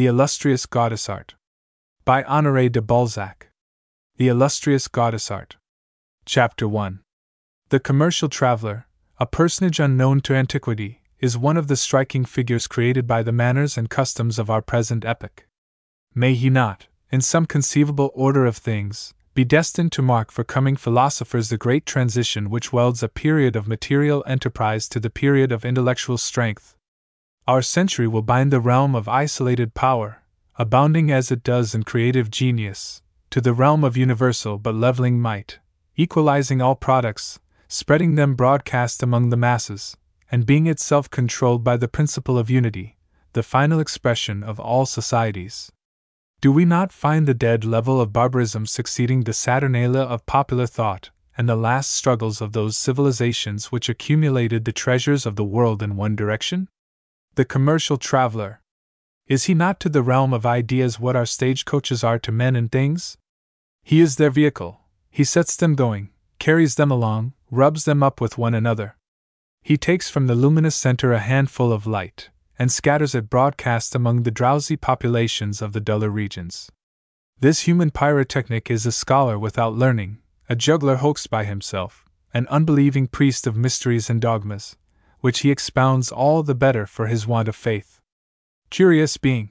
The Illustrious Gaudissart. By Honoré de Balzac. The Illustrious Gaudissart. Chapter 1 The Commercial Traveler, a personage unknown to antiquity, is one of the striking figures created by the manners and customs of our present epoch. May he not, in some conceivable order of things, be destined to mark for coming philosophers the great transition which welds a period of material enterprise to the period of intellectual strength. Our century will bind the realm of isolated power, abounding as it does in creative genius, to the realm of universal but leveling might, equalizing all products, spreading them broadcast among the masses, and being itself controlled by the principle of unity, the final expression of all societies. Do we not find the dead level of barbarism succeeding the Saturnalia of popular thought, and the last struggles of those civilizations which accumulated the treasures of the world in one direction? The commercial traveler. Is he not to the realm of ideas what our stagecoaches are to men and things? He is their vehicle, he sets them going, carries them along, rubs them up with one another. He takes from the luminous center a handful of light, and scatters it broadcast among the drowsy populations of the duller regions. This human pyrotechnic is a scholar without learning, a juggler hoaxed by himself, an unbelieving priest of mysteries and dogmas, which he expounds all the better for his want of faith. Curious being!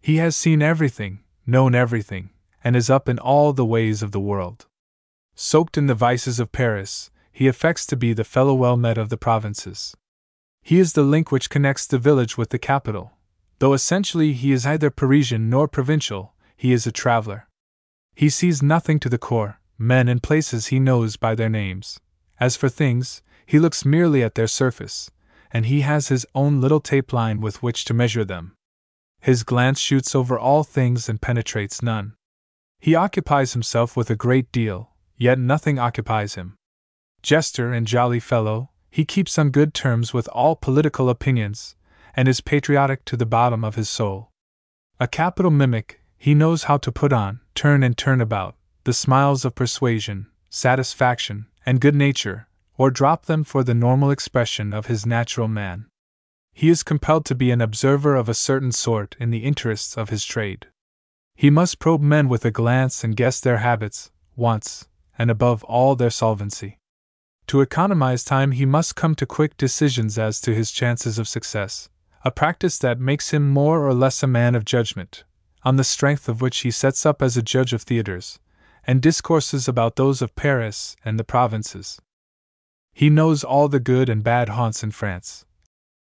He has seen everything, known everything, and is up in all the ways of the world. Soaked in the vices of Paris, he affects to be the fellow well met of the provinces. He is the link which connects the village with the capital. Though essentially he is either Parisian nor provincial, he is a traveler. He sees nothing to the core, men and places he knows by their names. As for things, he looks merely at their surface, and he has his own little tape line with which to measure them. His glance shoots over all things and penetrates none. He occupies himself with a great deal, yet nothing occupies him. Jester and jolly fellow, he keeps on good terms with all political opinions, and is patriotic to the bottom of his soul. A capital mimic, he knows how to put on, turn and turn about, the smiles of persuasion, satisfaction, and good nature, or drop them for the normal expression of his natural man. He is compelled to be an observer of a certain sort in the interests of his trade. He must probe men with a glance and guess their habits, wants, and above all their solvency. To economize time, he must come to quick decisions as to his chances of success, a practice that makes him more or less a man of judgment, on the strength of which he sets up as a judge of theaters, and discourses about those of Paris and the provinces. He knows all the good and bad haunts in France.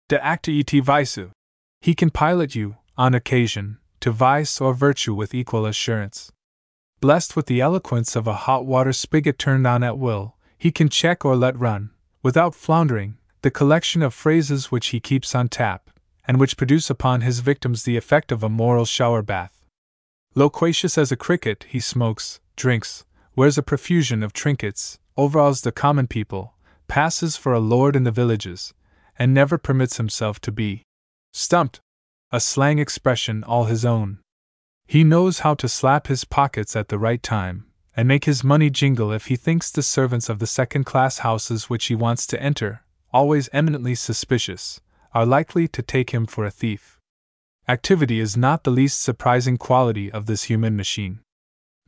De acte et vice. He can pilot you, on occasion, to vice or virtue with equal assurance. Blessed with the eloquence of a hot water spigot turned on at will, he can check or let run, without floundering, the collection of phrases which he keeps on tap, and which produce upon his victims the effect of a moral shower bath. Loquacious as a cricket, he smokes, drinks, wears a profusion of trinkets, overawes the common people, passes for a lord in the villages, and never permits himself to be stumped, a slang expression all his own. He knows how to slap his pockets at the right time, and make his money jingle if he thinks the servants of the second class houses which he wants to enter, always eminently suspicious, are likely to take him for a thief. Activity is not the least surprising quality of this human machine.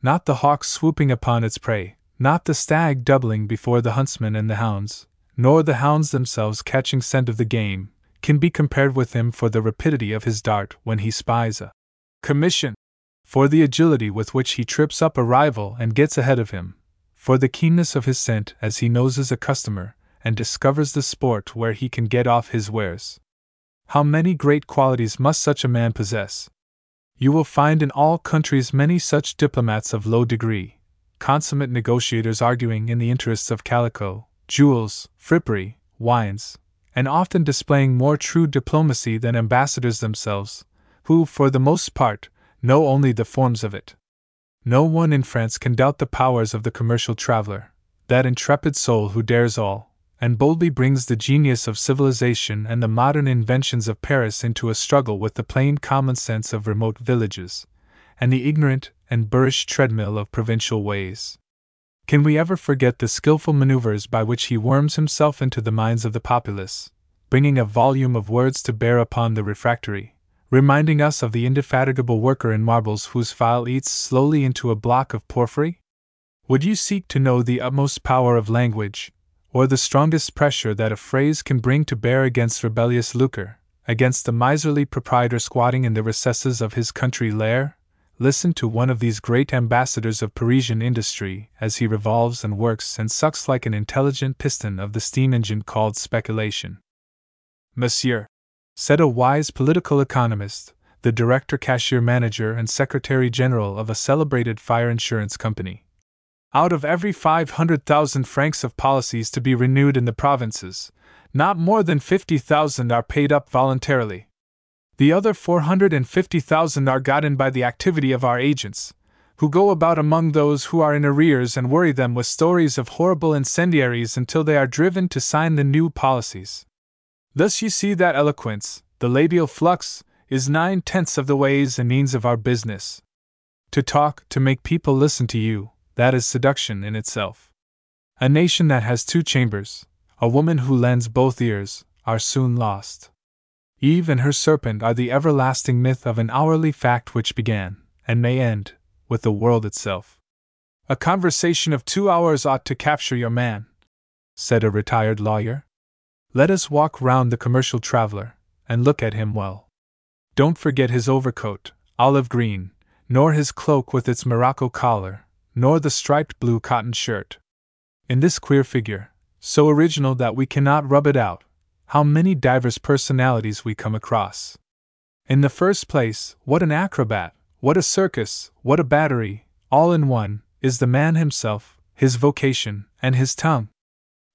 Not the hawk swooping upon its prey, not the stag doubling before the huntsman and the hounds, nor the hounds themselves catching scent of the game, can be compared with him for the rapidity of his dart when he spies a commission for the agility with which he trips up a rival and gets ahead of him, for the keenness of his scent as he noses a customer and discovers the sport where he can get off his wares. How many great qualities must such a man possess? You will find in all countries many such diplomats of low degree, consummate negotiators arguing in the interests of calico, jewels, frippery, wines, and often displaying more true diplomacy than ambassadors themselves, who, for the most part, know only the forms of it. No one in France can doubt the powers of the commercial traveler, that intrepid soul who dares all, and boldly brings the genius of civilization and the modern inventions of Paris into a struggle with the plain common sense of remote villages, and the ignorant and burrish treadmill of provincial ways. Can we ever forget the skilful maneuvers by which he worms himself into the minds of the populace, bringing a volume of words to bear upon the refractory, reminding us of the indefatigable worker in marbles whose file eats slowly into a block of porphyry? Would you seek to know the utmost power of language, or the strongest pressure that a phrase can bring to bear against rebellious lucre, against the miserly proprietor squatting in the recesses of his country lair? Listen to one of these great ambassadors of Parisian industry as he revolves and works and sucks like an intelligent piston of the steam engine called speculation. Monsieur, said a wise political economist, the director, cashier, manager, and secretary general of a celebrated fire insurance company. Out of every 500,000 francs of policies to be renewed in the provinces, not more than 50,000 are paid up voluntarily. The other 450,000 are gotten by the activity of our agents, who go about among those who are in arrears and worry them with stories of horrible incendiaries until they are driven to sign the new policies. Thus, you see that eloquence, the labial flux, is nine tenths of the ways and means of our business. To talk, to make people listen to you, that is seduction in itself. A nation that has two chambers, a woman who lends both ears, are soon lost. Eve and her serpent are the everlasting myth of an hourly fact which began, and may end, with the world itself. A conversation of two hours ought to capture your man, said a retired lawyer. Let us walk round the commercial traveler, and look at him well. Don't forget his overcoat, olive green, nor his cloak with its morocco collar, nor the striped blue cotton shirt. In this queer figure, so original that we cannot rub it out, how many diverse personalities we come across. In the first place, what an acrobat, what a circus, what a battery, all in one, is the man himself, his vocation, and his tongue.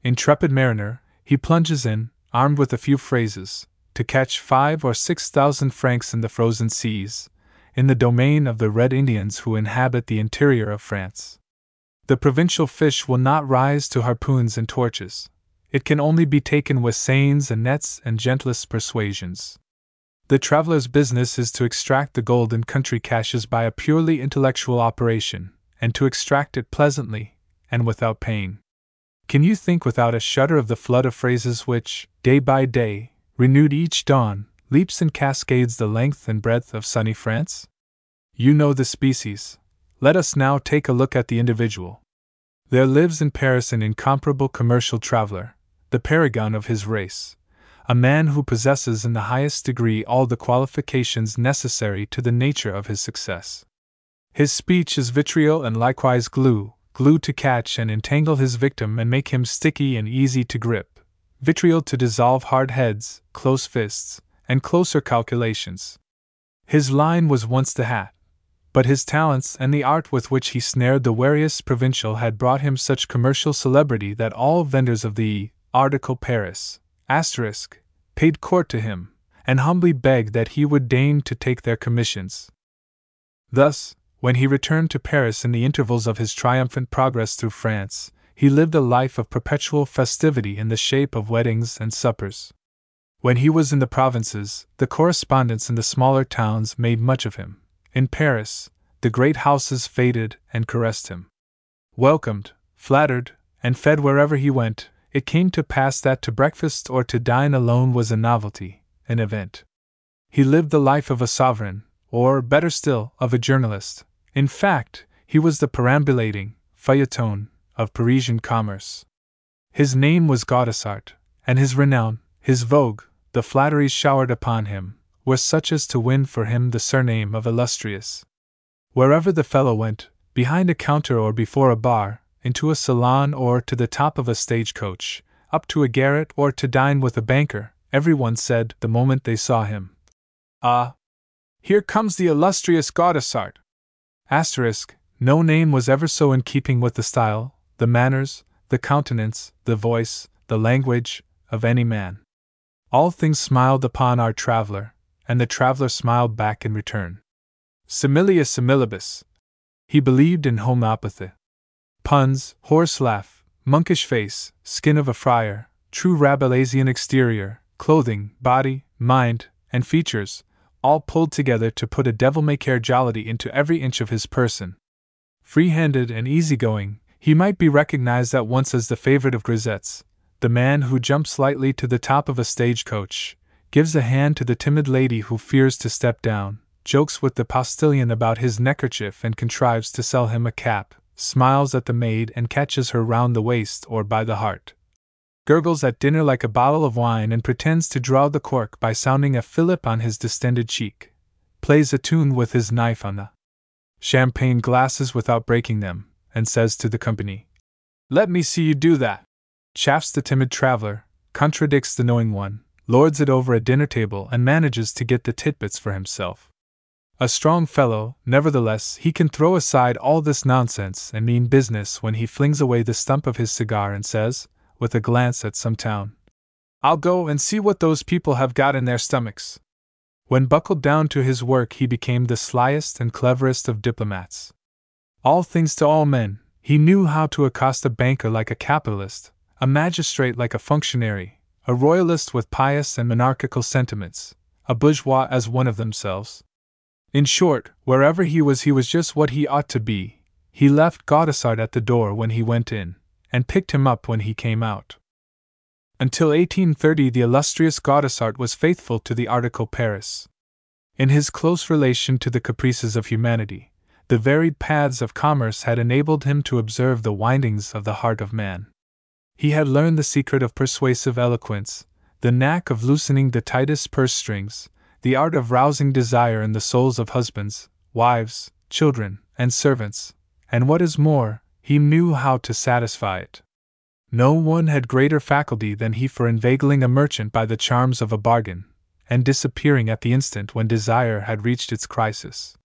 Intrepid mariner, he plunges in, armed with a few phrases, to catch five or six thousand francs in the frozen seas, in the domain of the Red Indians who inhabit the interior of France. The provincial fish will not rise to harpoons and torches. It can only be taken with seines and nets and gentlest persuasions. The traveler's business is to extract the gold in country caches by a purely intellectual operation, and to extract it pleasantly, and without pain. Can you think without a shudder of the flood of phrases which, day by day, renewed each dawn, leaps and cascades the length and breadth of sunny France? You know the species. Let us now take a look at the individual. There lives in Paris an incomparable commercial traveler, the paragon of his race, a man who possesses in the highest degree all the qualifications necessary to the nature of his success. His speech is vitriol and likewise glue, glue to catch and entangle his victim and make him sticky and easy to grip, vitriol to dissolve hard heads, close fists, and closer calculations. His line was once the hat, but his talents and the art with which he snared the wariest provincial had brought him such commercial celebrity that all vendors of the article Paris, asterisk, paid court to him, and humbly begged that he would deign to take their commissions. Thus, when he returned to Paris in the intervals of his triumphant progress through France, he lived a life of perpetual festivity in the shape of weddings and suppers. When he was in the provinces, the correspondents in the smaller towns made much of him. In Paris, the great houses fêted and caressed him. Welcomed, flattered, and fed wherever he went, it came to pass that to breakfast or to dine alone was a novelty, an event. He lived the life of a sovereign, or, better still, of a journalist. In fact, he was the perambulating feuilleton of Parisian commerce. His name was Gaudissart, and his renown, his vogue, the flatteries showered upon him, were such as to win for him the surname of illustrious. Wherever the fellow went, behind a counter or before a bar, into a salon or to the top of a stagecoach, up to a garret or to dine with a banker, everyone said, the moment they saw him, Ah! Here comes the illustrious Gaudissart! Asterisk, no name was ever so in keeping with the style, the manners, the countenance, the voice, the language, of any man. All things smiled upon our traveler, and the traveler smiled back in return. Similia similibus. He believed in homeopathy puns, horse laugh, monkish face, skin of a friar, true Rabelaisian exterior, clothing, body, mind, and features, all pulled together to put a devil may care jollity into every inch of his person. Free handed and easy-going, he might be recognized at once as the favorite of grisettes, the man who jumps lightly to the top of a stagecoach, gives a hand to the timid lady who fears to step down, jokes with the postilion about his neckerchief and contrives to sell him a cap, smiles at the maid and catches her round the waist or by the heart, gurgles at dinner like a bottle of wine and pretends to draw the cork by sounding a fillip on his distended cheek, plays a tune with his knife on the champagne glasses without breaking them, and says to the company, Let me see you do that. Chaffs the timid traveler, contradicts the knowing one, lords it over a dinner table, and manages to get the titbits for himself. A strong fellow, nevertheless, he can throw aside all this nonsense and mean business when he flings away the stump of his cigar and says, with a glance at some town, I'll go and see what those people have got in their stomachs. When buckled down to his work, he became the slyest and cleverest of diplomats. All things to all men, he knew how to accost a banker like a capitalist, a magistrate like a functionary, a royalist with pious and monarchical sentiments, a bourgeois as one of themselves, in short, wherever he was, he was just what he ought to be. He left Gaudissart at the door when he went in, and picked him up when he came out. Until 1830, the illustrious Gaudissart was faithful to the article Paris. In his close relation to the caprices of humanity, the varied paths of commerce had enabled him to observe the windings of the heart of man. He had learned the secret of persuasive eloquence, the knack of loosening the tightest purse strings, the art of rousing desire in the souls of husbands, wives, children, and servants, and what is more, he knew how to satisfy it. No one had greater faculty than he for inveigling a merchant by the charms of a bargain, and disappearing at the instant when desire had reached its crisis.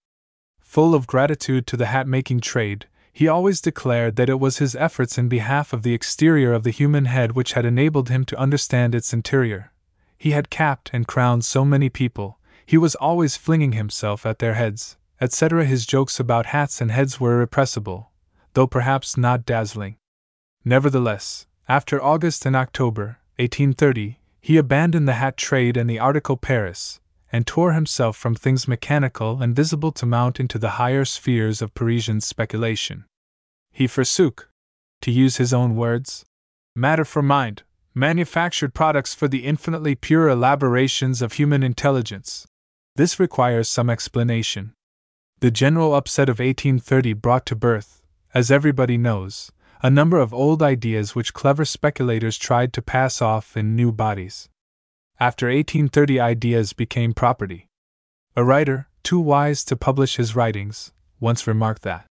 Full of gratitude to the hat making trade, he always declared that it was his efforts in behalf of the exterior of the human head which had enabled him to understand its interior, he had capped and crowned so many people, he was always flinging himself at their heads, etc. His jokes about hats and heads were irrepressible, though perhaps not dazzling. Nevertheless, after August and October, 1830, he abandoned the hat trade and the article Paris, and tore himself from things mechanical and visible to mount into the higher spheres of Parisian speculation. He forsook, to use his own words, matter for mind, manufactured products for the infinitely pure elaborations of human intelligence. This requires some explanation. The general upset of 1830 brought to birth, as everybody knows, a number of old ideas which clever speculators tried to pass off in new bodies. After 1830, ideas became property. A writer, too wise to publish his writings, once remarked that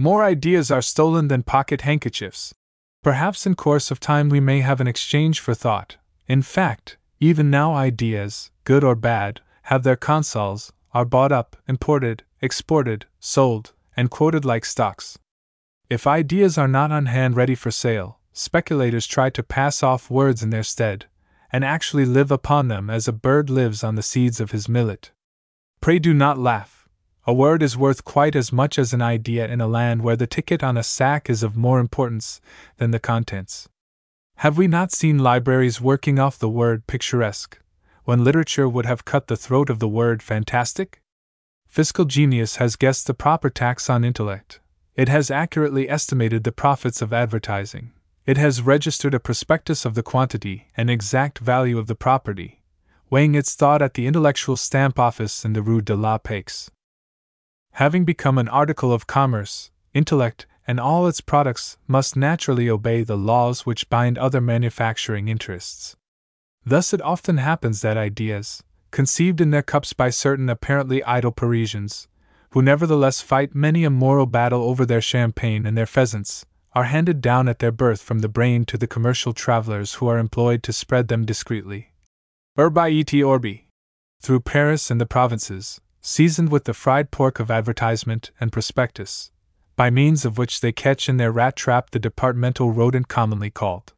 more ideas are stolen than pocket handkerchiefs, Perhaps in course of time we may have an exchange for thought. In fact, even now ideas, good or bad, have their consols, are bought up, imported, exported, sold, and quoted like stocks. If ideas are not on hand ready for sale, speculators try to pass off words in their stead, and actually live upon them as a bird lives on the seeds of his millet. Pray do not laugh. A word is worth quite as much as an idea in a land where the ticket on a sack is of more importance than the contents. Have we not seen libraries working off the word picturesque, when literature would have cut the throat of the word fantastic? Fiscal genius has guessed the proper tax on intellect. It has accurately estimated the profits of advertising. It has registered a prospectus of the quantity and exact value of the property, weighing its thought at the intellectual stamp office in the Rue de la Paix. Having become an article of commerce, intellect and all its products must naturally obey the laws which bind other manufacturing interests. Thus, it often happens that ideas, conceived in their cups by certain apparently idle Parisians, who nevertheless fight many a moral battle over their champagne and their pheasants, are handed down at their birth from the brain to the commercial travelers who are employed to spread them discreetly. Urbi et orbi. Through Paris and the provinces, seasoned with the fried pork of advertisement and prospectus, by means of which they catch in their rat trap the departmental rodent commonly called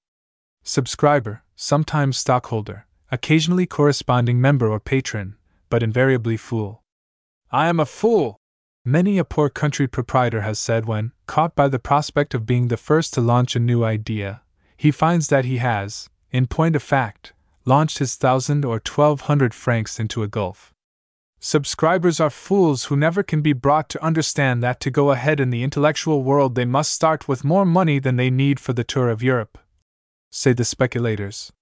subscriber, sometimes stockholder, occasionally corresponding member or patron, but invariably fool. I am a fool! Many a poor country proprietor has said when, caught by the prospect of being the first to launch a new idea, he finds that he has, in point of fact, launched his thousand or twelve hundred francs into a gulf. Subscribers are fools who never can be brought to understand that to go ahead in the intellectual world they must start with more money than they need for the tour of Europe. Say the speculators.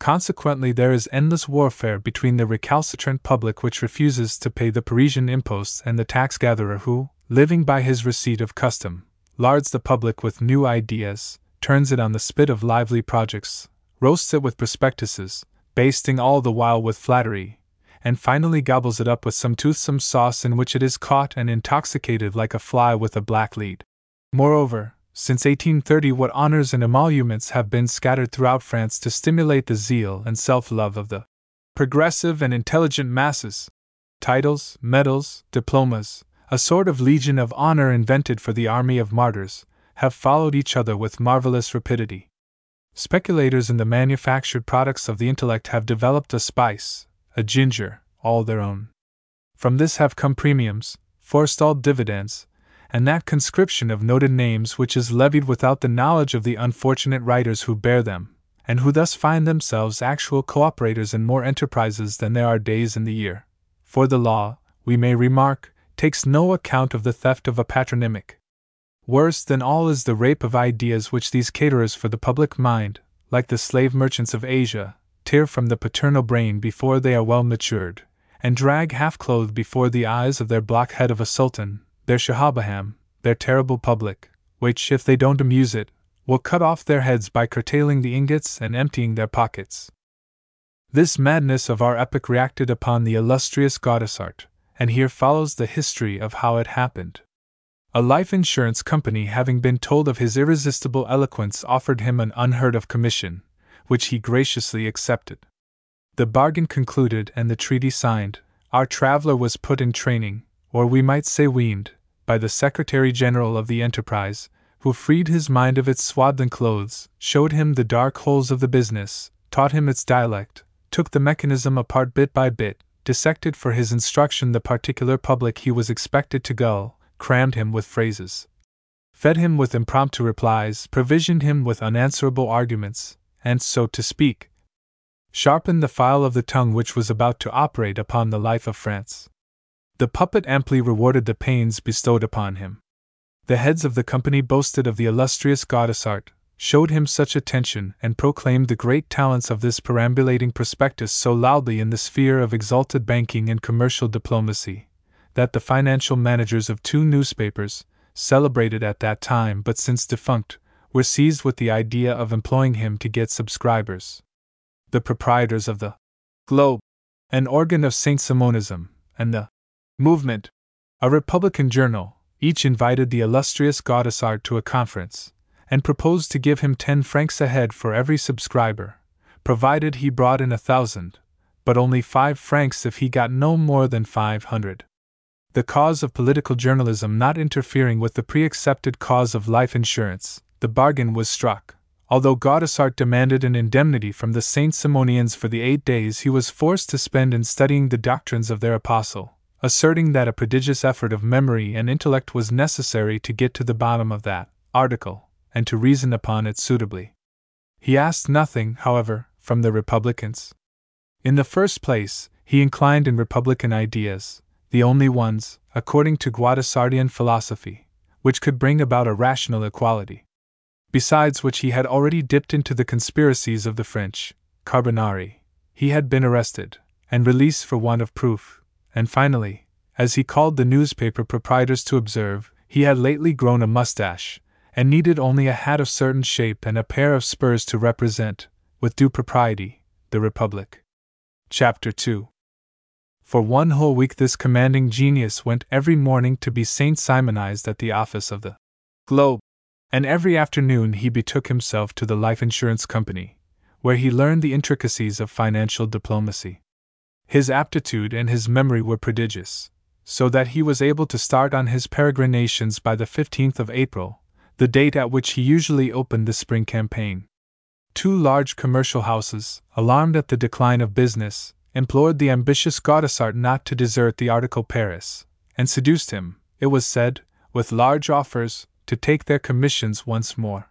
Consequently, there is endless warfare between the recalcitrant public which refuses to pay the Parisian imposts and the tax gatherer who, living by his receipt of custom, lards the public with new ideas, turns it on the spit of lively projects, roasts it with prospectuses, basting all the while with flattery, and finally gobbles it up with some toothsome sauce in which it is caught and intoxicated like a fly with a black lead. Moreover, since 1830, what honors and emoluments have been scattered throughout France to stimulate the zeal and self love of the progressive and intelligent masses. Titles, medals, diplomas, a sort of legion of honor invented for the army of martyrs, have followed each other with marvelous rapidity. Speculators in the manufactured products of the intellect have developed a spice, a ginger, all their own. From this have come premiums, forestalled dividends, and that conscription of noted names which is levied without the knowledge of the unfortunate writers who bear them, and who thus find themselves actual cooperators in more enterprises than there are days in the year. For the law, we may remark, takes no account of the theft of a patronymic. Worse than all is the rape of ideas which these caterers for the public mind, like the slave merchants of Asia, tear from the paternal brain before they are well matured, and drag half clothed before the eyes of their blockhead of a sultan, their Shahabaham, their terrible public, which, if they don't amuse it, will cut off their heads by curtailing the ingots and emptying their pockets. This madness of our epoch reacted upon the illustrious Gaudissart, and here follows the history of how it happened. A life insurance company, having been told of his irresistible eloquence, offered him an unheard of commission, which he graciously accepted. The bargain concluded and the treaty signed, our traveler was put in training, or we might say weaned, by the Secretary General of the Enterprise, who freed his mind of its swaddling clothes, showed him the dark holes of the business, taught him its dialect, took the mechanism apart bit by bit, dissected for his instruction the particular public he was expected to gull, crammed him with phrases, fed him with impromptu replies, provisioned him with unanswerable arguments, and, so to speak, sharpened the file of the tongue which was about to operate upon the life of France. The puppet amply rewarded the pains bestowed upon him. The heads of the company boasted of the illustrious Gaudissart, showed him such attention, and proclaimed the great talents of this perambulating prospectus so loudly in the sphere of exalted banking and commercial diplomacy, that the financial managers of two newspapers, celebrated at that time but since defunct, were seized with the idea of employing him to get subscribers. The proprietors of the Globe, an organ of Saint Simonism, and the Movement, a Republican journal, each invited the illustrious Gaudissart to a conference, and proposed to give him ten francs a head for every subscriber, provided he brought in a thousand, but only five francs if he got no more than five hundred. The cause of political journalism not interfering with the pre accepted cause of life insurance, the bargain was struck. Although Gaudissart demanded an indemnity from the Saint Simonians for the eight days he was forced to spend in studying the doctrines of their apostle, asserting that a prodigious effort of memory and intellect was necessary to get to the bottom of that article, and to reason upon it suitably. He asked nothing, however, from the Republicans. In the first place, he inclined in Republican ideas, the only ones, according to Gaudissartian philosophy, which could bring about a rational equality. Besides which, he had already dipped into the conspiracies of the French, Carbonari. He had been arrested, and released for want of proof, and finally, as he called the newspaper proprietors to observe, he had lately grown a mustache, and needed only a hat of certain shape and a pair of spurs to represent, with due propriety, the Republic. Chapter 2 For one whole week, this commanding genius went every morning to be Saint Simonized at the office of the Globe, and every afternoon he betook himself to the life insurance company, where he learned the intricacies of financial diplomacy. His aptitude and his memory were prodigious, so that he was able to start on his peregrinations by the 15th of April, the date at which he usually opened the spring campaign. Two large commercial houses, alarmed at the decline of business, implored the ambitious Gaudissart not to desert the article Paris, and seduced him, it was said, with large offers, to take their commissions once more.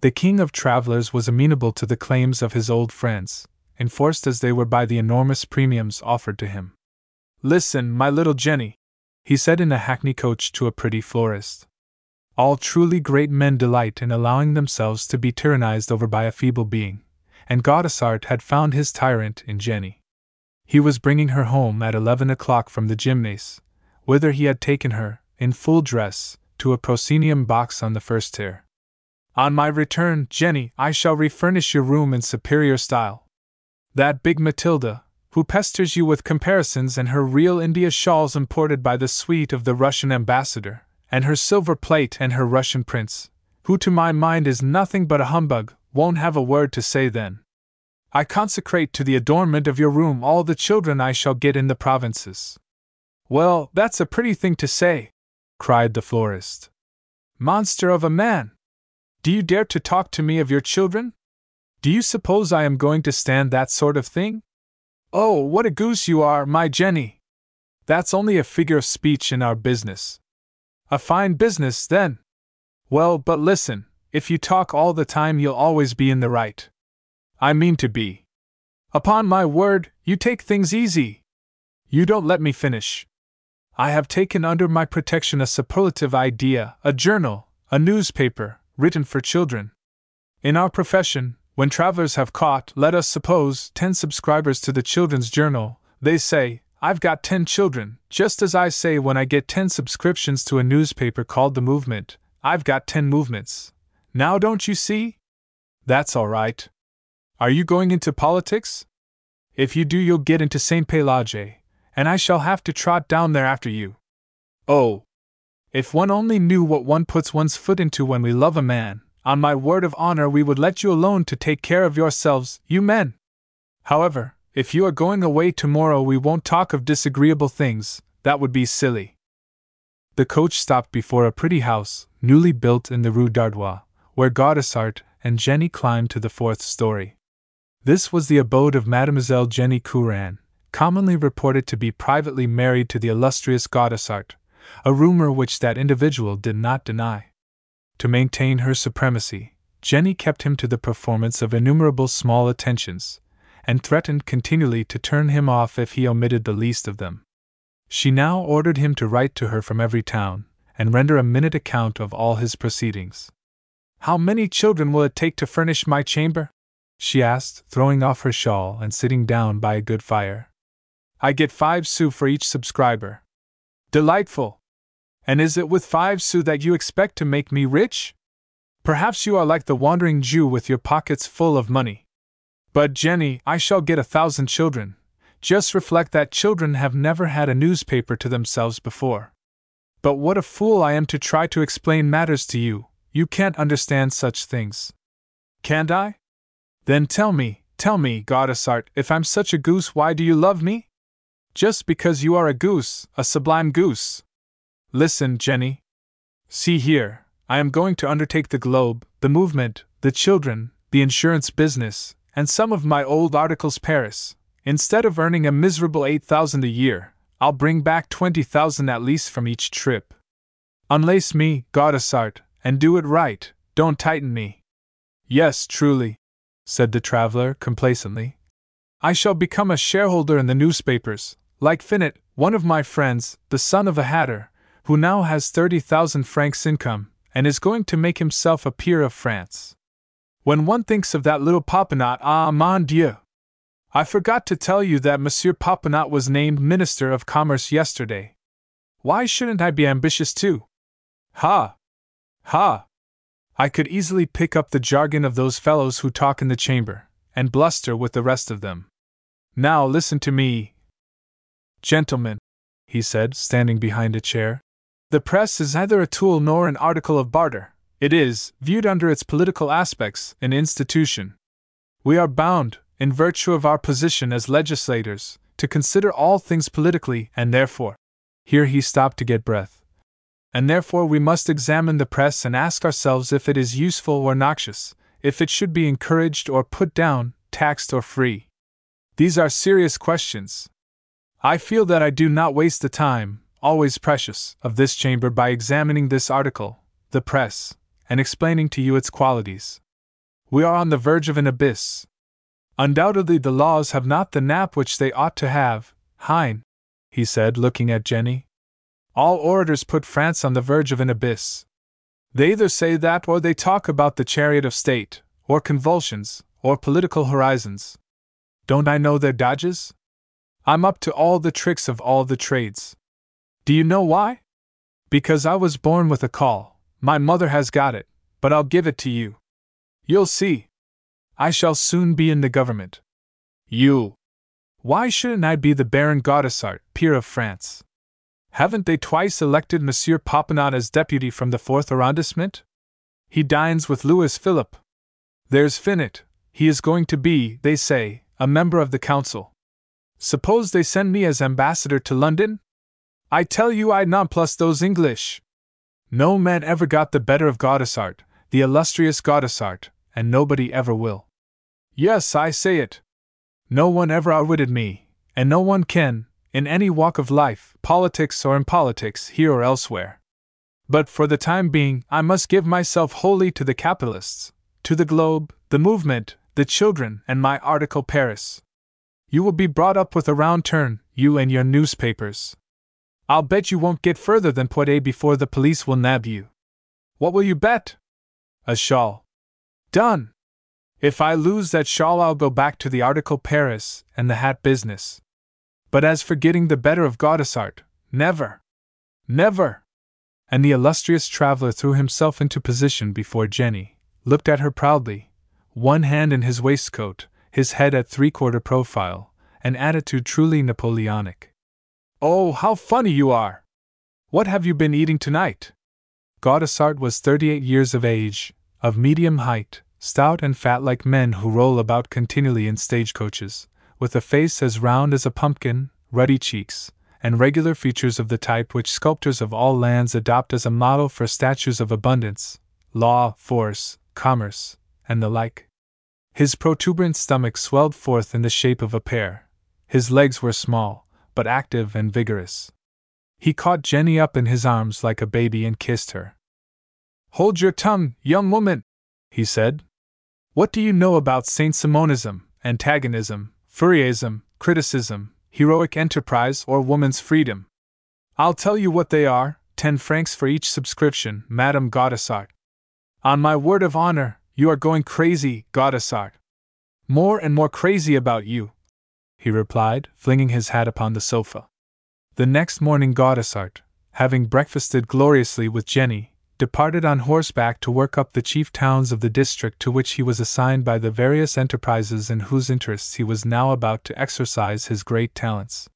The king of travelers was amenable to the claims of his old friends, enforced as they were by the enormous premiums offered to him. Listen, my little Jenny, he said in a hackney coach to a pretty florist. All truly great men delight in allowing themselves to be tyrannized over by a feeble being, and Gaudissart had found his tyrant in Jenny. He was bringing her home at eleven o'clock from the gymnase, whither he had taken her, in full dress, to a proscenium box on the first tier. On my return, Jenny, I shall refurnish your room in superior style. That big Matilda, who pesters you with comparisons and her real India shawls imported by the suite of the Russian ambassador, and her silver plate and her Russian prince, who to my mind is nothing but a humbug, won't have a word to say then. I consecrate to the adornment of your room all the children I shall get in the provinces. Well, that's a pretty thing to say, cried the florist. Monster of a man! Do you dare to talk to me of your children? Do you suppose I am going to stand that sort of thing? Oh, what a goose you are, my Jenny! That's only a figure of speech in our business. A fine business, then. Well, but listen, if you talk all the time, you'll always be in the right. I mean to be. Upon my word, you take things easy. You don't let me finish. I have taken under my protection a superlative idea, a journal, a newspaper, written for children. In our profession, when travelers have caught, let us suppose, 10 subscribers to the Children's Journal, they say, I've got 10 children, just as I say when I get 10 subscriptions to a newspaper called The Movement, I've got 10 movements. Now don't you see? That's all right. Are you going into politics? If you do, you'll get into St. Pelagie, and I shall have to trot down there after you. Oh, if one only knew what one puts one's foot into when we love a man, on my word of honor, we would let you alone to take care of yourselves, you men. However, if you are going away tomorrow, we won't talk of disagreeable things, that would be silly. The coach stopped before a pretty house, newly built in the Rue d'Artois, where Gaudissart and Jenny climbed to the fourth story. This was the abode of Mademoiselle Jenny Courand, commonly reported to be privately married to the illustrious Gaudissart, a rumor which that individual did not deny. To maintain her supremacy, Jenny kept him to the performance of innumerable small attentions, and threatened continually to turn him off if he omitted the least of them. She now ordered him to write to her from every town, and render a minute account of all his proceedings. How many children will it take to furnish my chamber? she asked, throwing off her shawl and sitting down by a good fire. I get five sous for each subscriber, Delightful! And is it with five sous that you expect to make me rich? Perhaps you are like the wandering Jew with your pockets full of money. But, Jenny, I shall get a thousand children. Just reflect that children have never had a newspaper to themselves before. But what a fool I am to try to explain matters to you, you can't understand such things. Can't I? Then tell me, tell me, Gaudissart, if I'm such a goose, why do you love me? Just because you are a goose, a sublime goose. Listen, Jenny. See here, I am going to undertake the globe, the movement, the children, the insurance business, and some of my old articles Paris. Instead of earning a miserable 8,000 a year, I'll bring back 20,000 at least from each trip. Unlace me, Gaudissart, and do it right, don't tighten me. Yes, truly, said the traveler complacently. I shall become a shareholder in the newspapers, like Finot, one of my friends, the son of a hatter, who now has 30,000 francs income, and is going to make himself a peer of France. When one thinks of that little Popinot, ah, mon Dieu! I forgot to tell you that Monsieur Popinot was named Minister of Commerce yesterday. Why shouldn't I be ambitious too? Ha! Ha! I could easily pick up the jargon of those fellows who talk in the chamber, and bluster with the rest of them. Now listen to me, Gentlemen, he said, standing behind a chair, the press is neither a tool nor an article of barter. It is, viewed under its political aspects, an institution. We are bound, in virtue of our position as legislators, to consider all things politically, and therefore. Here he stopped to get breath. And therefore we must examine the press and ask ourselves if it is useful or noxious, if it should be encouraged or put down, taxed or free. These are serious questions, I feel that I do not waste the time, always precious, of this chamber by examining this article, the press, and explaining to you its qualities. We are on the verge of an abyss. Undoubtedly, the laws have not the nap which they ought to have, Hein, he said, looking at Jenny. All orators put France on the verge of an abyss. They either say that or they talk about the chariot of state, or convulsions, or political horizons. Don't I know their dodges? I'm up to all the tricks of all the trades. Do you know why? Because I was born with a call. My mother has got it, but I'll give it to you. You'll see. I shall soon be in the government. You. Why shouldn't I be the Baron Gaudissart, peer of France? Haven't they twice elected Monsieur Popinot as deputy from the fourth arrondissement? He dines with Louis Philippe. There's Finot, he is going to be, they say, a member of the council. Suppose they send me as ambassador to London? I tell you I nonplus those English. No man ever got the better of Gaudissart, the illustrious Gaudissart, and nobody ever will. Yes, I say it. No one ever outwitted me, and no one can, in any walk of life, politics or in politics, here or elsewhere. But for the time being, I must give myself wholly to the capitalists, to the globe, the movement, the children, and my article Paris. You will be brought up with a round turn, you and your newspapers. I'll bet you won't get further than Poitiers before the police will nab you. What will you bet? A shawl. Done! If I lose that shawl, I'll go back to the article Paris and the hat business. But as for getting the better of Gaudissart, never! Never! And the illustrious traveler threw himself into position before Jenny, looked at her proudly, one hand in his waistcoat, his head at three quarter profile, an attitude truly Napoleonic. Oh, how funny you are! What have you been eating tonight? Gaudissart was thirty eight years of age, of medium height, stout and fat like men who roll about continually in stagecoaches, with a face as round as a pumpkin, ruddy cheeks, and regular features of the type which sculptors of all lands adopt as a model for statues of abundance, law, force, commerce, and the like. His protuberant stomach swelled forth in the shape of a pear. His legs were small, but active and vigorous. He caught Jenny up in his arms like a baby and kissed her. Hold your tongue, young woman, he said. What do you know about Saint Simonism, antagonism, Fourierism, criticism, heroic enterprise, or woman's freedom? I'll tell you what they are ten francs for each subscription, Madame Gaudissart. On my word of honor, you are going crazy, Gaudissart. More and more crazy about you, he replied, flinging his hat upon the sofa. The next morning, Gaudissart, having breakfasted gloriously with Jenny, departed on horseback to work up the chief towns of the district to which he was assigned by the various enterprises in whose interests he was now about to exercise his great talents.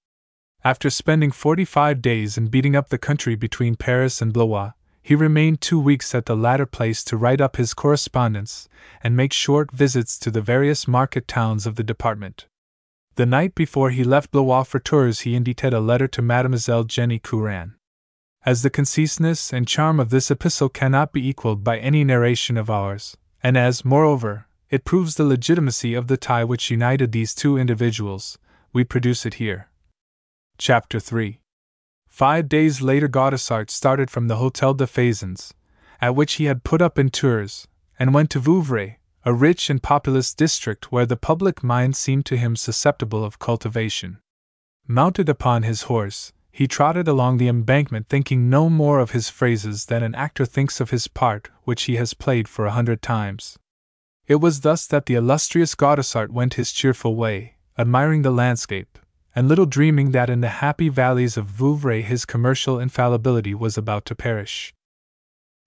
After spending forty five days in beating up the country between Paris and Blois, he remained two weeks at the latter place to write up his correspondence and make short visits to the various market towns of the department. The night before he left Blois for Tours, he indited a letter to Mademoiselle Jenny Courand. As the conciseness and charm of this epistle cannot be equaled by any narration of ours, and as, moreover, it proves the legitimacy of the tie which united these two individuals, we produce it here. Chapter 3 Five days later, Gaudissart started from the Hotel de Faisans, at which he had put up in Tours, and went to Vouvray, a rich and populous district where the public mind seemed to him susceptible of cultivation. Mounted upon his horse, he trotted along the embankment thinking no more of his phrases than an actor thinks of his part which he has played for a hundred times. It was thus that the illustrious Gaudissart went his cheerful way, admiring the landscape, and little dreaming that in the happy valleys of Vouvray his commercial infallibility was about to perish.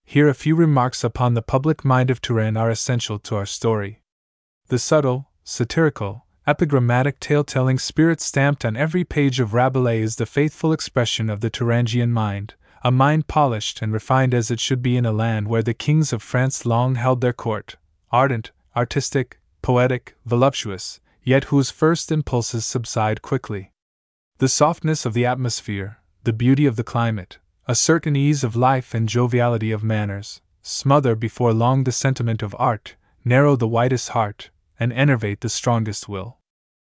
Here a few remarks upon the public mind of Touraine are essential to our story. The subtle, satirical, epigrammatic tale telling spirit stamped on every page of Rabelais is the faithful expression of the Thuringian mind, a mind polished and refined as it should be in a land where the kings of France long held their court, ardent, artistic, poetic, voluptuous, yet whose first impulses subside quickly. The softness of the atmosphere, the beauty of the climate, a certain ease of life and joviality of manners, smother before long the sentiment of art, narrow the widest heart, and enervate the strongest will.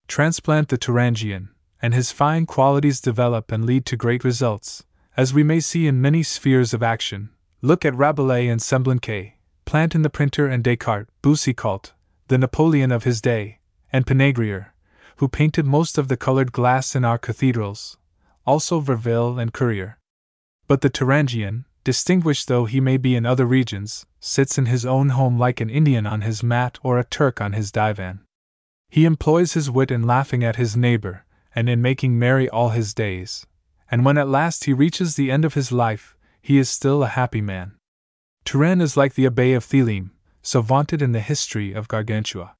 Transplant the Thuringian, and his fine qualities develop and lead to great results, as we may see in many spheres of action. Look at Rabelais and Semblançay, Plantin the printer and Descartes, Boucicaut, the Napoleon of his day, and Pinaigrier, who painted most of the colored glass in our cathedrals, also Verville and Courier. But the Thuringian, distinguished though he may be in other regions, sits in his own home like an Indian on his mat or a Turk on his divan. He employs his wit in laughing at his neighbor, and in making merry all his days, and when at last he reaches the end of his life, he is still a happy man. Touraine is like the Abbey of Theleme, so vaunted in the history of Gargantua.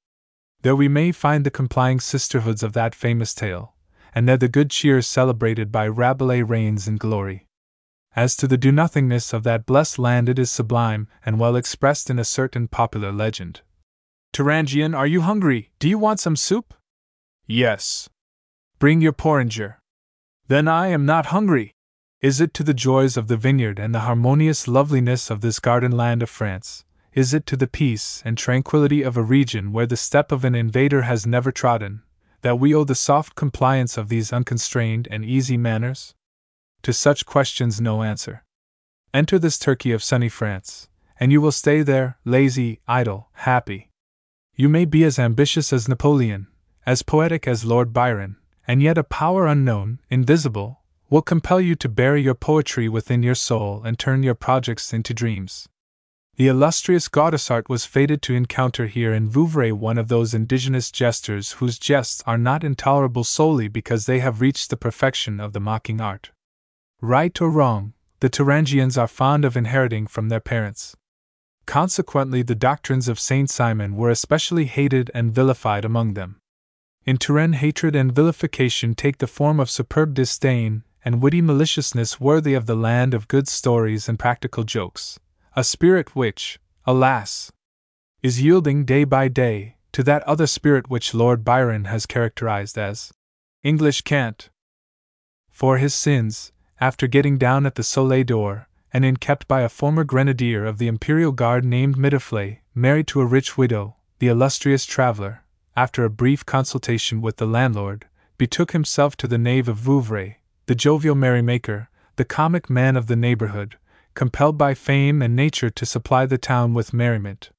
There we may find the complying sisterhoods of that famous tale, and there the good cheer celebrated by Rabelais reigns in glory. As to the do nothingness of that blessed land, it is sublime and well expressed in a certain popular legend. Turangian, are you hungry? Do you want some soup? Yes. Bring your porringer. Then I am not hungry. Is it to the joys of the vineyard and the harmonious loveliness of this garden land of France? Is it to the peace and tranquility of a region where the step of an invader has never trodden, that we owe the soft compliance of these unconstrained and easy manners? To such questions, no answer. Enter this Turkey of sunny France, and you will stay there, lazy, idle, happy. You may be as ambitious as Napoleon, as poetic as Lord Byron, and yet a power unknown, invisible, will compel you to bury your poetry within your soul and turn your projects into dreams. The illustrious Gaudissart was fated to encounter here in Vouvray one of those indigenous jesters whose jests are not intolerable solely because they have reached the perfection of the mocking art. Right or wrong, the Turangians are fond of inheriting from their parents. Consequently, the doctrines of Saint Simon were especially hated and vilified among them. In Touraine, hatred and vilification take the form of superb disdain and witty maliciousness worthy of the land of good stories and practical jokes, a spirit which, alas, is yielding day by day to that other spirit which Lord Byron has characterized as English cant. For his sins, after getting down at the Soleil d'Or, and inn kept by a former grenadier of the Imperial Guard named Mitouflet, married to a rich widow, the illustrious traveler, after a brief consultation with the landlord, betook himself to the nave of Vouvray, the jovial merrymaker, the comic man of the neighborhood, compelled by fame and nature to supply the town with merriment.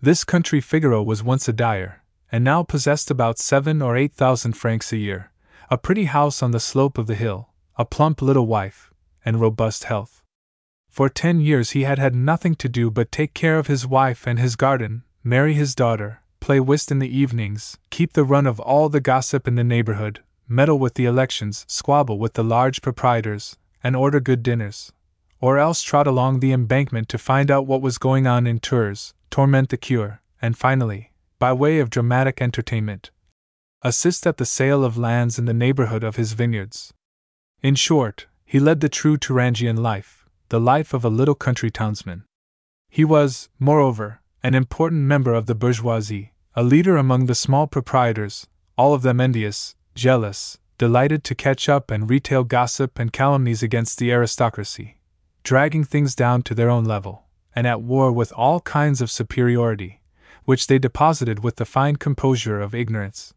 This country Figaro was once a dyer, and now possessed about seven or eight thousand francs a year, a pretty house on the slope of the hill, a plump little wife, and robust health. For ten years he had had nothing to do but take care of his wife and his garden, marry his daughter, play whist in the evenings, keep the run of all the gossip in the neighborhood, meddle with the elections, squabble with the large proprietors, and order good dinners, or else trot along the embankment to find out what was going on in Tours, torment the cure, and finally, by way of dramatic entertainment, assist at the sale of lands in the neighborhood of his vineyards. In short, he led the true Turangian life, the life of a little country townsman. He was, moreover, an important member of the bourgeoisie, a leader among the small proprietors, all of them envious, jealous, delighted to catch up and retail gossip and calumnies against the aristocracy, dragging things down to their own level, and at war with all kinds of superiority, which they deposited with the fine composure of ignorance.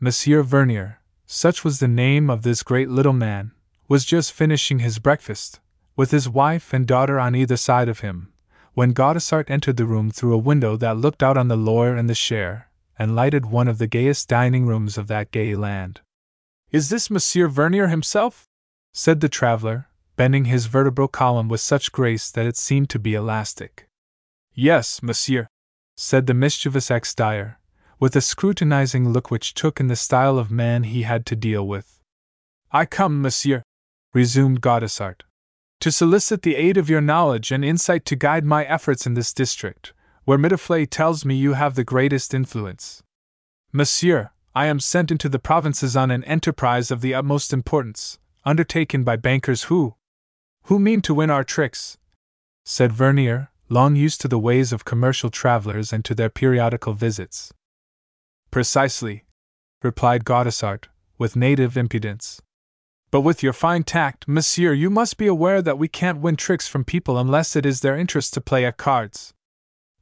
Monsieur Vernier, such was the name of this great little man, was just finishing his breakfast, with his wife and daughter on either side of him, when Gaudissart entered the room through a window that looked out on the Loire and the Cher, and lighted one of the gayest dining rooms of that gay land. Is this Monsieur Vernier himself? said the traveler, bending his vertebral column with such grace that it seemed to be elastic. Yes, monsieur, said the mischievous ex dyer, with a scrutinizing look which took in the style of man he had to deal with. I come, monsieur, resumed Gaudissart, to solicit the aid of your knowledge and insight to guide my efforts in this district, where Mitouflet tells me you have the greatest influence. Monsieur, I am sent into the provinces on an enterprise of the utmost importance, undertaken by bankers who. Who mean to win our tricks, said Vernier, long used to the ways of commercial travelers and to their periodical visits. Precisely, replied Gaudissart, with native impudence. But with your fine tact, monsieur, you must be aware that we can't win tricks from people unless it is their interest to play at cards.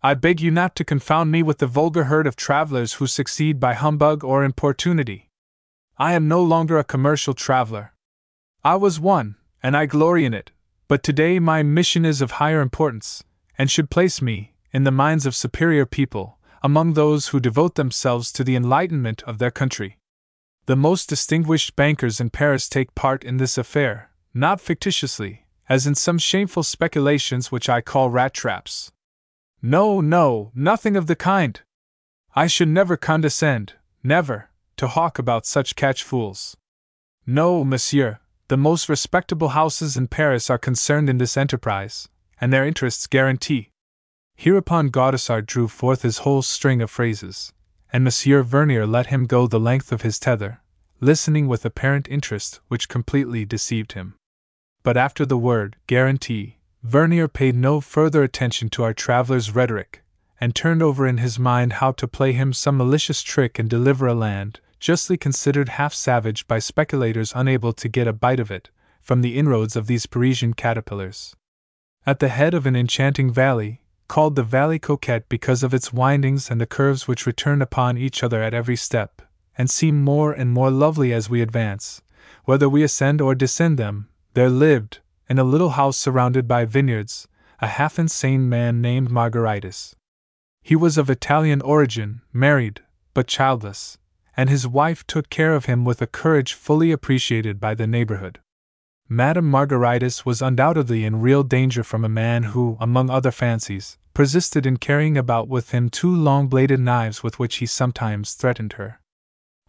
I beg you not to confound me with the vulgar herd of travelers who succeed by humbug or importunity. I am no longer a commercial traveler. I was one, and I glory in it, but today my mission is of higher importance, and should place me, in the minds of superior people, among those who devote themselves to the enlightenment of their country. The most distinguished bankers in Paris take part in this affair, not fictitiously, as in some shameful speculations which I call rat traps. No, no, nothing of the kind. I should never condescend, never, to hawk about such catch fools. No, monsieur, the most respectable houses in Paris are concerned in this enterprise, and their interests guarantee. Hereupon Gaudissart drew forth his whole string of phrases, and Monsieur Vernier let him go the length of his tether, listening with apparent interest which completely deceived him. But after the word guarantee, Vernier paid no further attention to our traveler's rhetoric, and turned over in his mind how to play him some malicious trick and deliver a land, justly considered half savage by speculators unable to get a bite of it, from the inroads of these Parisian caterpillars. At the head of an enchanting valley, called the Valley Coquette because of its windings and the curves which return upon each other at every step, and seem more and more lovely as we advance, whether we ascend or descend them, there lived, in a little house surrounded by vineyards, a half insane man named Margaritis. He was of Italian origin, married, but childless, and his wife took care of him with a courage fully appreciated by the neighborhood. Madame Margaritis was undoubtedly in real danger from a man who, among other fancies, persisted in carrying about with him two long bladed knives with which he sometimes threatened her.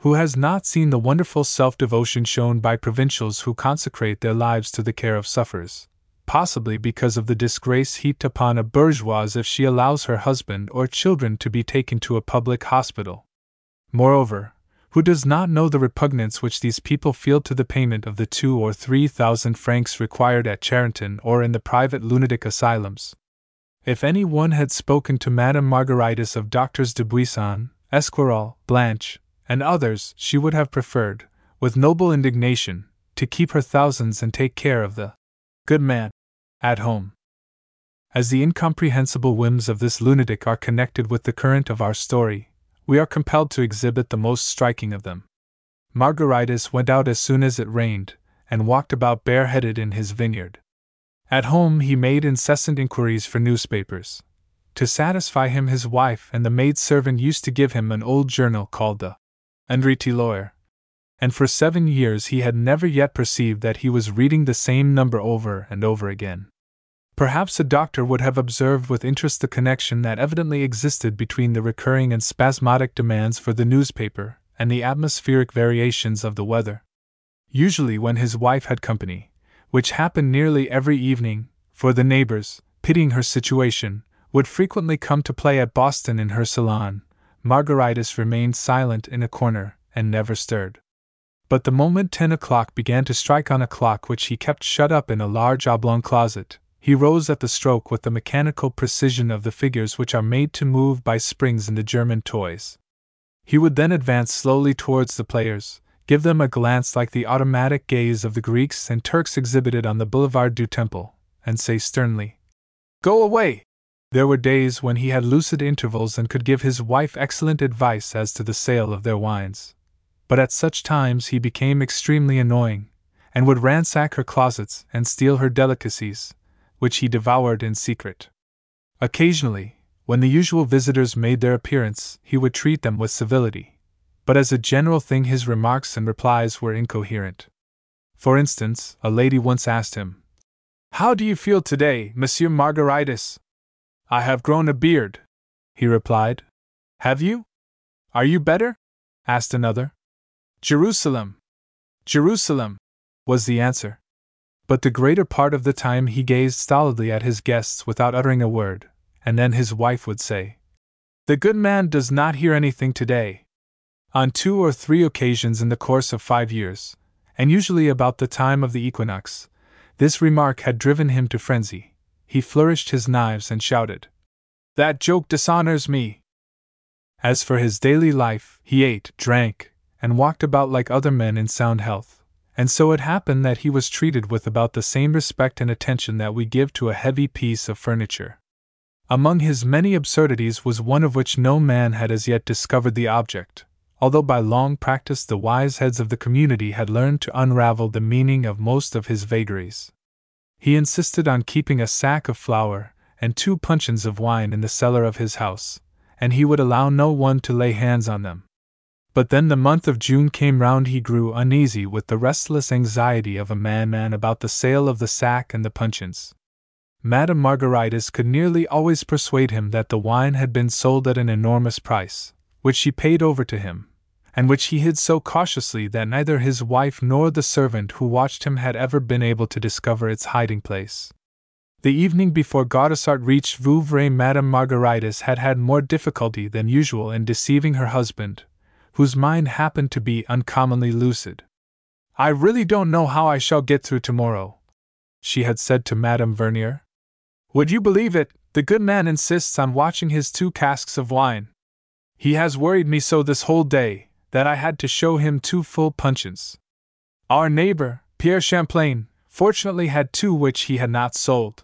Who has not seen the wonderful self devotion shown by provincials who consecrate their lives to the care of sufferers, possibly because of the disgrace heaped upon a bourgeoise if she allows her husband or children to be taken to a public hospital? Moreover, who does not know the repugnance which these people feel to the payment of the two or three thousand francs required at Charenton or in the private lunatic asylums. If any one had spoken to Madame Margaritis of Doctors Dubuisson, Esquirol, Blanche, and others, she would have preferred, with noble indignation, to keep her thousands and take care of the good man at home. As the incomprehensible whims of this lunatic are connected with the current of our story, we are compelled to exhibit the most striking of them. Margaritis went out as soon as it rained, and walked about bareheaded in his vineyard. At home, he made incessant inquiries for newspapers. To satisfy him, his wife and the maid servant used to give him an old journal called the Lawyer. And for seven years he had never yet perceived that he was reading the same number over and over again. Perhaps a doctor would have observed with interest the connection that evidently existed between the recurring and spasmodic demands for the newspaper and the atmospheric variations of the weather. Usually, when his wife had company, which happened nearly every evening, for the neighbors, pitying her situation, would frequently come to play at Boston in her salon, Margaritis remained silent in a corner and never stirred. But the moment ten o'clock began to strike on a clock which he kept shut up in a large oblong closet, he rose at the stroke with the mechanical precision of the figures which are made to move by springs in the German toys. He would then advance slowly towards the players, give them a glance like the automatic gaze of the Greeks and Turks exhibited on the Boulevard du Temple, and say sternly, Go away! There were days when he had lucid intervals and could give his wife excellent advice as to the sale of their wines. But at such times he became extremely annoying, and would ransack her closets and steal her delicacies, which he devoured in secret. Occasionally, when the usual visitors made their appearance, he would treat them with civility, but as a general thing his remarks and replies were incoherent. For instance, a lady once asked him, How do you feel today, Monsieur Margaritis? I have grown a beard, he replied. Have you? Are you better? asked another. Jerusalem! Jerusalem! was the answer but the greater part of the time he gazed stolidly at his guests without uttering a word, and then his wife would say, The good man does not hear anything today. On two or three occasions in the course of five years, and usually about the time of the equinox, this remark had driven him to frenzy. He flourished his knives and shouted, That joke dishonors me! As for his daily life, he ate, drank, and walked about like other men in sound health and so it happened that he was treated with about the same respect and attention that we give to a heavy piece of furniture. Among his many absurdities was one of which no man had as yet discovered the object, although by long practice the wise heads of the community had learned to unravel the meaning of most of his vagaries. He insisted on keeping a sack of flour and two puncheons of wine in the cellar of his house, and he would allow no one to lay hands on them. But then the month of June came round, he grew uneasy with the restless anxiety of a man man about the sale of the sack and the puncheons. Madame Margaritis could nearly always persuade him that the wine had been sold at an enormous price, which she paid over to him, and which he hid so cautiously that neither his wife nor the servant who watched him had ever been able to discover its hiding place. The evening before Gaudissart reached Vouvray, Madame Margaritis had had more difficulty than usual in deceiving her husband, whose mind happened to be uncommonly lucid. I really don't know how I shall get through tomorrow, she had said to Madame Vernier. Would you believe it, the good man insists on watching his two casks of wine. He has worried me so this whole day that I had to show him two full puncheons. Our neighbor, Pierre Champlain, fortunately had two which he had not sold.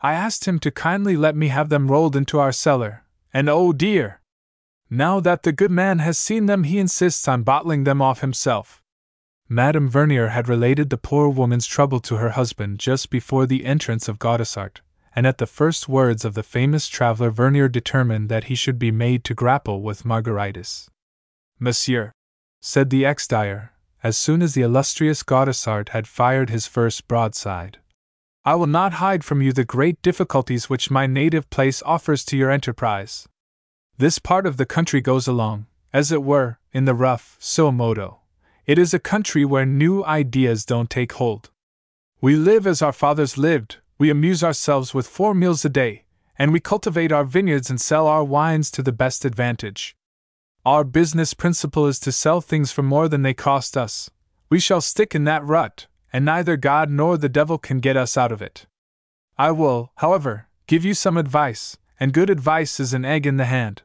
I asked him to kindly let me have them rolled into our cellar, and oh dear! Now that the good man has seen them, he insists on bottling them off himself. Madame Vernier had related the poor woman's trouble to her husband just before the entrance of Gaudissart, and at the first words of the famous traveler, Vernier determined that he should be made to grapple with Margaritis. Monsieur, said the ex dyer, as soon as the illustrious Gaudissart had fired his first broadside, I will not hide from you the great difficulties which my native place offers to your enterprise. This part of the country goes along, as it were, in the rough, so modo. It is a country where new ideas don't take hold. We live as our fathers lived, we amuse ourselves with four meals a day, and we cultivate our vineyards and sell our wines to the best advantage. Our business principle is to sell things for more than they cost us. We shall stick in that rut, and neither God nor the devil can get us out of it. I will, however, give you some advice, and good advice is an egg in the hand.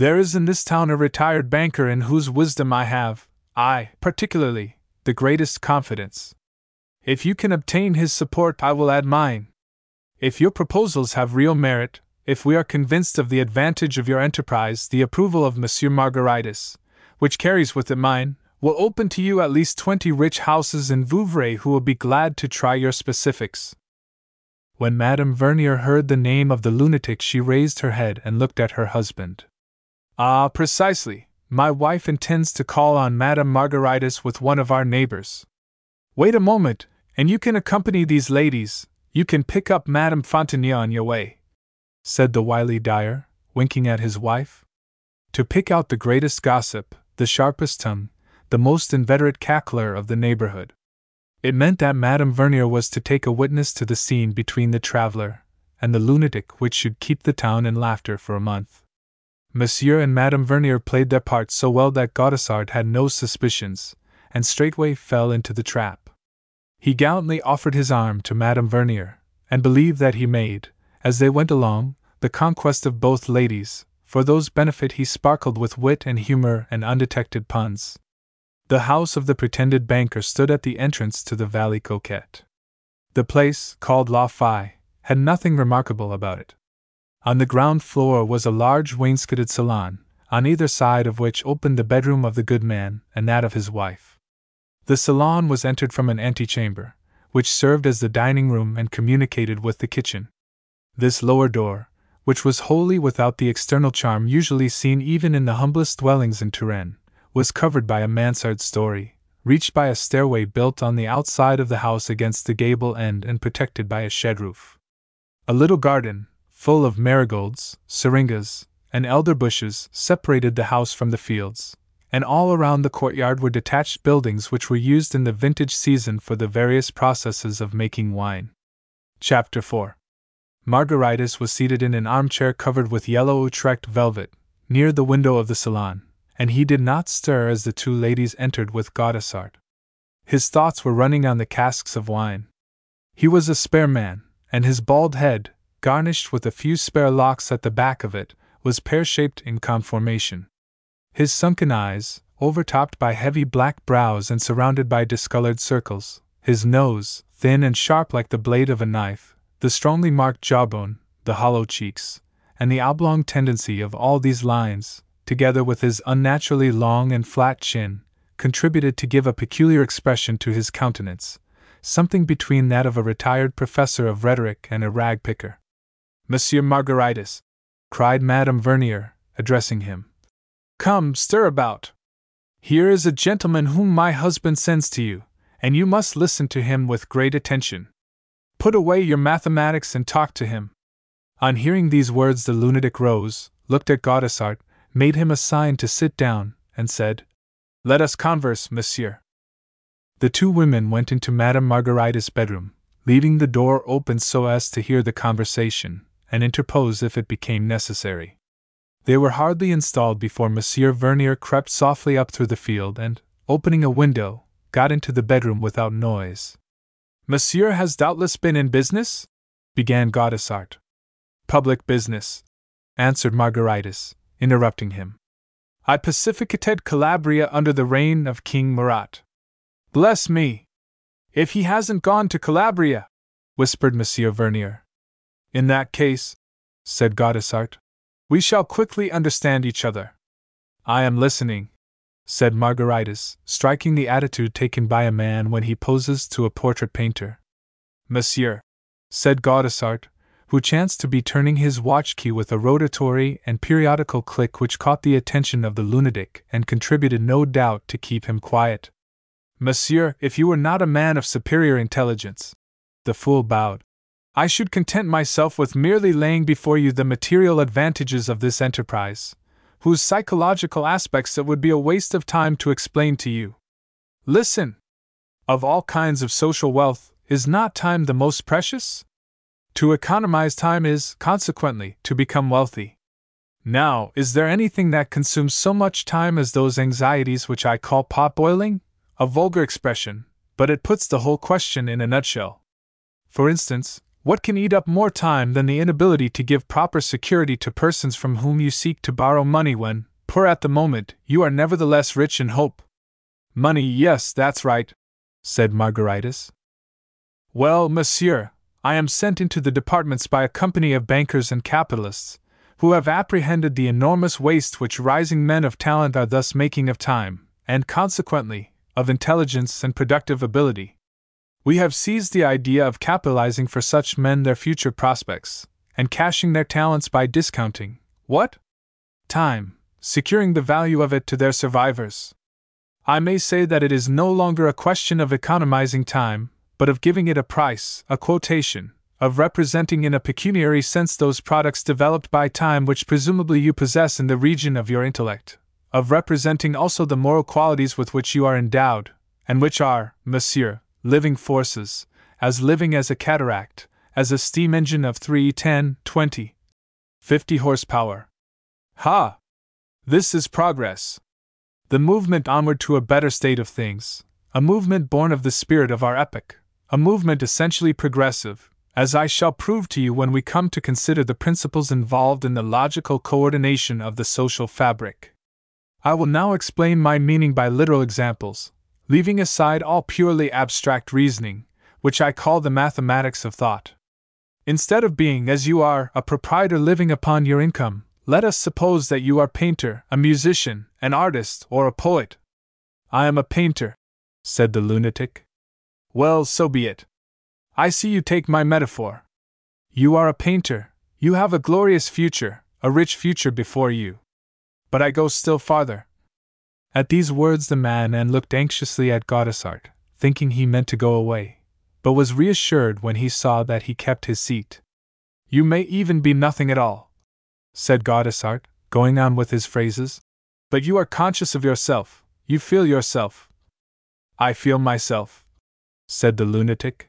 There is in this town a retired banker in whose wisdom I have, I, particularly, the greatest confidence. If you can obtain his support, I will add mine. If your proposals have real merit, if we are convinced of the advantage of your enterprise, the approval of Monsieur Margaritis, which carries with it mine, will open to you at least 20 rich houses in Vouvray who will be glad to try your specifics. When Madame Vernier heard the name of the lunatic, she raised her head and looked at her husband. Ah, precisely. My wife intends to call on Madame Margaritis with one of our neighbors. Wait a moment, and you can accompany these ladies. You can pick up Madame Fontanier on your way, said the wily dyer, winking at his wife. To pick out the greatest gossip, the sharpest tongue, the most inveterate cackler of the neighborhood. It meant that Madame Vernier was to take a witness to the scene between the traveler and the lunatic which should keep the town in laughter for a month. Monsieur and Madame Vernier played their parts so well that Gaudissart had no suspicions, and straightway fell into the trap. He gallantly offered his arm to Madame Vernier, and believed that he made, as they went along, the conquest of both ladies, for those benefit he sparkled with wit and humor and undetected puns. The house of the pretended banker stood at the entrance to the Valley Coquette. The place, called La Faye, had nothing remarkable about it. On the ground floor was a large wainscoted salon, on either side of which opened the bedroom of the good man and that of his wife. The salon was entered from an antechamber, which served as the dining room and communicated with the kitchen. This lower door, which was wholly without the external charm usually seen even in the humblest dwellings in Touraine, was covered by a mansard story, reached by a stairway built on the outside of the house against the gable end and protected by a shed roof. A little garden, full of marigolds, syringas, and elder bushes, separated the house from the fields, and all around the courtyard were detached buildings which were used in the vintage season for the various processes of making wine. Chapter 4 Margaritis was seated in an armchair covered with yellow Utrecht velvet, near the window of the salon and he did not stir as the two ladies entered with Gaudissart. His thoughts were running on the casks of wine. He was a spare man, and his bald head, garnished with a few spare locks at the back of it, was pear shaped in conformation. His sunken eyes, overtopped by heavy black brows and surrounded by discolored circles, his nose, thin and sharp like the blade of a knife, the strongly marked jawbone, the hollow cheeks, and the oblong tendency of all these lines, together with his unnaturally long and flat chin, contributed to give a peculiar expression to his countenance, something between that of a retired professor of rhetoric and a rag picker. Monsieur Margaritis, cried Madame Vernier, addressing him. Come, stir about. Here is a gentleman whom my husband sends to you, and you must listen to him with great attention. Put away your mathematics and talk to him. On hearing these words, the lunatic rose, looked at Gaudissart, made him a sign to sit down, and said, Let us converse, monsieur. The two women went into Madame Margaritis' bedroom, leaving the door open so as to hear the conversation, and interpose if it became necessary. They were hardly installed before Monsieur Vernier crept softly up through the field and, opening a window, got into the bedroom without noise. Monsieur has doubtless been in business? began Gaudissart. Public business, answered Margaritis, interrupting him. I pacificated Calabria under the reign of King Murat. Bless me! If he hasn't gone to Calabria, whispered Monsieur Vernier. In that case, said Gaudissart, we shall quickly understand each other. I am listening, said Margaritis, striking the attitude taken by a man when he poses to a portrait painter. Monsieur, said Gaudissart, who chanced to be turning his watch key with a rotatory and periodical click which caught the attention of the lunatic and contributed no doubt to keep him quiet. Monsieur, if you were not a man of superior intelligence, the fool bowed. I should content myself with merely laying before you the material advantages of this enterprise, whose psychological aspects it would be a waste of time to explain to you. Listen! Of all kinds of social wealth, is not time the most precious? To economize time is, consequently, to become wealthy. Now, is there anything that consumes so much time as those anxieties which I call pot boiling? A vulgar expression, but it puts the whole question in a nutshell. For instance, what can eat up more time than the inability to give proper security to persons from whom you seek to borrow money when, poor at the moment, you are nevertheless rich in hope? Money, yes, that's right, said Margaritis. Well, monsieur, I am sent into the departments by a company of bankers and capitalists, who have apprehended the enormous waste which rising men of talent are thus making of time, and consequently, of intelligence and productive ability. We have seized the idea of capitalizing for such men their future prospects, and cashing their talents by discounting what? Time, securing the value of it to their survivors. I may say that it is no longer a question of economizing time, but of giving it a price, a quotation, of representing in a pecuniary sense those products developed by time which presumably you possess in the region of your intellect, of representing also the moral qualities with which you are endowed, and which are, monsieur, living forces, as living as a cataract, as a steam engine of 3, 10, 20, 50 horsepower. Ha! This is progress. The movement onward to a better state of things, a movement born of the spirit of our epoch a movement essentially progressive, as I shall prove to you when we come to consider the principles involved in the logical coordination of the social fabric. I will now explain my meaning by literal examples, leaving aside all purely abstract reasoning, which I call the mathematics of thought. Instead of being, as you are, a proprietor living upon your income, let us suppose that you are a painter, a musician, an artist, or a poet. I am a painter, said the lunatic. Well, so be it. I see you take my metaphor. You are a painter, you have a glorious future, a rich future before you. But I go still farther. At these words, the man and looked anxiously at Gaudissart, thinking he meant to go away, but was reassured when he saw that he kept his seat. You may even be nothing at all, said Gaudissart, going on with his phrases. But you are conscious of yourself, you feel yourself. I feel myself, said the lunatic.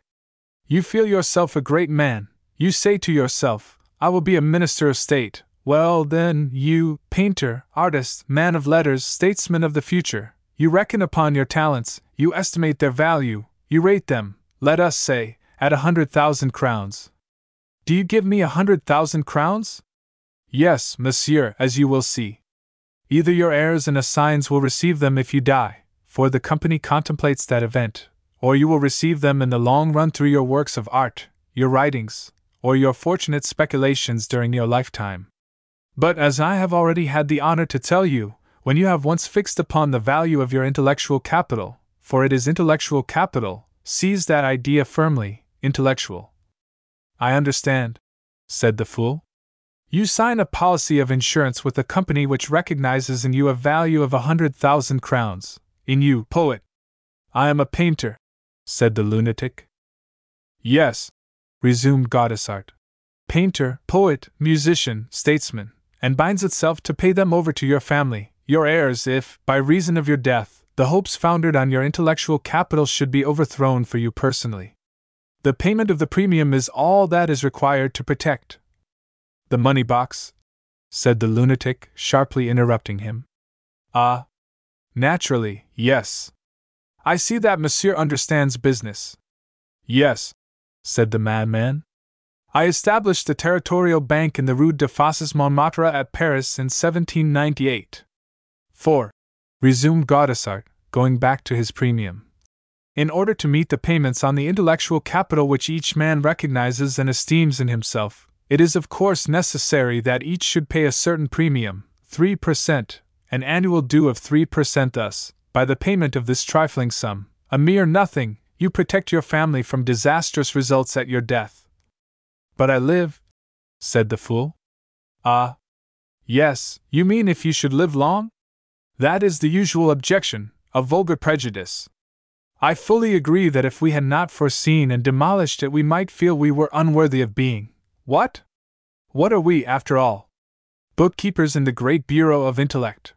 You feel yourself a great man. You say to yourself, I will be a minister of state. Well, then, you, painter, artist, man of letters, statesman of the future, you reckon upon your talents, you estimate their value, you rate them, let us say, at a hundred thousand crowns. Do you give me a hundred thousand crowns? Yes, monsieur, as you will see. Either your heirs and assigns will receive them if you die, for the company contemplates that event, or you will receive them in the long run through your works of art, your writings, or your fortunate speculations during your lifetime. But as I have already had the honor to tell you, when you have once fixed upon the value of your intellectual capital, for it is intellectual capital, seize that idea firmly, intellectual. I understand, said the fool. You sign a policy of insurance with a company which recognizes in you a value of a hundred thousand crowns. In you, poet. I am a painter, said the lunatic. Yes, resumed Gaudissart. Painter, poet, musician, statesman, and binds itself to pay them over to your family, your heirs, if, by reason of your death, the hopes founded on your intellectual capital should be overthrown for you personally. The payment of the premium is all that is required to protect. The money box? said the lunatic, sharply interrupting him. Ah, naturally, yes. I see that monsieur understands business. Yes, said the madman. I established the territorial bank in the Rue de Fosses Montmartre at Paris in 1798. 4. Resumed Gaudissart, going back to his premium. In order to meet the payments on the intellectual capital which each man recognizes and esteems in himself, it is of course necessary that each should pay a certain premium, 3%, an annual due of 3% thus, by the payment of this trifling sum, a mere nothing, you protect your family from disastrous results at your death. But I live, said the fool. Ah. Yes, you mean if you should live long? That is the usual objection, a vulgar prejudice. I fully agree that if we had not foreseen and demolished it, we might feel we were unworthy of being. What? What are we, after all? Bookkeepers in the great bureau of intellect.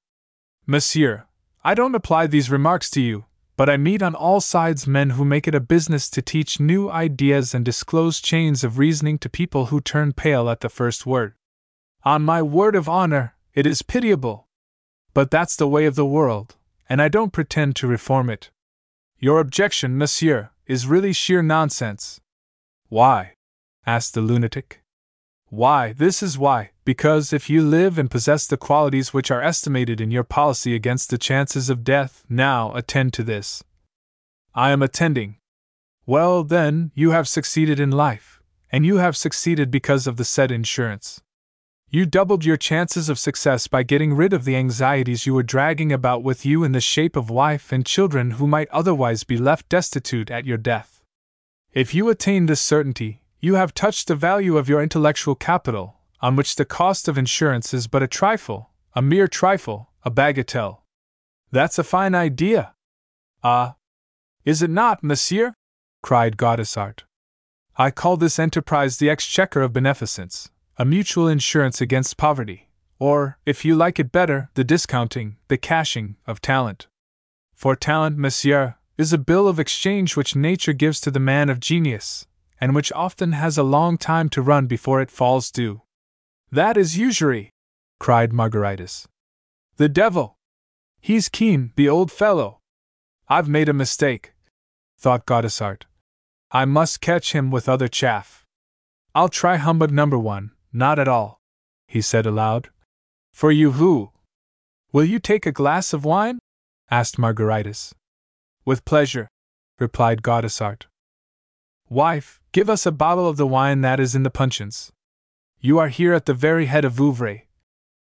Monsieur, I don't apply these remarks to you, but I meet on all sides men who make it a business to teach new ideas and disclose chains of reasoning to people who turn pale at the first word. On my word of honor, it is pitiable. But that's the way of the world, and I don't pretend to reform it. Your objection, monsieur, is really sheer nonsense. Why? asked the lunatic. Why, this is why, because if you live and possess the qualities which are estimated in your policy against the chances of death, now attend to this. I am attending. Well, then, you have succeeded in life, and you have succeeded because of the said insurance. You doubled your chances of success by getting rid of the anxieties you were dragging about with you in the shape of wife and children who might otherwise be left destitute at your death. If you attain this certainty, you have touched the value of your intellectual capital, on which the cost of insurance is but a trifle, a mere trifle, a bagatelle. That's a fine idea. Ah! Is it not, monsieur? cried Gaudissart. I call this enterprise the exchequer of beneficence, a mutual insurance against poverty, or, if you like it better, the discounting, the cashing, of talent. For talent, monsieur, is a bill of exchange which nature gives to the man of genius, and which often has a long time to run before it falls due. That is usury! cried Margaritis. The devil! He's keen, the old fellow! I've made a mistake, thought Gaudissart. I must catch him with other chaff. I'll try humbug number one, not at all, he said aloud. For you who? Will you take a glass of wine? asked Margaritis. With pleasure, replied Gaudissart. Wife, give us a bottle of the wine that is in the puncheons. You are here at the very head of Vouvray,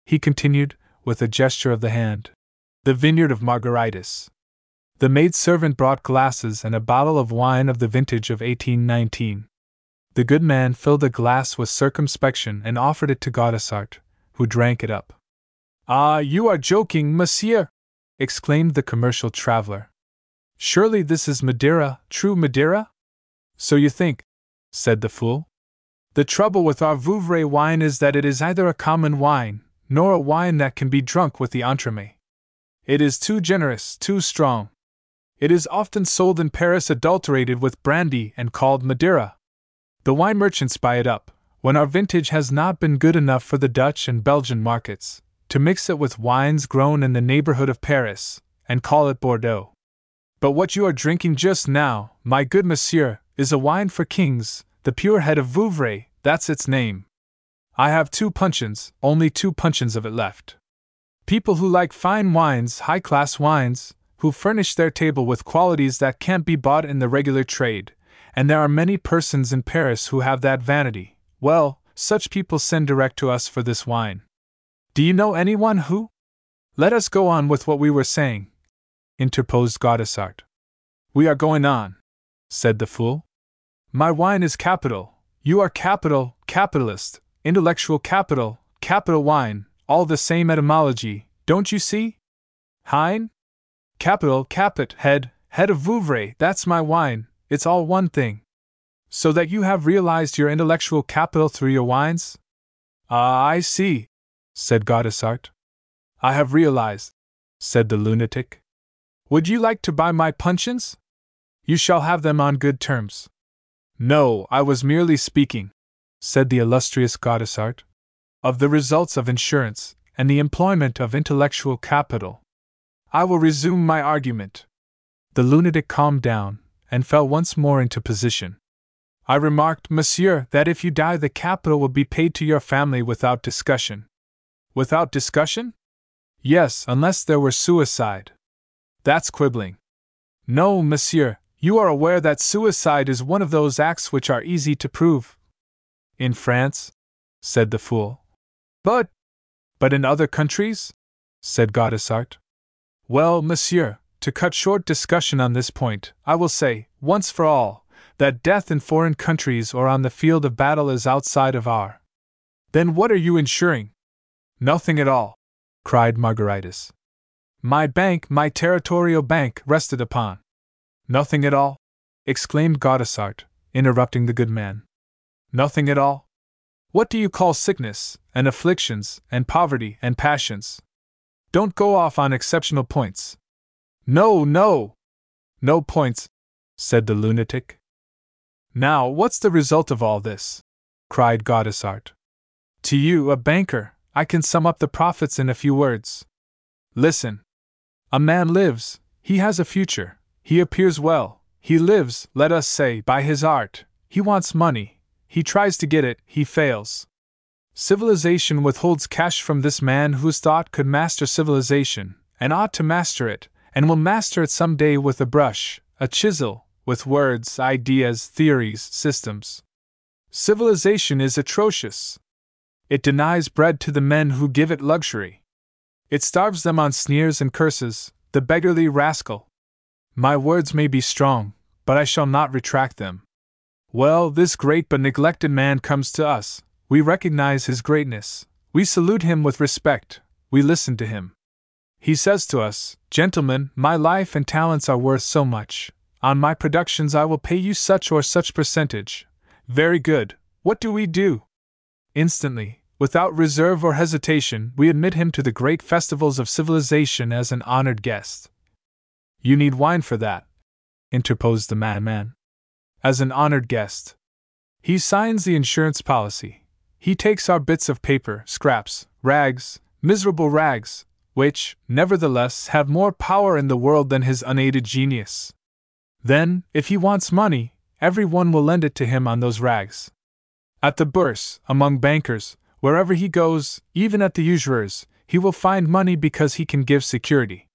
he continued, with a gesture of the hand. The vineyard of Margaritis. The maid servant brought glasses and a bottle of wine of the vintage of 1819. The good man filled a glass with circumspection and offered it to Gaudissart, who drank it up. Ah, you are joking, monsieur! exclaimed the commercial traveler. Surely this is Madeira, true Madeira? So you think, said the fool. The trouble with our Vouvray wine is that it is either a common wine, nor a wine that can be drunk with the entremet. It is too generous, too strong. It is often sold in Paris adulterated with brandy and called Madeira. The wine merchants buy it up, when our vintage has not been good enough for the Dutch and Belgian markets, to mix it with wines grown in the neighborhood of Paris, and call it Bordeaux. But what you are drinking just now, my good monsieur, is a wine for kings, the pure head of Vouvray, that's its name. I have two puncheons, only two puncheons of it left. People who like fine wines, high class wines, who furnish their table with qualities that can't be bought in the regular trade, and there are many persons in Paris who have that vanity. Well, such people send direct to us for this wine. Do you know anyone who? Let us go on with what we were saying, interposed Gaudissart. We are going on, said the fool. My wine is capital. You are capital, capitalist, intellectual capital, capital wine, all the same etymology, don't you see? Hein? Capital, caput, head, head of Vouvray, that's my wine, it's all one thing. So that you have realized your intellectual capital through your wines? Ah, I see, said Gaudissart. I have realized, said the lunatic. Would you like to buy my puncheons? You shall have them on good terms. No, I was merely speaking, said the illustrious Gaudissart, of the results of insurance and the employment of intellectual capital. I will resume my argument. The lunatic calmed down and fell once more into position. I remarked, Monsieur, that if you die, the capital will be paid to your family without discussion. Without discussion? Yes, unless there were suicide. That's quibbling. No, monsieur, you are aware that suicide is one of those acts which are easy to prove. In France? said the fool. But. But in other countries? said Gaudissart. Well, monsieur, to cut short discussion on this point, I will say, once for all, that death in foreign countries or on the field of battle is outside of our. Then what are you insuring? Nothing at all, cried Margaritis. My bank, my territorial bank, rested upon. Nothing at all? exclaimed Gaudissart, interrupting the good man. Nothing at all? What do you call sickness, and afflictions, and poverty, and passions? Don't go off on exceptional points. No, no! No points, said the lunatic. Now, what's the result of all this? cried Gaudissart. To you, a banker, I can sum up the profits in a few words. Listen. A man lives, he has a future, he appears well, he lives, let us say, by his art, he wants money, he tries to get it, he fails. Civilization withholds cash from this man whose thought could master civilization, and ought to master it, and will master it some day with a brush, a chisel, with words, ideas, theories, systems. Civilization is atrocious. It denies bread to the men who give it luxury. It starves them on sneers and curses, the beggarly rascal. My words may be strong, but I shall not retract them. Well, this great but neglected man comes to us. We recognize his greatness. We salute him with respect. We listen to him. He says to us, Gentlemen, my life and talents are worth so much. On my productions, I will pay you such or such percentage. Very good. What do we do? Instantly, without reserve or hesitation, we admit him to the great festivals of civilization as an honored guest. You need wine for that, interposed the madman. As an honored guest. He signs the insurance policy. He takes our bits of paper, scraps, rags, miserable rags, which, nevertheless, have more power in the world than his unaided genius. Then, if he wants money, every one will lend it to him on those rags. At the bourse, among bankers, wherever he goes, even at the usurers, he will find money because he can give security.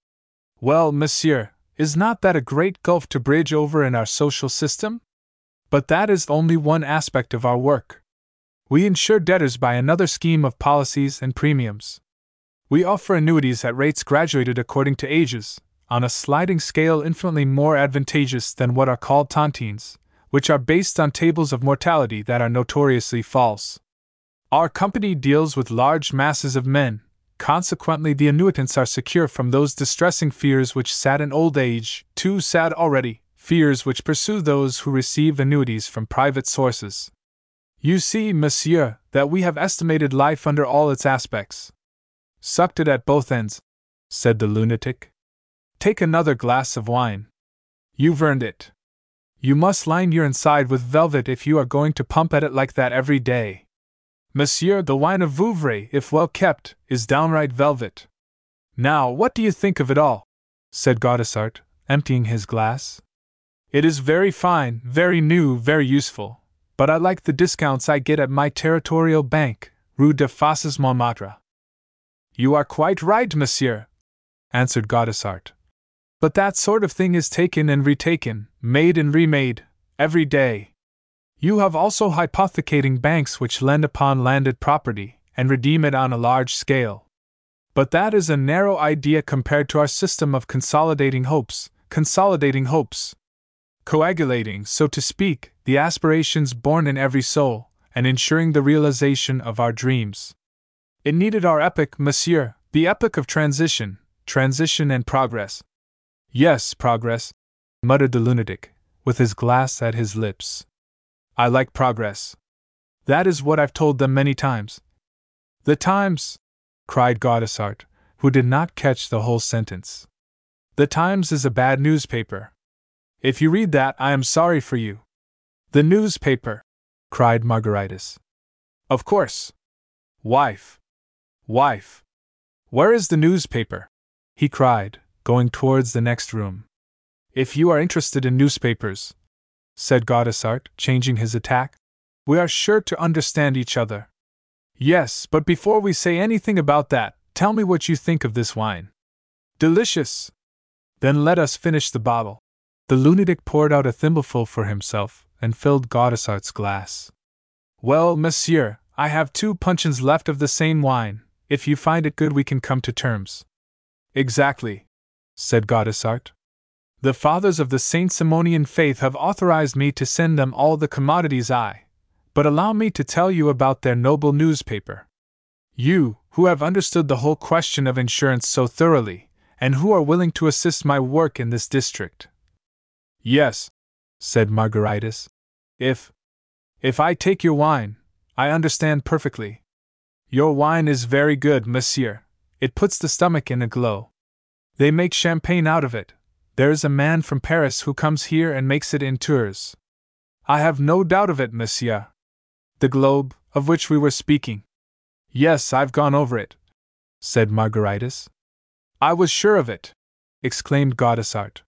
Well, monsieur, is not that a great gulf to bridge over in our social system? But that is only one aspect of our work. We insure debtors by another scheme of policies and premiums. We offer annuities at rates graduated according to ages, on a sliding scale infinitely more advantageous than what are called tontines, which are based on tables of mortality that are notoriously false. Our company deals with large masses of men, consequently, the annuitants are secure from those distressing fears which sadden old age, too sad already, fears which pursue those who receive annuities from private sources. You see, monsieur, that we have estimated life under all its aspects. Sucked it at both ends, said the lunatic. Take another glass of wine. You've earned it. You must line your inside with velvet if you are going to pump at it like that every day. Monsieur, the wine of Vouvray, if well kept, is downright velvet. Now, what do you think of it all? said Gaudissart, emptying his glass. It is very fine, very new, very useful, but I like the discounts I get at my territorial bank, Rue de Fosses Montmartre. You are quite right, monsieur, answered Gaudissart. But that sort of thing is taken and retaken, made and remade, every day. You have also hypothecating banks which lend upon landed property and redeem it on a large scale. But that is a narrow idea compared to our system of consolidating hopes, consolidating hopes. Coagulating, so to speak, the aspirations born in every soul, and ensuring the realization of our dreams. It needed our epoch, monsieur, the epoch of transition, transition and progress, Yes, progress, muttered the lunatic, with his glass at his lips. I like progress. That is what I've told them many times. The Times! cried Gaudissart, who did not catch the whole sentence. The Times is a bad newspaper. If you read that, I am sorry for you. The newspaper! cried Margaritis. Of course. Wife! Wife! Where is the newspaper? he cried, going towards the next room. If you are interested in newspapers, said Gaudissart, changing his attack, we are sure to understand each other. Yes, but before we say anything about that, tell me what you think of this wine. Delicious! Then let us finish the bottle. The lunatic poured out a thimbleful for himself and filled Gaudissart's glass. Well, monsieur, I have two puncheons left of the same wine. If you find it good, we can come to terms. Exactly, said Gaudissart. The fathers of the Saint Simonian faith have authorized me to send them all the commodities I. But allow me to tell you about their noble newspaper. You, who have understood the whole question of insurance so thoroughly, and who are willing to assist my work in this district. Yes, said Margaritis. If. If I take your wine, I understand perfectly. Your wine is very good, monsieur. It puts the stomach in a glow. They make champagne out of it, there is a man from Paris who comes here and makes it in Tours. I have no doubt of it, monsieur. The globe, of which we were speaking. Yes, I've gone over it, said Margaritis. I was sure of it, exclaimed Gaudissart.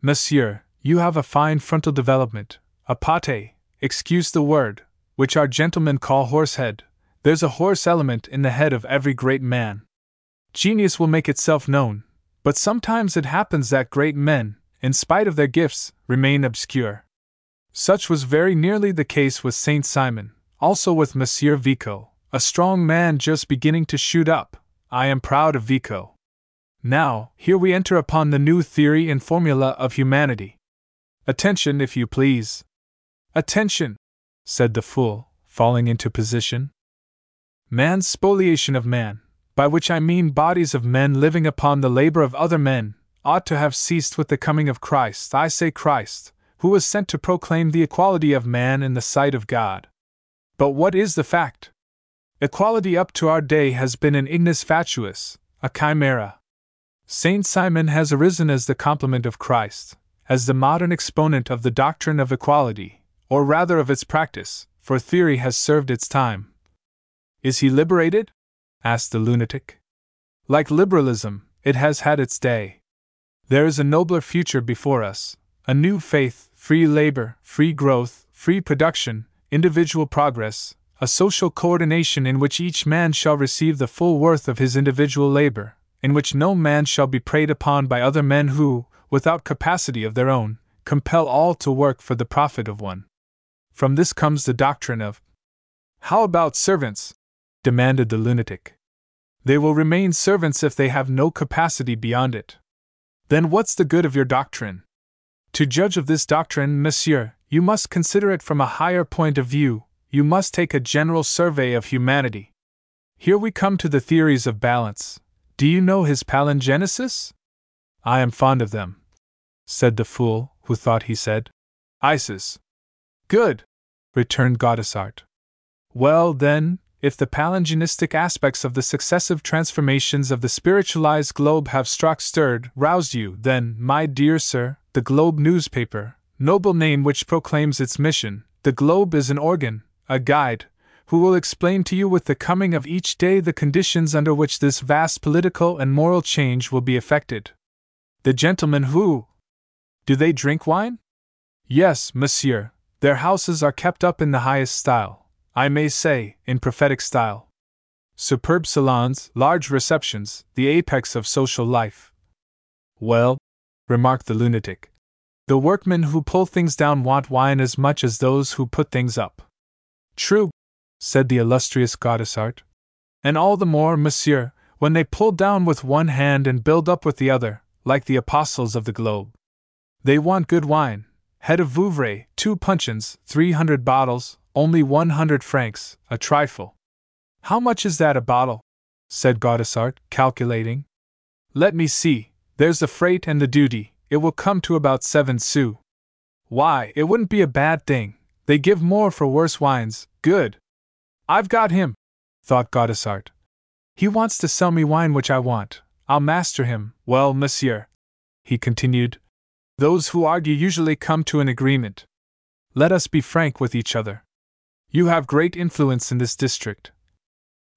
Monsieur, you have a fine frontal development, a pate, excuse the word, which our gentlemen call horsehead. There's a horse element in the head of every great man. Genius will make itself known, but sometimes it happens that great men, in spite of their gifts, remain obscure. Such was very nearly the case with Saint Simon, also with Monsieur Vico, a strong man just beginning to shoot up. I am proud of Vico. Now, here we enter upon the new theory and formula of humanity. Attention, if you please. Attention, said the fool, falling into position. Man's spoliation of man, by which I mean bodies of men living upon the labor of other men, ought to have ceased with the coming of Christ. I say Christ, who was sent to proclaim the equality of man in the sight of God. But what is the fact? Equality up to our day has been an ignis fatuus, a chimera. Saint Simon has arisen as the complement of Christ, as the modern exponent of the doctrine of equality, or rather of its practice, for theory has served its time. Is he liberated? Asked the lunatic. Like liberalism, it has had its day. There is a nobler future before us a new faith, free labor, free growth, free production, individual progress, a social coordination in which each man shall receive the full worth of his individual labor, in which no man shall be preyed upon by other men who, without capacity of their own, compel all to work for the profit of one. From this comes the doctrine of. How about servants? Demanded the lunatic. They will remain servants if they have no capacity beyond it. Then what's the good of your doctrine? To judge of this doctrine, monsieur, you must consider it from a higher point of view, you must take a general survey of humanity. Here we come to the theories of Ballanche. Do you know his palingenesis? I am fond of them, said the fool, who thought he said. Isis. Good, returned Gaudissart. Well, then, if the palingenistic aspects of the successive transformations of the spiritualized globe have struck, stirred, roused you, then, my dear sir, the Globe newspaper, noble name which proclaims its mission, the Globe is an organ, a guide, who will explain to you with the coming of each day the conditions under which this vast political and moral change will be effected. The gentlemen who. Do they drink wine? Yes, monsieur, their houses are kept up in the highest style. I may say, in prophetic style. Superb salons, large receptions, the apex of social life. Well, remarked the lunatic, the workmen who pull things down want wine as much as those who put things up. True, said the illustrious Gaudissart. And all the more, monsieur, when they pull down with one hand and build up with the other, like the apostles of the globe. They want good wine, head of Vouvray, two puncheons, three hundred bottles, only one hundred francs, a trifle. How much is that a bottle? said Gaudissart, calculating. Let me see, there's the freight and the duty, it will come to about seven sous. Why, it wouldn't be a bad thing, They give more for worse wines. Good. I've got him, thought Gaudissart. He wants to sell me wine which I want. I'll master him. Well, monsieur, he continued, those who argue usually come to an agreement. Let us be frank with each other. You have great influence in this district.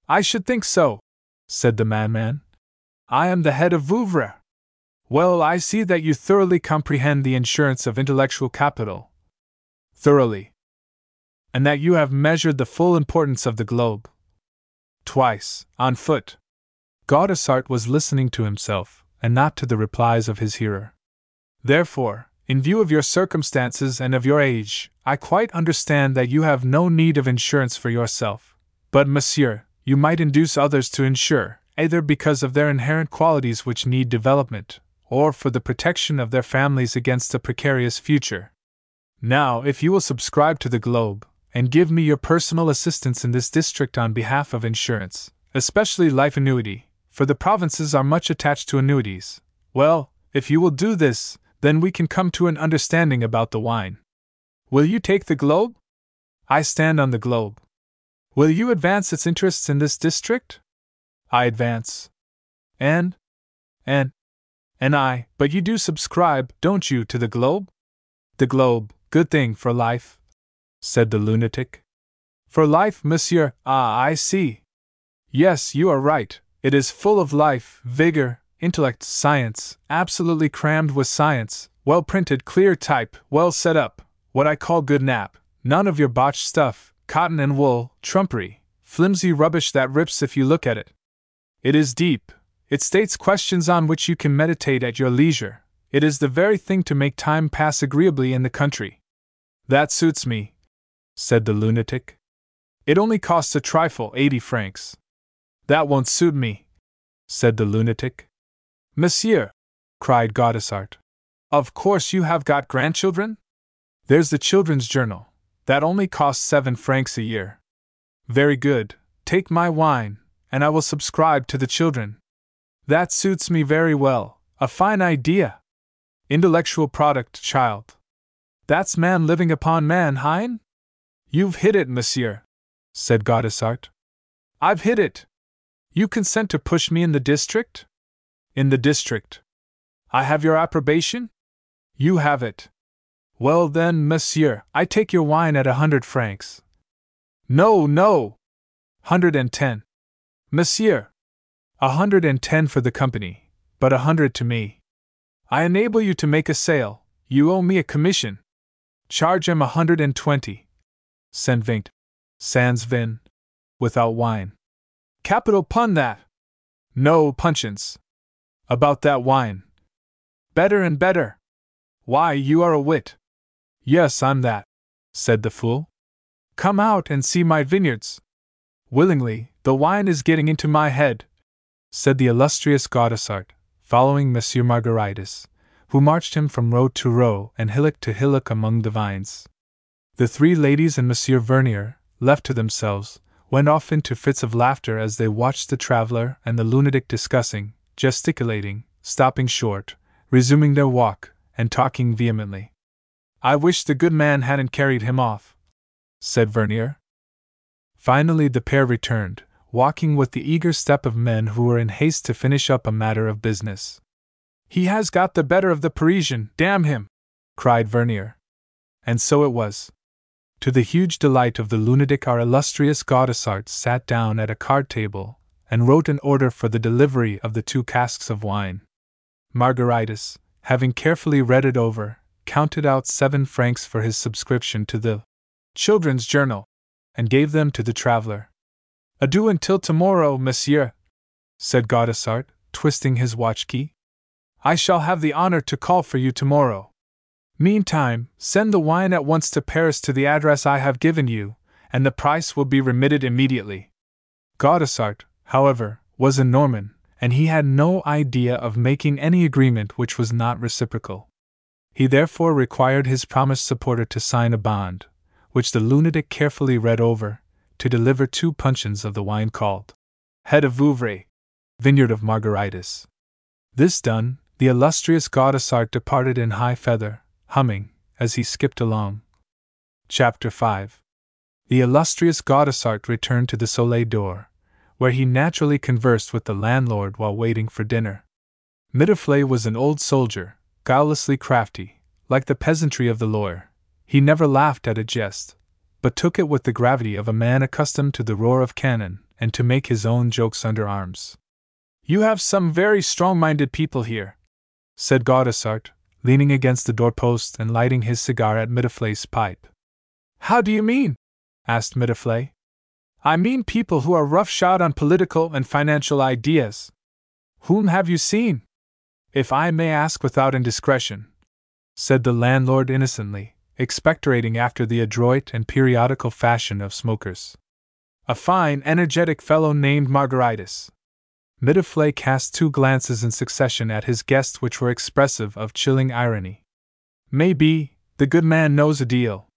I should think so, said the madman. I am the head of Vouvray. Well, I see that you thoroughly comprehend the insurance of intellectual capital. Thoroughly. And that you have measured the full importance of the globe. Twice, on foot. Gaudissart was listening to himself, and not to the replies of his hearer. Therefore, in view of your circumstances and of your age, I quite understand that you have no need of insurance for yourself. But, monsieur, you might induce others to insure, either because of their inherent qualities which need development, or for the protection of their families against a precarious future. Now, if you will subscribe to the Globe, and give me your personal assistance in this district on behalf of insurance, especially life annuity, for the provinces are much attached to annuities, well, if you will do this, then we can come to an understanding about the wine. Will you take the Globe? I stand on the Globe. Will you advance its interests in this district? I advance. And? And? And I, but you do subscribe, don't you, to the Globe? The Globe, good thing for life, said the lunatic. For life, monsieur, ah, I see. Yes, you are right, it is full of life, vigor, intellect, science, absolutely crammed with science, well printed, clear type, well set up, what I call good nap, none of your botched stuff, cotton and wool, trumpery, flimsy rubbish that rips if you look at it. It is deep, it states questions on which you can meditate at your leisure. It is the very thing to make time pass agreeably in the country. That suits me, said the lunatic. It only costs a trifle, eighty francs. That won't suit me, said the lunatic. Monsieur, cried Gaudissart. Of course you have got grandchildren? There's the children's journal. That only costs seven francs a year. Very good, take my wine, and I will subscribe to the children. That suits me very well. A fine idea. Intellectual product, child. That's man living upon man, Hein? You've hit it, monsieur, said Gaudissart. I've hit it. You consent to push me in the district? In the district. I have your approbation? You have it. Well then, monsieur, I take your wine at a hundred francs. No, no! Hundred and ten. Monsieur, a hundred and ten for the company, but a hundred to me. I enable you to make a sale, you owe me a commission. Charge him a hundred and twenty. Send vingt. Sans vin. Without wine. Capital pun that! No puncheons. About that wine. Better and better. Why, you are a wit. Yes, I'm that, said the fool. Come out and see my vineyards. Willingly, the wine is getting into my head, said the illustrious Gaudissart, following Monsieur Margaritis, who marched him from row to row and hillock to hillock among the vines. The three ladies and Monsieur Vernier, left to themselves, went off into fits of laughter as they watched the traveler and the lunatic discussing, gesticulating, stopping short, resuming their walk, and talking vehemently. I wish the good man hadn't carried him off, said Vernier. Finally, the pair returned, walking with the eager step of men who were in haste to finish up a matter of business. He has got the better of the Parisian, damn him! cried Vernier. And so it was. To the huge delight of the lunatic, our illustrious Gaudissart sat down at a card table and wrote an order for the delivery of the two casks of wine. Margaritis, having carefully read it over, counted out seven francs for his subscription to the Children's Journal, and gave them to the traveler. Adieu until tomorrow, monsieur, said Gaudissart, twisting his watch key. I shall have the honor to call for you tomorrow. Meantime, send the wine at once to Paris to the address I have given you, and the price will be remitted immediately. Gaudissart, however, was a Norman, and he had no idea of making any agreement which was not reciprocal. He therefore required his promised supporter to sign a bond, which the lunatic carefully read over, to deliver two puncheons of the wine called Head of Vouvray, Vineyard of Margaritis. This done, the illustrious Gaudissart departed in high feather, humming, as he skipped along. Chapter 5 The illustrious Gaudissart returned to the Soleil d'Or, where he naturally conversed with the landlord while waiting for dinner. Mitouflet was an old soldier, guilelessly crafty, like the peasantry of the Loire. He never laughed at a jest, but took it with the gravity of a man accustomed to the roar of cannon and to make his own jokes under arms. You have some very strong minded people here, said Gaudissart, leaning against the doorpost and lighting his cigar at Mitouflet's pipe. How do you mean? asked Mitouflet. I mean people who are roughshod on political and financial ideas. Whom have you seen? If I may ask without indiscretion, said the landlord innocently, expectorating after the adroit and periodical fashion of smokers. A fine, energetic fellow named Margaritis. Mitouflet cast two glances in succession at his guest which were expressive of chilling irony. Maybe, the good man knows a deal.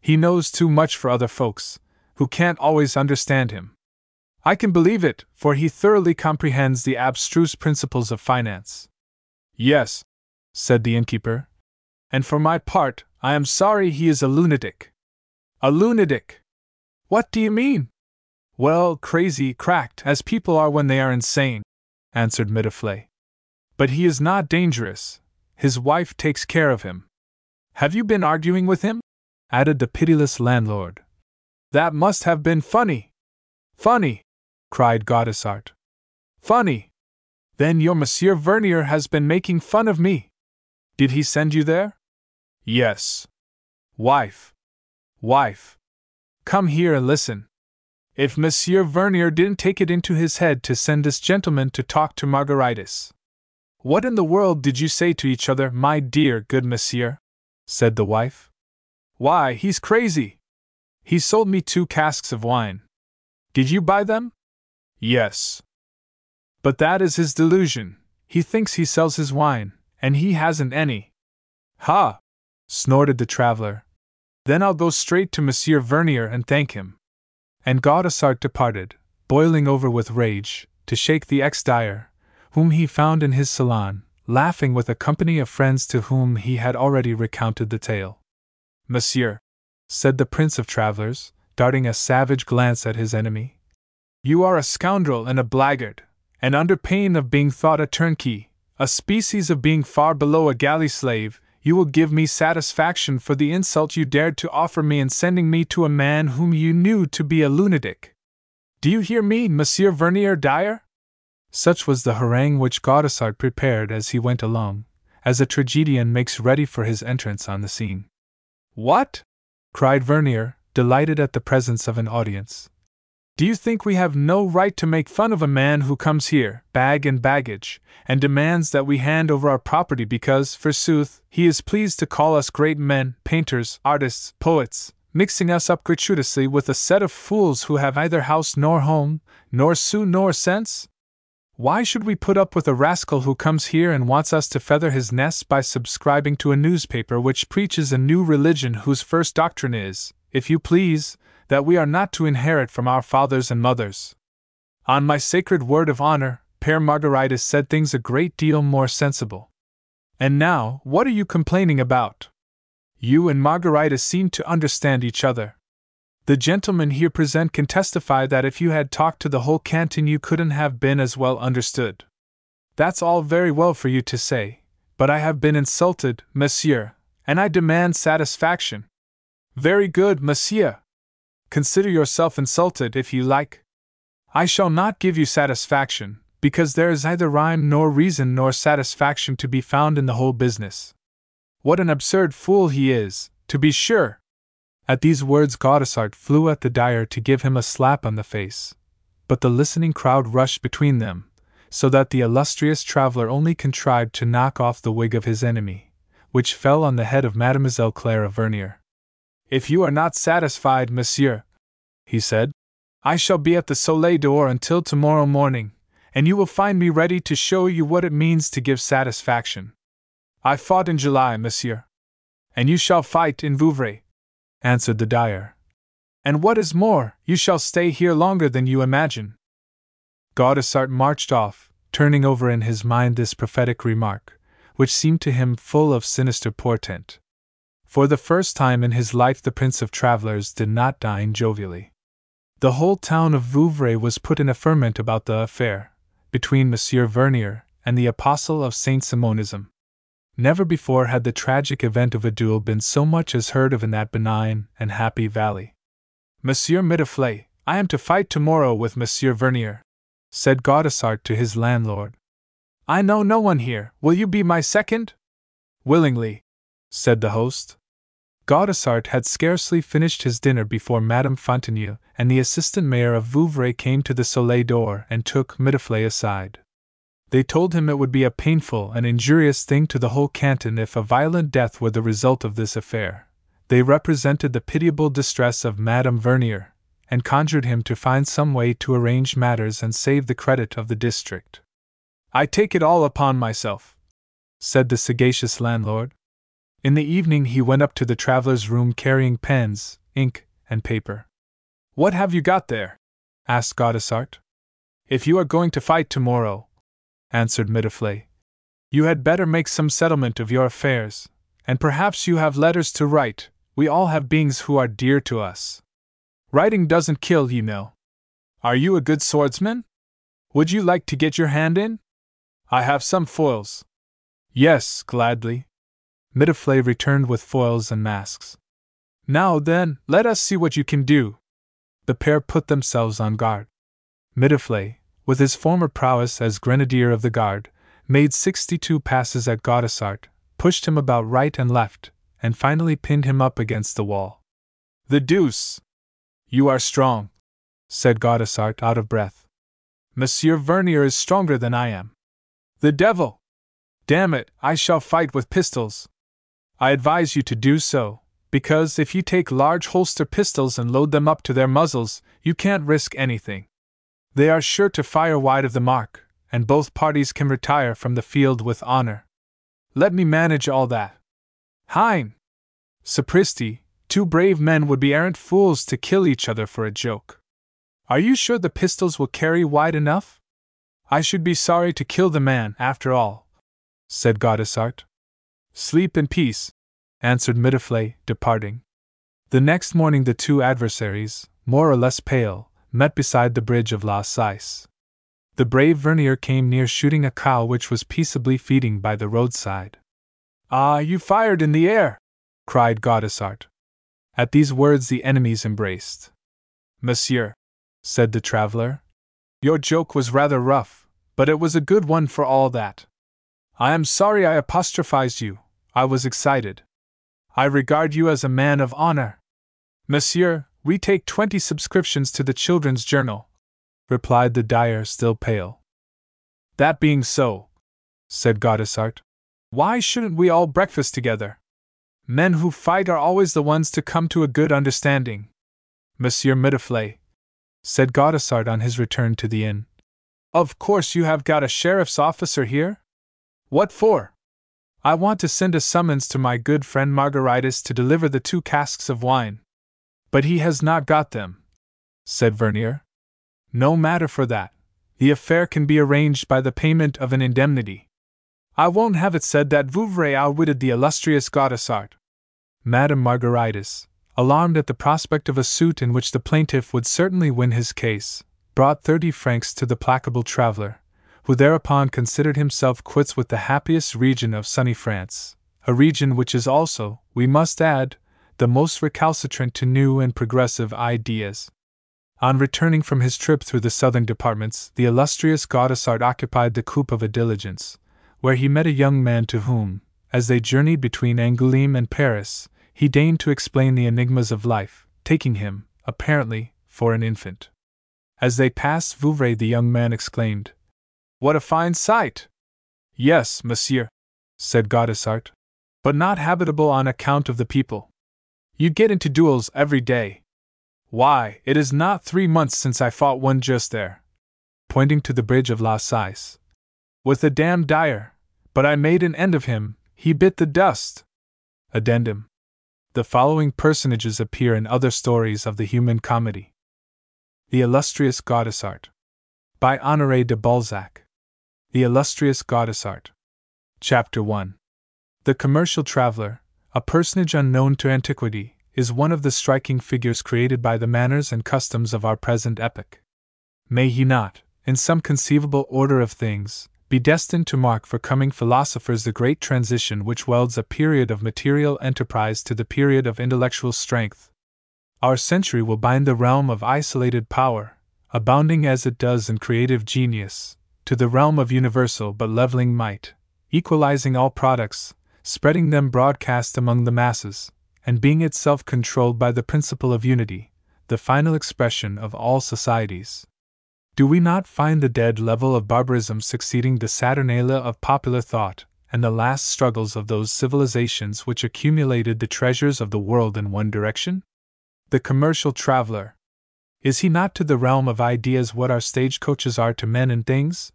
He knows too much for other folks, who can't always understand him. I can believe it, for he thoroughly comprehends the abstruse principles of finance. Yes, said the innkeeper. And for my part, I am sorry he is a lunatic. A lunatic? What do you mean? Well, crazy, cracked, as people are when they are insane, answered Mitouflet. But he is not dangerous. His wife takes care of him. Have you been arguing with him? added the pitiless landlord. That must have been funny. Funny! cried Gaudissart. Funny! Then your Monsieur Vernier has been making fun of me. Did he send you there? Yes. Wife. Wife. Come here and listen. If Monsieur Vernier didn't take it into his head to send this gentleman to talk to Margaritis. What in the world did you say to each other, my dear good monsieur? said the wife. Why, he's crazy. He sold me two casks of wine. Did you buy them? Yes. But that is his delusion. He thinks he sells his wine, and he hasn't any. Ha! snorted the traveler. Then I'll go straight to Monsieur Vernier and thank him. And Gaudissart departed, boiling over with rage, to shake the ex dyer, whom he found in his salon, laughing with a company of friends to whom he had already recounted the tale. Monsieur, said the Prince of Travelers, darting a savage glance at his enemy, you are a scoundrel and a blackguard, and under pain of being thought a turnkey, a species of being far below a galley slave, you will give me satisfaction for the insult you dared to offer me in sending me to a man whom you knew to be a lunatic. Do you hear me, Monsieur Vernier Dyer? Such was the harangue which Gaudissart prepared as he went along, as a tragedian makes ready for his entrance on the scene. What? Cried Vernier, delighted at the presence of an audience. Do you think we have no right to make fun of a man who comes here, bag and baggage, and demands that we hand over our property because, forsooth, he is pleased to call us great men, painters, artists, poets, mixing us up gratuitously with a set of fools who have neither house nor home, nor sou nor sense? Why should we put up with a rascal who comes here and wants us to feather his nest by subscribing to a newspaper which preaches a new religion whose first doctrine is, if you please, that we are not to inherit from our fathers and mothers? On my sacred word of honor, Pere Margaritis said things a great deal more sensible. And now, what are you complaining about? You and Margaritis seem to understand each other. The gentleman here present can testify that if you had talked to the whole canton, you couldn't have been as well understood. That's all very well for you to say, but I have been insulted, monsieur, and I demand satisfaction. Very good, monsieur. Consider yourself insulted if you like. I shall not give you satisfaction, because there is neither rhyme nor reason nor satisfaction to be found in the whole business. What an absurd fool he is, to be sure! At these words, Gaudissart flew at the dyer to give him a slap on the face. But the listening crowd rushed between them, so that the illustrious traveler only contrived to knock off the wig of his enemy, which fell on the head of Mademoiselle Clara Vernier. If you are not satisfied, monsieur, he said, I shall be at the Soleil d'Or until tomorrow morning, and you will find me ready to show you what it means to give satisfaction. I fought in July, monsieur. And you shall fight in Vouvray, answered the dyer. And what is more, you shall stay here longer than you imagine. Gaudissart marched off, turning over in his mind this prophetic remark, which seemed to him full of sinister portent. For the first time in his life, the Prince of Travelers did not dine jovially. The whole town of Vouvray was put in a ferment about the affair between Monsieur Vernier and the apostle of Saint Simonism. Never before had the tragic event of a duel been so much as heard of in that benign and happy valley. Monsieur Mitouflet, I am to fight tomorrow with Monsieur Vernier, said Gaudissart to his landlord. I know no one here. Will you be my second? Willingly, said the host. Gaudissart had scarcely finished his dinner before Madame Fontenille and the assistant mayor of Vouvray came to the Soleil d'Or and took Mitouflet aside. They told him it would be a painful and injurious thing to the whole canton if a violent death were the result of this affair. They represented the pitiable distress of Madame Vernier, and conjured him to find some way to arrange matters and save the credit of the district. I take it all upon myself, said the sagacious landlord. In the evening he went up to the traveler's room carrying pens, ink, and paper. What have you got there? asked Gaudissart. If you are going to fight tomorrow, answered Mitouflet, you had better make some settlement of your affairs, and perhaps you have letters to write. We all have beings who are dear to us. Writing doesn't kill, you know. Are you a good swordsman? Would you like to get your hand in? I have some foils. Yes, gladly, Mitouflet returned with foils and masks. Now then, let us see what you can do. The pair put themselves on guard. Mitouflet, with his former prowess as grenadier of the guard, made sixty two passes at Gaudissart, pushed him about right and left, and finally pinned him up against the wall. The deuce! You are strong, said Gaudissart out of breath. Monsieur Vernier is stronger than I am. The devil! Damn it, I shall fight with pistols. I advise you to do so, because if you take large holster pistols and load them up to their muzzles, you can't risk anything. They are sure to fire wide of the mark, and both parties can retire from the field with honor. Let me manage all that. Hein! Sapristi, two brave men would be arrant fools to kill each other for a joke. Are you sure the pistols will carry wide enough? I should be sorry to kill the man, after all, said Gaudissart. Sleep in peace, answered Mitouflet, departing. The next morning the two adversaries, more or less pale, met beside the bridge of La Cise. The brave Vernier came near shooting a cow which was peaceably feeding by the roadside. Ah, you fired in the air! cried Gaudissart. At these words the enemies embraced. Monsieur, said the traveler, your joke was rather rough, but it was a good one for all that. I am sorry I apostrophized you, I was excited. I regard you as a man of honor. Monsieur, we take twenty subscriptions to the Children's Journal, replied the dyer, still pale. That being so, said Gaudissart, why shouldn't we all breakfast together? Men who fight are always the ones to come to a good understanding. Monsieur Mitouflet, said Gaudissart on his return to the inn. Of course you have got a sheriff's officer here? What for? I want to send a summons to my good friend Margaritis to deliver the two casks of wine. But he has not got them, said Vernier. No matter for that. The affair can be arranged by the payment of an indemnity. I won't have it said that Vouvray outwitted the illustrious Gaudissart. Madame Margaritis, alarmed at the prospect of a suit in which the plaintiff would certainly win his case, brought thirty francs to the placable traveler, who thereupon considered himself quits with the happiest region of sunny France, a region which is also, we must add, the most recalcitrant to new and progressive ideas. On returning from his trip through the southern departments, the illustrious Gaudissart occupied the coupe of a diligence, where he met a young man to whom, as they journeyed between Angoulême and Paris, he deigned to explain the enigmas of life, taking him, apparently, for an infant. As they passed Vouvray, the young man exclaimed, what a fine sight! Yes, monsieur, said Gaudissart, but not habitable on account of the people. You get into duels every day. Why, it is not three months since I fought one just there, pointing to the bridge of La Cise, with a damned dyer, but I made an end of him, he bit the dust. Addendum. The following personages appear in other stories of the human comedy. The illustrious Gaudissart. By Honoré de Balzac. The Illustrious Gaudissart. Chapter 1 The Commercial Traveler, a personage unknown to antiquity, is one of the striking figures created by the manners and customs of our present epoch. May he not, in some conceivable order of things, be destined to mark for coming philosophers the great transition which welds a period of material enterprise to the period of intellectual strength. Our century will bind the realm of isolated power, abounding as it does in creative genius, to the realm of universal but leveling might, equalizing all products, spreading them broadcast among the masses, and being itself controlled by the principle of unity, the final expression of all societies. Do we not find the dead level of barbarism succeeding the Saturnalia of popular thought, and the last struggles of those civilizations which accumulated the treasures of the world in one direction? The commercial traveler. Is he not to the realm of ideas what our stagecoaches are to men and things?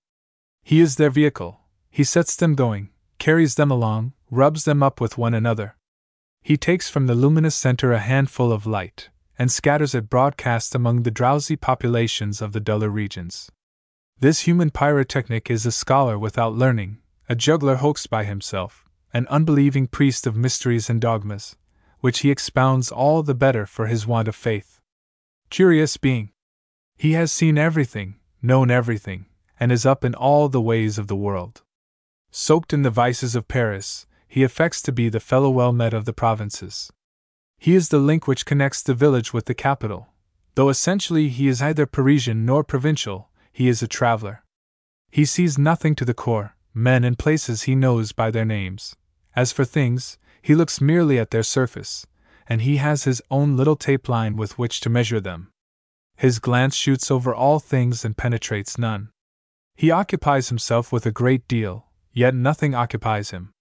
He is their vehicle, he sets them going, carries them along, rubs them up with one another. He takes from the luminous center a handful of light, and scatters it broadcast among the drowsy populations of the duller regions. This human pyrotechnic is a scholar without learning, a juggler hoaxed by himself, an unbelieving priest of mysteries and dogmas, which he expounds all the better for his want of faith. Curious being! He has seen everything, known everything, and is up in all the ways of the world. Soaked in the vices of Paris, he affects to be the fellow well met of the provinces. He is the link which connects the village with the capital. Though essentially he is either Parisian nor provincial, he is a traveler. He sees nothing to the core, men and places he knows by their names. As for things, he looks merely at their surface, and he has his own little tape line with which to measure them. His glance shoots over all things and penetrates none. He occupies himself with a great deal, yet nothing occupies him.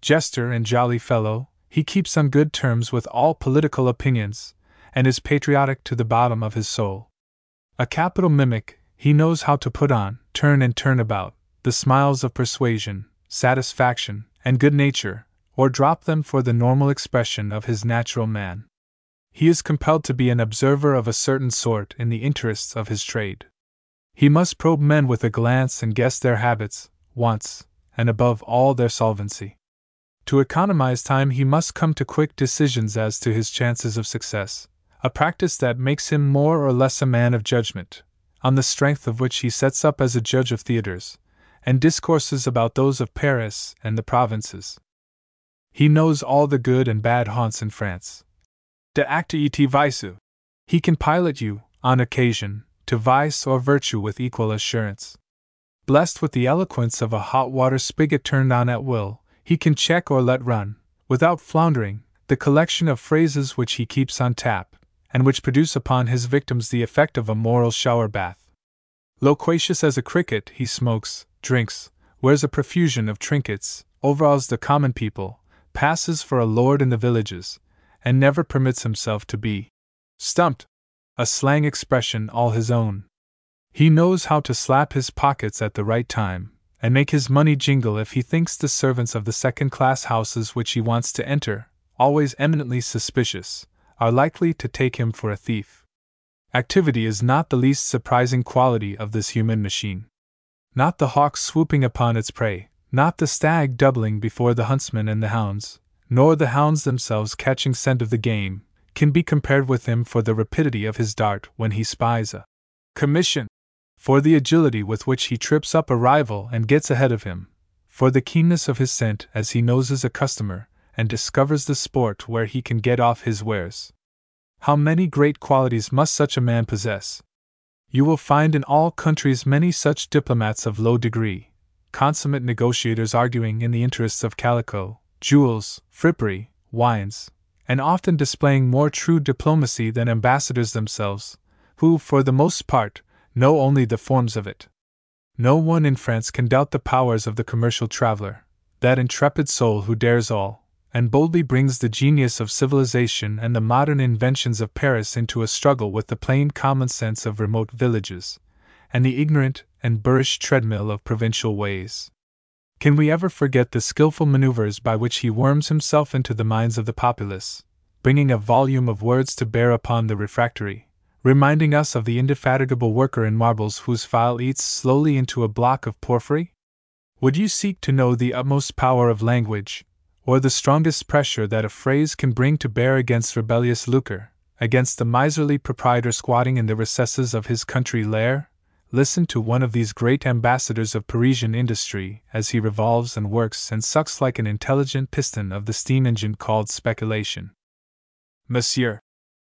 Jester and jolly fellow, he keeps on good terms with all political opinions, and is patriotic to the bottom of his soul. A capital mimic, he knows how to put on, turn and turn about, the smiles of persuasion, satisfaction, and good nature, or drop them for the normal expression of his natural man. He is compelled to be an observer of a certain sort in the interests of his trade. He must probe men with a glance and guess their habits, wants, and above all their solvency. To economize time, he must come to quick decisions as to his chances of success, a practice that makes him more or less a man of judgment, on the strength of which he sets up as a judge of theaters, and discourses about those of Paris and the provinces. He knows all the good and bad haunts in France. De acte et visu. He can pilot you, on occasion, to vice or virtue with equal assurance. Blessed with the eloquence of a hot water spigot turned on at will, he can check or let run, without floundering, the collection of phrases which he keeps on tap, and which produce upon his victims the effect of a moral shower bath. Loquacious as a cricket, he smokes, drinks, wears a profusion of trinkets, overawes the common people, passes for a lord in the villages, and never permits himself to be stumped, a slang expression all his own. He knows how to slap his pockets at the right time, and make his money jingle if he thinks the servants of the second class houses which he wants to enter, always eminently suspicious, are likely to take him for a thief. Activity is not the least surprising quality of this human machine. Not the hawk swooping upon its prey, not the stag doubling before the huntsman and the hounds, nor the hounds themselves catching scent of the game, can be compared with him for the rapidity of his dart when he spies a commission for the agility with which he trips up a rival and gets ahead of him, for the keenness of his scent as he noses a customer and discovers the sport where he can get off his wares. How many great qualities must such a man possess? You will find in all countries many such diplomats of low degree, consummate negotiators arguing in the interests of calico, jewels, frippery, wines, and often displaying more true diplomacy than ambassadors themselves, who, for the most part, know only the forms of it. No one in France can doubt the powers of the commercial traveler, that intrepid soul who dares all, and boldly brings the genius of civilization and the modern inventions of Paris into a struggle with the plain common sense of remote villages, and the ignorant and boorish treadmill of provincial ways. Can we ever forget the skilful maneuvers by which he worms himself into the minds of the populace, bringing a volume of words to bear upon the refractory, reminding us of the indefatigable worker in marbles whose file eats slowly into a block of porphyry? Would you seek to know the utmost power of language, or the strongest pressure that a phrase can bring to bear against rebellious lucre, against the miserly proprietor squatting in the recesses of his country lair? Listen to one of these great ambassadors of Parisian industry as he revolves and works and sucks like an intelligent piston of the steam engine called speculation. Monsieur,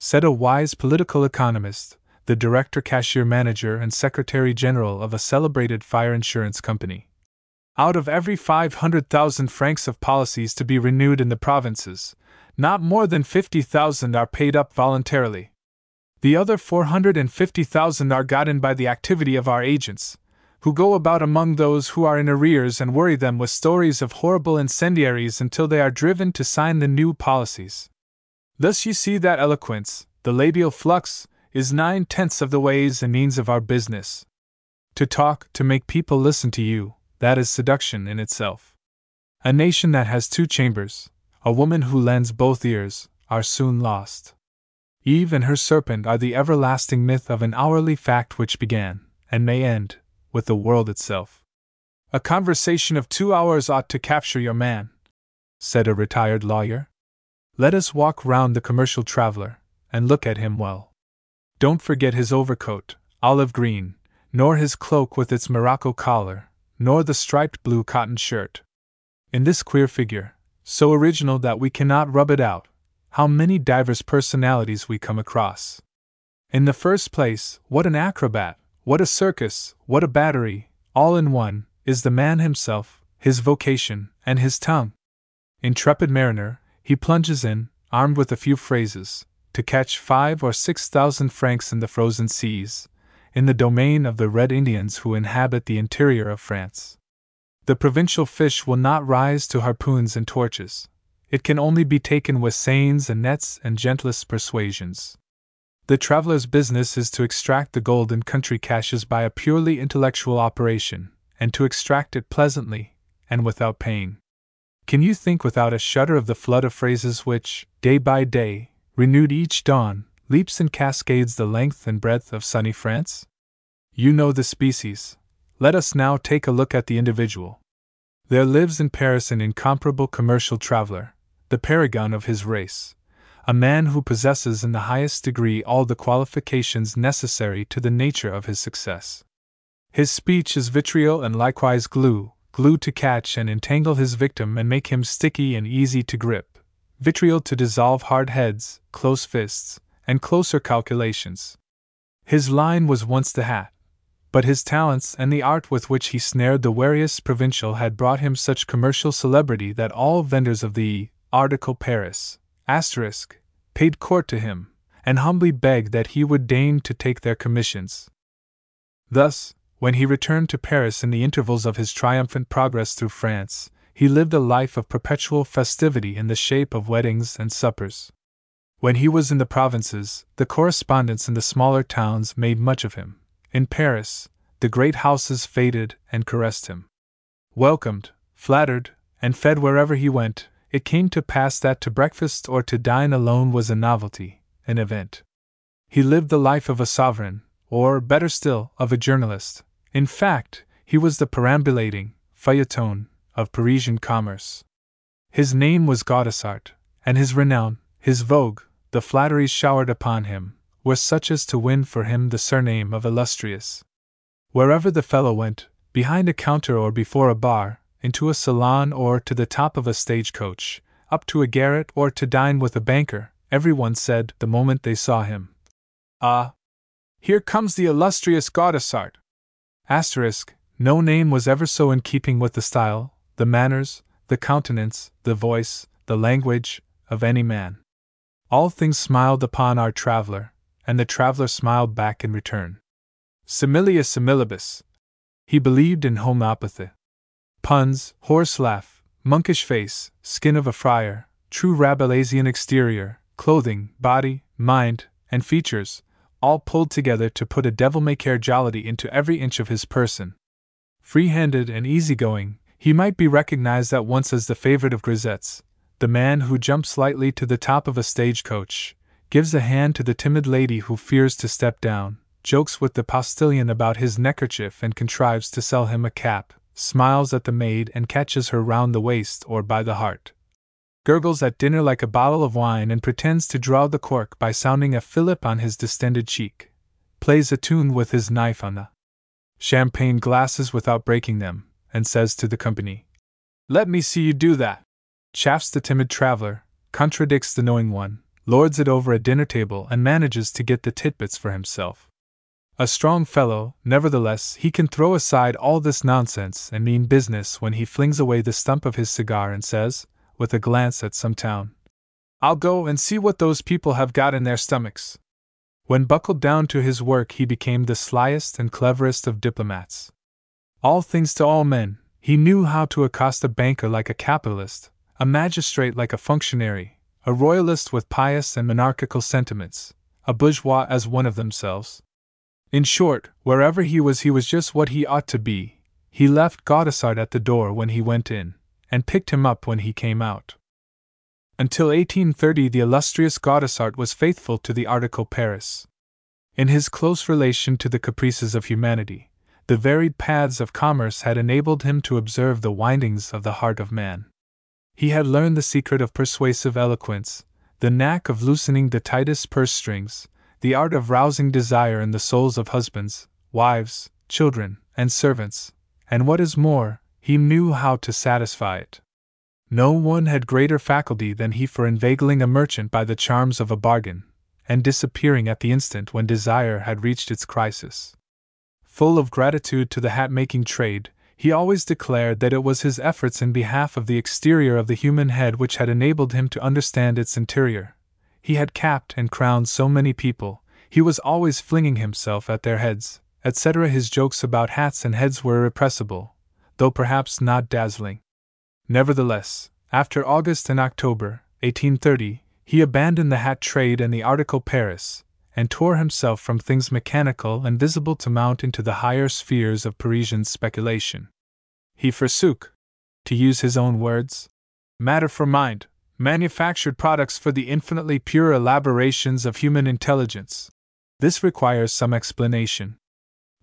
said a wise political economist, the director, cashier, manager, and secretary general of a celebrated fire insurance company. Out of every 500,000 francs of policies to be renewed in the provinces, not more than 50,000 are paid up voluntarily. The other 450,000 are gotten by the activity of our agents, who go about among those who are in arrears and worry them with stories of horrible incendiaries until they are driven to sign the new policies. Thus, you see that eloquence, the labial flux, is nine tenths of the ways and means of our business. To talk, to make people listen to you, that is seduction in itself. A nation that has two chambers, a woman who lends both ears, are soon lost. Eve and her serpent are the everlasting myth of an hourly fact which began, and may end, with the world itself. A conversation of two hours ought to capture your man, said a retired lawyer. Let us walk round the commercial traveler, and look at him well. Don't forget his overcoat, olive green, nor his cloak with its morocco collar, nor the striped blue cotton shirt. In this queer figure, so original that we cannot rub it out, how many diverse personalities we come across. In the first place, what an acrobat, what a circus, what a battery, all in one, is the man himself, his vocation, and his tongue. Intrepid mariner, he plunges in, armed with a few phrases, to catch five or six thousand francs in the frozen seas, in the domain of the Red Indians who inhabit the interior of France. The provincial fish will not rise to harpoons and torches. It can only be taken with seines and nets and gentlest persuasions. The traveler's business is to extract the gold in country caches by a purely intellectual operation, and to extract it pleasantly, and without pain. Can you think without a shudder of the flood of phrases which, day by day, renewed each dawn, leaps and cascades the length and breadth of sunny France? You know the species. Let us now take a look at the individual. There lives in Paris an incomparable commercial traveler, the paragon of his race, a man who possesses in the highest degree all the qualifications necessary to the nature of his success. His speech is vitriol and likewise glue, glue to catch and entangle his victim and make him sticky and easy to grip, vitriol to dissolve hard heads, close fists, and closer calculations. His line was once the hat, but his talents and the art with which he snared the wariest provincial had brought him such commercial celebrity that all vendors of the article Paris, asterisk, paid court to him, and humbly begged that he would deign to take their commissions. Thus, when he returned to Paris in the intervals of his triumphant progress through France, he lived a life of perpetual festivity in the shape of weddings and suppers. When he was in the provinces, the correspondents in the smaller towns made much of him. In Paris, the great houses faded and caressed him. Welcomed, flattered, and fed wherever he went, it came to pass that to breakfast or to dine alone was a novelty, an event. He lived the life of a sovereign, or, better still, of a journalist. In fact, he was the perambulating feuilleton of Parisian commerce. His name was Gaudissart, and his renown, his vogue, the flatteries showered upon him, were such as to win for him the surname of illustrious. Wherever the fellow went, behind a counter or before a bar, into a salon or to the top of a stagecoach, up to a garret or to dine with a banker, everyone said, the moment they saw him, Ah! Here comes the illustrious Gaudissart! Asterisk, no name was ever so in keeping with the style, the manners, the countenance, the voice, the language, of any man. All things smiled upon our traveler, and the traveler smiled back in return. Similia similibus. He believed in homeopathy puns, horse laugh, monkish face, skin of a friar, true Rabelaisian exterior, clothing, body, mind, and features, all pulled together to put a devil may care jollity into every inch of his person. Free handed and easy-going, he might be recognized at once as the favorite of grisettes, the man who jumps lightly to the top of a stagecoach, gives a hand to the timid lady who fears to step down, jokes with the postilion about his neckerchief and contrives to sell him a cap, smiles at the maid and catches her round the waist or by the heart. Gurgles at dinner like a bottle of wine and pretends to draw the cork by sounding a fillip on his distended cheek, plays a tune with his knife on the champagne glasses without breaking them, and says to the company, Let me see you do that. Chaffs the timid traveler, contradicts the knowing one, lords it over a dinner table, and manages to get the titbits for himself. A strong fellow, nevertheless, he can throw aside all this nonsense and mean business when he flings away the stump of his cigar and says, with a glance at some town, I'll go and see what those people have got in their stomachs. When buckled down to his work, he became the slyest and cleverest of diplomats. All things to all men, he knew how to accost a banker like a capitalist, a magistrate like a functionary, a royalist with pious and monarchical sentiments, a bourgeois as one of themselves. In short, wherever he was, he was just what he ought to be. He left Gaudissart at the door when he went in, and picked him up when he came out. Until 1830, the illustrious Gaudissart was faithful to the article Paris. In his close relation to the caprices of humanity, the varied paths of commerce had enabled him to observe the windings of the heart of man. He had learned the secret of persuasive eloquence, the knack of loosening the tightest purse strings, the art of rousing desire in the souls of husbands, wives, children, and servants, and what is more, he knew how to satisfy it. No one had greater faculty than he for inveigling a merchant by the charms of a bargain, and disappearing at the instant when desire had reached its crisis. Full of gratitude to the hat making trade, he always declared that it was his efforts in behalf of the exterior of the human head which had enabled him to understand its interior. He had capped and crowned so many people, he was always flinging himself at their heads, etc. His jokes about hats and heads were irrepressible, though perhaps not dazzling. Nevertheless, after August and October, 1830, he abandoned the hat trade and the article Paris, and tore himself from things mechanical and visible to mount into the higher spheres of Parisian speculation. He forsook, to use his own words, matter for mind, manufactured products for the infinitely pure elaborations of human intelligence. This requires some explanation.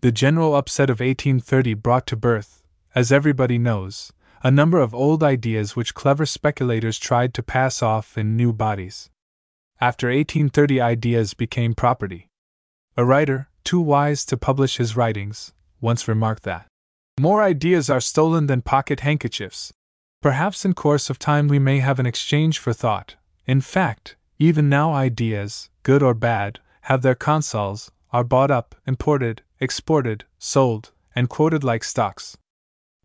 The general upset of 1830 brought to birth, as everybody knows, a number of old ideas which clever speculators tried to pass off in new bodies. After 1830, ideas became property. A writer, too wise to publish his writings, once remarked that more ideas are stolen than pocket handkerchiefs. Perhaps in course of time we may have an exchange for thought. In fact, even now ideas, good or bad, have their consols, are bought up, imported, exported, sold, and quoted like stocks.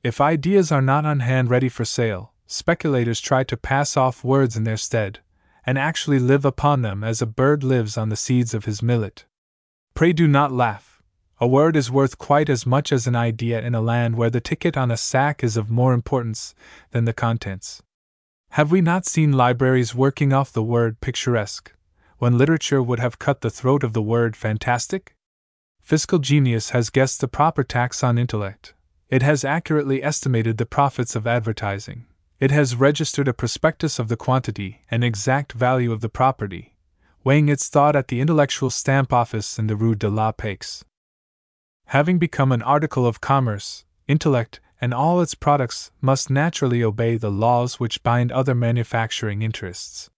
If ideas are not on hand ready for sale, speculators try to pass off words in their stead, and actually live upon them as a bird lives on the seeds of his millet. Pray do not laugh. A word is worth quite as much as an idea in a land where the ticket on a sack is of more importance than the contents. Have we not seen libraries working off the word picturesque, when literature would have cut the throat of the word fantastic? Fiscal genius has guessed the proper tax on intellect, it has accurately estimated the profits of advertising. It has registered a prospectus of the quantity and exact value of the property, weighing its thought at the intellectual stamp office in the Rue de la Paix. Having become an article of commerce, intellect and all its products must naturally obey the laws which bind other manufacturing interests.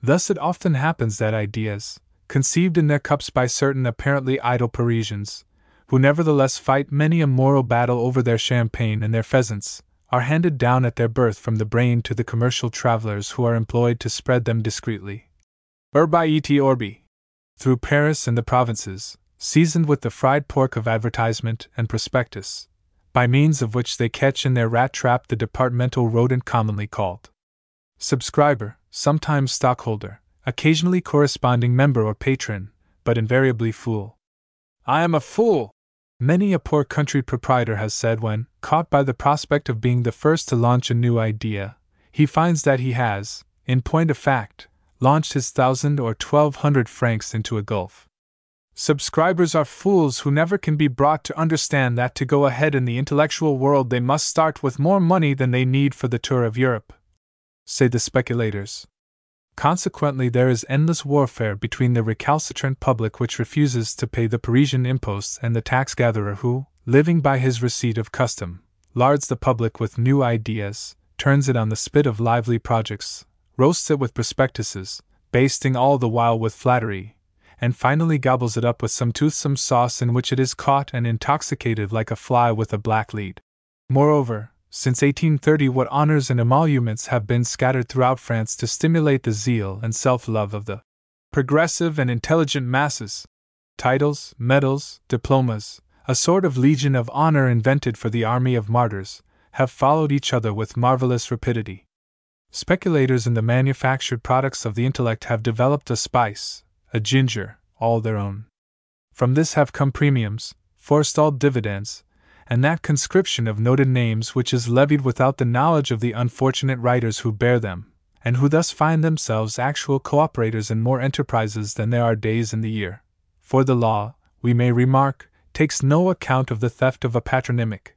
Thus, it often happens that ideas, conceived in their cups by certain apparently idle Parisians, who nevertheless fight many a moral battle over their champagne and their pheasants, are handed down at their birth from the brain to the commercial travelers who are employed to spread them discreetly. Urbi et orbi. Through Paris and the provinces, seasoned with the fried pork of advertisement and prospectus, by means of which they catch in their rat trap the departmental rodent commonly called subscriber, sometimes stockholder, occasionally corresponding member or patron, but invariably fool. I am a fool, Many a poor country proprietor has said when, caught by the prospect of being the first to launch a new idea, he finds that he has, in point of fact, launched his thousand or twelve hundred francs into a gulf. Subscribers are fools who never can be brought to understand that to go ahead in the intellectual world they must start with more money than they need for the tour of Europe, say the speculators. Consequently, there is endless warfare between the recalcitrant public which refuses to pay the Parisian imposts and the tax gatherer who, living by his receipt of custom, lards the public with new ideas, turns it on the spit of lively projects, roasts it with prospectuses, basting all the while with flattery, and finally gobbles it up with some toothsome sauce in which it is caught and intoxicated like a fly with a black lead. Moreover, since 1830, what honors and emoluments have been scattered throughout France to stimulate the zeal and self love of the progressive and intelligent masses. Titles, medals, diplomas, a sort of legion of honor invented for the army of martyrs, have followed each other with marvelous rapidity. Speculators in the manufactured products of the intellect have developed a spice, a ginger, all their own. From this have come premiums, forestalled dividends, and that conscription of noted names which is levied without the knowledge of the unfortunate writers who bear them, and who thus find themselves actual cooperators in more enterprises than there are days in the year. For the law, we may remark, takes no account of the theft of a patronymic.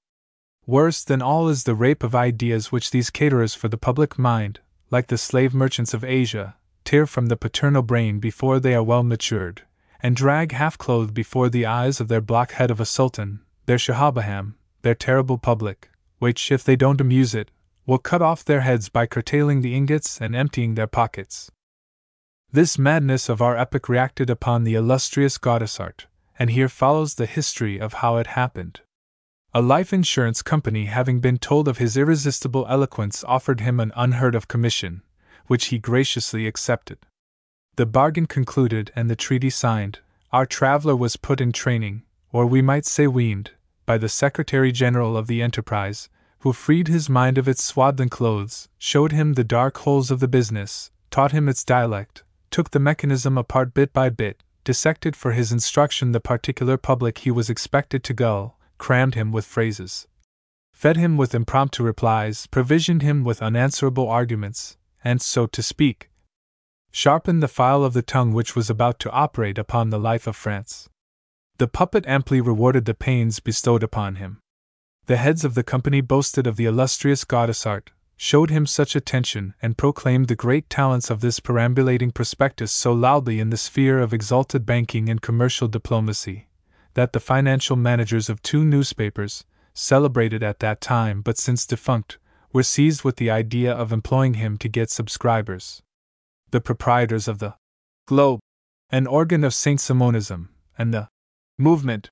Worse than all is the rape of ideas which these caterers for the public mind, like the slave merchants of Asia, tear from the paternal brain before they are well matured, and drag half clothed before the eyes of their blockhead of a sultan, their Shahabaham, their terrible public, which, if they don't amuse it, will cut off their heads by curtailing the ingots and emptying their pockets. This madness of our epoch reacted upon the illustrious Gaudissart, and here follows the history of how it happened. A life insurance company, having been told of his irresistible eloquence, offered him an unheard of commission, which he graciously accepted. The bargain concluded and the treaty signed, our traveler was put in training, or we might say weaned, by the Secretary General of the Enterprise, who freed his mind of its swaddling clothes, showed him the dark holes of the business, taught him its dialect, took the mechanism apart bit by bit, dissected for his instruction the particular public he was expected to gull, crammed him with phrases, fed him with impromptu replies, provisioned him with unanswerable arguments, and, so to speak, sharpened the file of the tongue which was about to operate upon the life of France. The puppet amply rewarded the pains bestowed upon him. The heads of the company boasted of the illustrious Gaudissart, showed him such attention, and proclaimed the great talents of this perambulating prospectus so loudly in the sphere of exalted banking and commercial diplomacy, that the financial managers of two newspapers, celebrated at that time but since defunct, were seized with the idea of employing him to get subscribers. The proprietors of the Globe, an organ of Saint Simonism, and the Movement,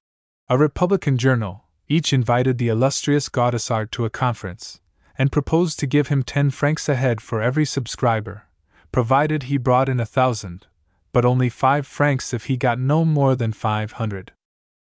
a Republican journal, each invited the illustrious Gaudissart to a conference, and proposed to give him ten francs a head for every subscriber, provided he brought in a thousand, but only five francs if he got no more than five hundred.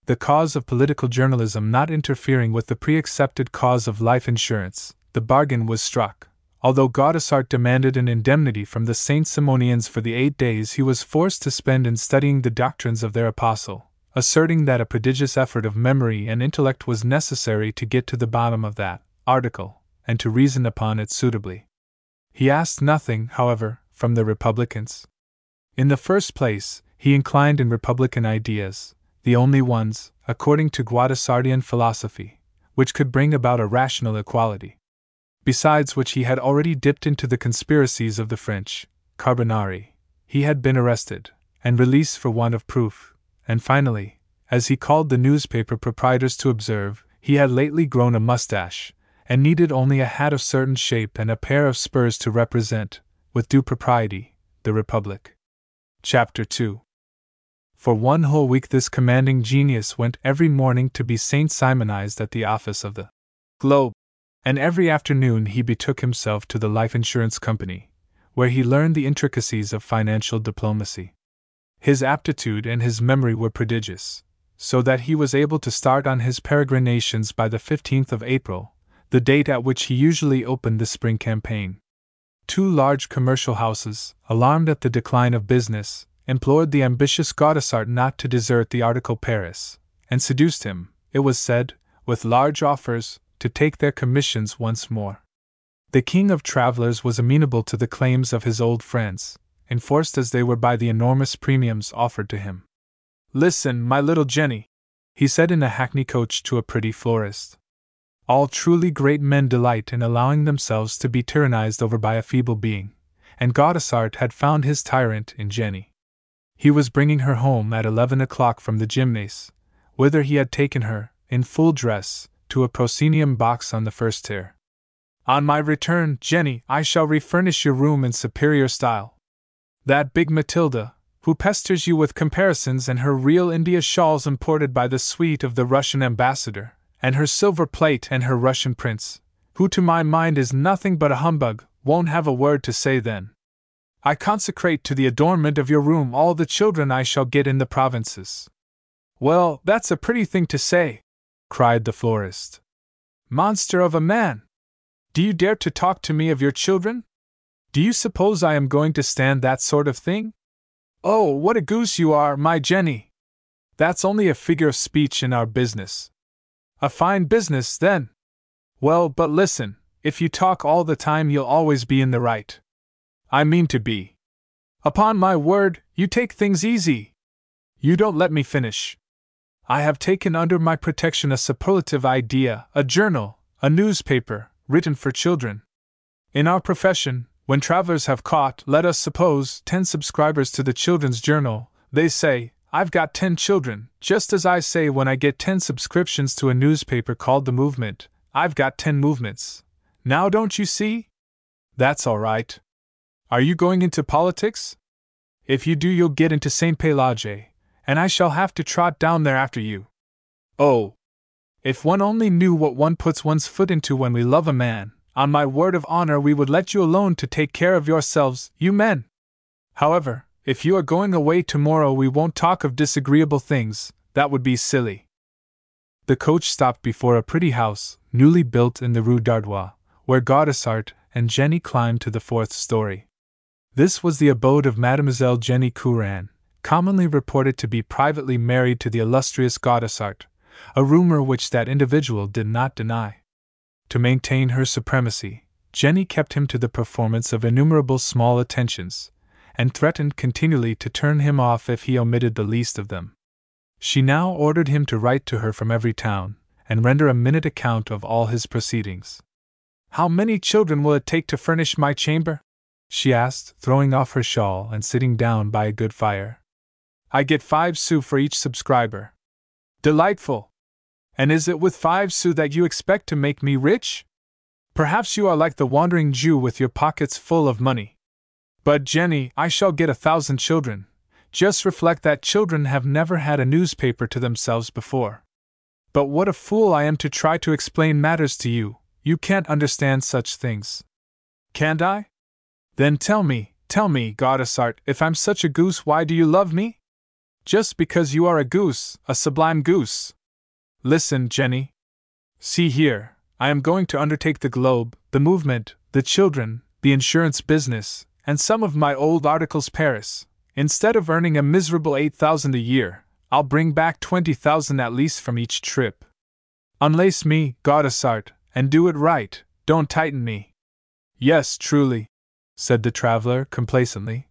The cause of political journalism not interfering with the pre accepted cause of life insurance, the bargain was struck. Although Gaudissart demanded an indemnity from the Saint Simonians for the eight days he was forced to spend in studying the doctrines of their apostle, asserting that a prodigious effort of memory and intellect was necessary to get to the bottom of that article, and to reason upon it suitably. He asked nothing, however, from the Republicans. In the first place, he inclined in Republican ideas, the only ones, according to Gaudissartian philosophy, which could bring about a rational equality. Besides which, he had already dipped into the conspiracies of the French, Carbonari. He had been arrested, and released for want of proof, and finally, as he called the newspaper proprietors to observe, he had lately grown a mustache, and needed only a hat of certain shape and a pair of spurs to represent, with due propriety, the Republic. Chapter 2 For one whole week, this commanding genius went every morning to be Saint Simonized at the office of the Globe, and every afternoon he betook himself to the life insurance company, where he learned the intricacies of financial diplomacy. His aptitude and his memory were prodigious, so that he was able to start on his peregrinations by the 15th of April, the date at which he usually opened the spring campaign. Two large commercial houses, alarmed at the decline of business, implored the ambitious Gaudissart not to desert the article Paris, and seduced him, it was said, with large offers, to take their commissions once more. The king of travelers was amenable to the claims of his old friends, enforced as they were by the enormous premiums offered to him. Listen, my little Jenny, he said in a hackney coach to a pretty florist. All truly great men delight in allowing themselves to be tyrannized over by a feeble being, and Gaudissart had found his tyrant in Jenny. He was bringing her home at eleven o'clock from the gymnase, whither he had taken her, in full dress, to a proscenium box on the first tier. On my return, Jenny, I shall refurnish your room in superior style. That big Matilda, who pesters you with comparisons and her real India shawls imported by the suite of the Russian ambassador, and her silver plate and her Russian prince, who to my mind is nothing but a humbug, won't have a word to say then. I consecrate to the adornment of your room all the children I shall get in the provinces. Well, that's a pretty thing to say, cried the florist. Monster of a man! Do you dare to talk to me of your children? Do you suppose I am going to stand that sort of thing? Oh, what a goose you are, my Jenny! That's only a figure of speech in our business. A fine business, then. Well, but listen, if you talk all the time, you'll always be in the right. I mean to be. Upon my word, you take things easy. You don't let me finish. I have taken under my protection a superlative idea, a journal, a newspaper, written for children. In our profession, when travelers have caught, let us suppose, ten subscribers to the Children's Journal, they say, I've got ten children, just as I say when I get ten subscriptions to a newspaper called The Movement, I've got ten movements. Now don't you see? That's all right. Are you going into politics? If you do, you'll get into St. Pelagie, and I shall have to trot down there after you. Oh! If one only knew what one puts one's foot into when we love a man, on my word of honor, we would let you alone to take care of yourselves, you men. However, if you are going away tomorrow, we won't talk of disagreeable things, that would be silly. The coach stopped before a pretty house, newly built in the Rue d'Artois, where Gaudissart and Jenny climbed to the fourth story. This was the abode of Mademoiselle Jenny Courand, commonly reported to be privately married to the illustrious Gaudissart, a rumor which that individual did not deny. To maintain her supremacy, Jenny kept him to the performance of innumerable small attentions, and threatened continually to turn him off if he omitted the least of them. She now ordered him to write to her from every town, and render a minute account of all his proceedings. How many children will it take to furnish my chamber? she asked, throwing off her shawl and sitting down by a good fire. I get five sous for each subscriber. Delightful! And is it with five sous that you expect to make me rich? Perhaps you are like the wandering Jew with your pockets full of money. But, Jenny, I shall get a thousand children. Just reflect that children have never had a newspaper to themselves before. But what a fool I am to try to explain matters to you, you can't understand such things. Can't I? Then tell me, tell me, Gaudissart, if I'm such a goose, why do you love me? Just because you are a goose, a sublime goose. Listen, Jenny. See here, I am going to undertake the globe, the movement, the children, the insurance business, and some of my old articles Paris. Instead of earning a miserable 8,000 a year, I'll bring back 20,000 at least from each trip. Unlace me, Gaudissart, and do it right, don't tighten me. Yes, truly, said the traveler complacently.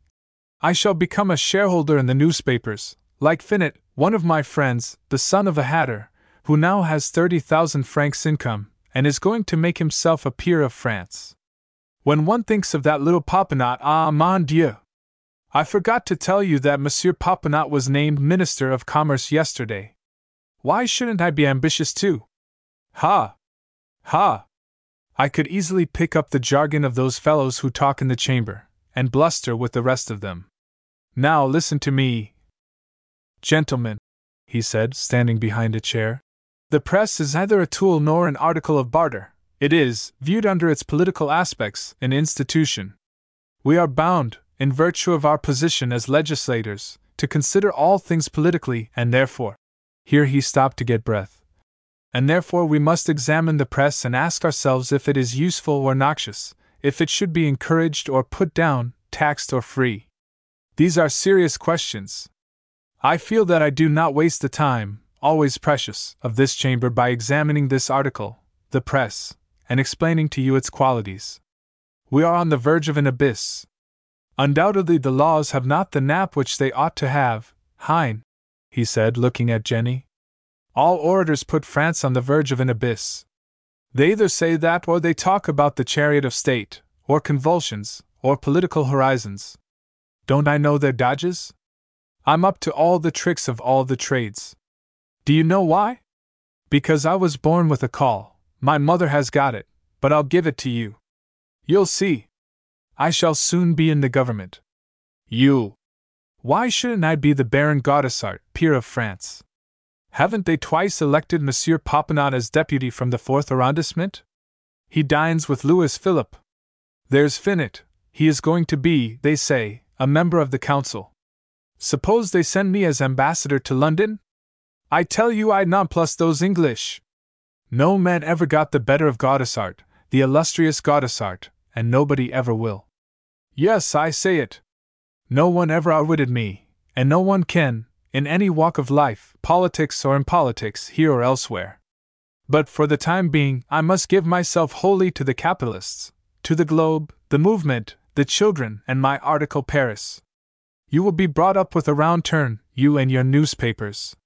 I shall become a shareholder in the newspapers, like Finot, one of my friends, the son of a hatter, who now has 30,000 francs income, and is going to make himself a peer of France. When one thinks of that little Popinot, ah, mon Dieu! I forgot to tell you that Monsieur Popinot was named Minister of Commerce yesterday. Why shouldn't I be ambitious too? Ha! Ha! I could easily pick up the jargon of those fellows who talk in the chamber, and bluster with the rest of them. Now listen to me. Gentlemen, he said, standing behind a chair, the press is neither a tool nor an article of barter. It is, viewed under its political aspects, an institution. We are bound, in virtue of our position as legislators, to consider all things politically, and therefore. Here he stopped to get breath and therefore we must examine the press and ask ourselves if it is useful or noxious, if it should be encouraged or put down, taxed or free. These are serious questions. I feel that I do not waste the time, always precious, of this chamber by examining this article, the press, and explaining to you its qualities. We are on the verge of an abyss. Undoubtedly, the laws have not the nap which they ought to have, Hein, he said, looking at Jenny. All orators put France on the verge of an abyss. They either say that or they talk about the chariot of state, or convulsions, or political horizons. Don't I know their dodges? I'm up to all the tricks of all the trades. Do you know why? Because I was born with a call, my mother has got it, but I'll give it to you. You'll see. I shall soon be in the government. You. Why shouldn't I be the Baron Gaudissart, peer of France? Haven't they twice elected Monsieur Popinot as deputy from the fourth arrondissement? He dines with Louis Philippe. There's Finot, he is going to be, they say, a member of the council. Suppose they send me as ambassador to London? I tell you I nonplus those English. No man ever got the better of Gaudissart, the illustrious Gaudissart, and nobody ever will. Yes, I say it. No one ever outwitted me, and no one can, in any walk of life, politics or in politics, here or elsewhere. But for the time being, I must give myself wholly to the capitalists, to the globe, the movement, the children, and my article Paris. You will be brought up with a round turn, you and your newspapers.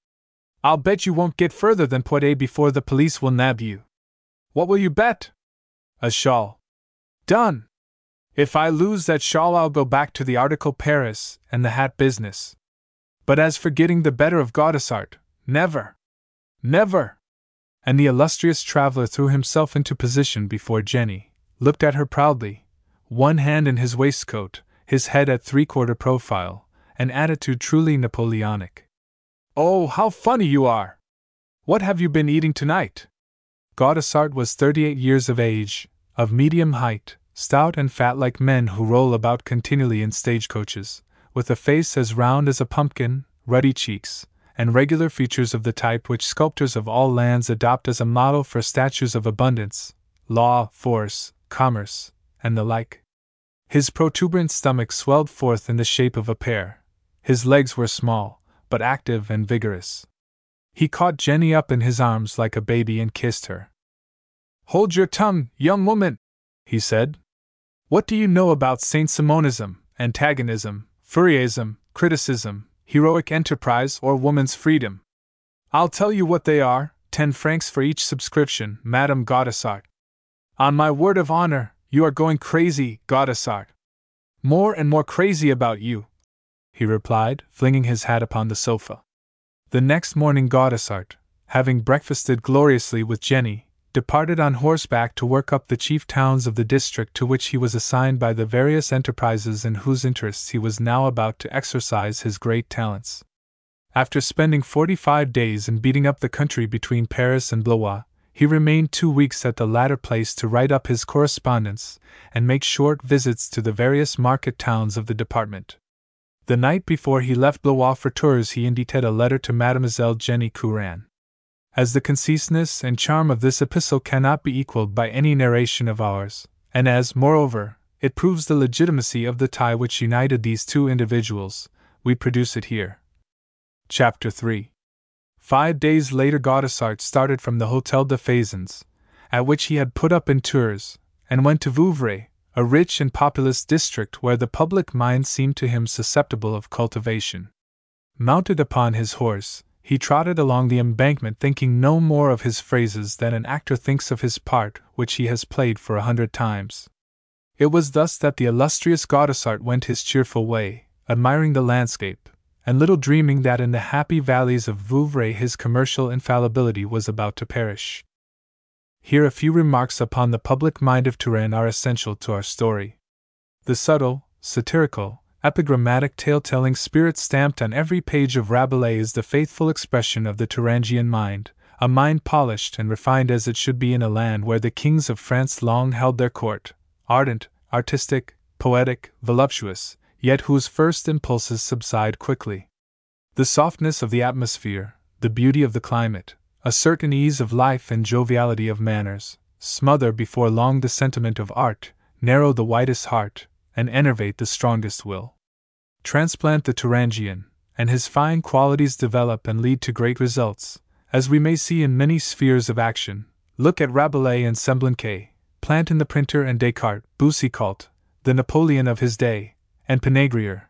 I'll bet you won't get further than Poitiers before the police will nab you. What will you bet? A shawl. Done! If I lose that shawl, I'll go back to the article Paris and the hat business. But as for getting the better of Gaudissart, never! Never! And the illustrious traveler threw himself into position before Jenny, looked at her proudly, one hand in his waistcoat, his head at three quarter profile, an attitude truly Napoleonic. Oh, how funny you are! What have you been eating tonight? Gaudissart was 38 years of age, of medium height, stout and fat like men who roll about continually in stagecoaches, with a face as round as a pumpkin, ruddy cheeks, and regular features of the type which sculptors of all lands adopt as a model for statues of abundance, law, force, commerce, and the like. His protuberant stomach swelled forth in the shape of a pear. His legs were small, but active and vigorous. He caught Jenny up in his arms like a baby and kissed her. Hold your tongue, young woman, he said. What do you know about Saint Simonism, antagonism, Fourierism, criticism, heroic enterprise, or woman's freedom? I'll tell you what they are ten francs for each subscription, Madame Gaudissart. On my word of honor, you are going crazy, Gaudissart. More and more crazy about you, he replied, flinging his hat upon the sofa. The next morning, Gaudissart, having breakfasted gloriously with Jenny, departed on horseback to work up the chief towns of the district to which he was assigned by the various enterprises in whose interests he was now about to exercise his great talents. After spending forty five days in beating up the country between Paris and Blois, he remained two weeks at the latter place to write up his correspondence and make short visits to the various market towns of the department. The night before he left Blois for Tours, he indited a letter to Mademoiselle Jenny Courand. As the conciseness and charm of this epistle cannot be equaled by any narration of ours, and as, moreover, it proves the legitimacy of the tie which united these two individuals, we produce it here. Chapter 3 Five days later, Gaudissart started from the Hotel de Faisans, at which he had put up in Tours, and went to Vouvray, a rich and populous district where the public mind seemed to him susceptible of cultivation. Mounted upon his horse, he trotted along the embankment thinking no more of his phrases than an actor thinks of his part which he has played for a hundred times. It was thus that the illustrious Gaudissart went his cheerful way, admiring the landscape, and little dreaming that in the happy valleys of Vouvray his commercial infallibility was about to perish. Here a few remarks upon the public mind of Touraine are essential to our story. The subtle, satirical, epigrammatic tale telling spirit stamped on every page of Rabelais is the faithful expression of the Turangian mind, a mind polished and refined as it should be in a land where the kings of France long held their court, ardent, artistic, poetic, voluptuous, yet whose first impulses subside quickly. The softness of the atmosphere, the beauty of the climate, a certain ease of life and joviality of manners, smother before long the sentiment of art, narrow the widest heart, and enervate the strongest will. Transplant the Turangian, and his fine qualities develop and lead to great results, as we may see in many spheres of action. Look at Rabelais and Semblançay, Plantin the printer and Descartes, Boucicaut, the Napoleon of his day, and Pinaigrier,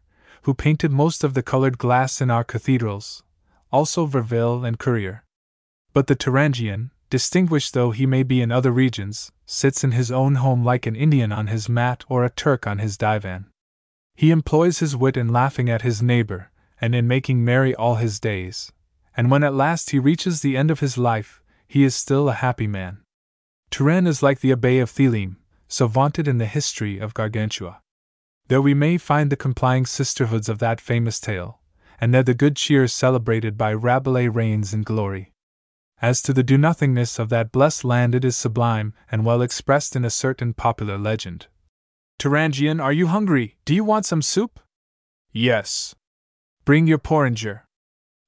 who painted most of the colored glass in our cathedrals, also Verville and Courier. But the Turangian, distinguished though he may be in other regions, sits in his own home like an Indian on his mat or a Turk on his divan. He employs his wit in laughing at his neighbor, and in making merry all his days, and when at last he reaches the end of his life, he is still a happy man. Touraine is like the Abbey of Theleme, so vaunted in the history of Gargantua. There we may find the complying sisterhoods of that famous tale, and there the good cheer celebrated by Rabelais reigns in glory. As to the do nothingness of that blessed land, it is sublime and well expressed in a certain popular legend. Turangian, are you hungry? Do you want some soup? Yes. Bring your porringer.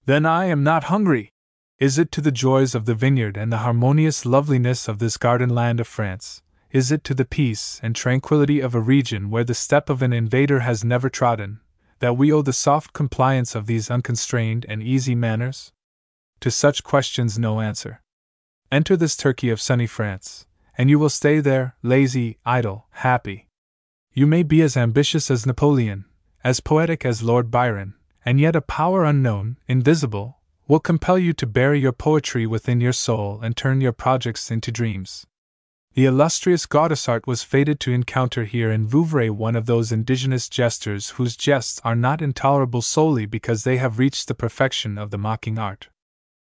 Then I am not hungry. Is it to the joys of the vineyard and the harmonious loveliness of this garden land of France? Is it to the peace and tranquility of a region where the step of an invader has never trodden, that we owe the soft compliance of these unconstrained and easy manners? To such questions, no answer. Enter this Turkey of sunny France, and you will stay there, lazy, idle, happy. You may be as ambitious as Napoleon, as poetic as Lord Byron, and yet a power unknown, invisible, will compel you to bury your poetry within your soul and turn your projects into dreams. The illustrious Gaudissart was fated to encounter here in Vouvray one of those indigenous jesters whose jests are not intolerable solely because they have reached the perfection of the mocking art.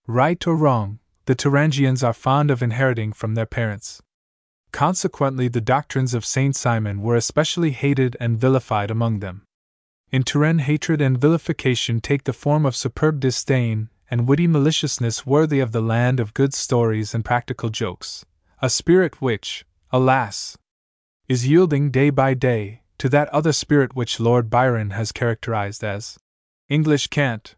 Right or wrong, the Turangians are fond of inheriting from their parents. Consequently, the doctrines of Saint Simon were especially hated and vilified among them. In Touraine, hatred and vilification take the form of superb disdain and witty maliciousness worthy of the land of good stories and practical jokes a spirit which, alas, is yielding day by day to that other spirit which Lord Byron has characterized as English cant.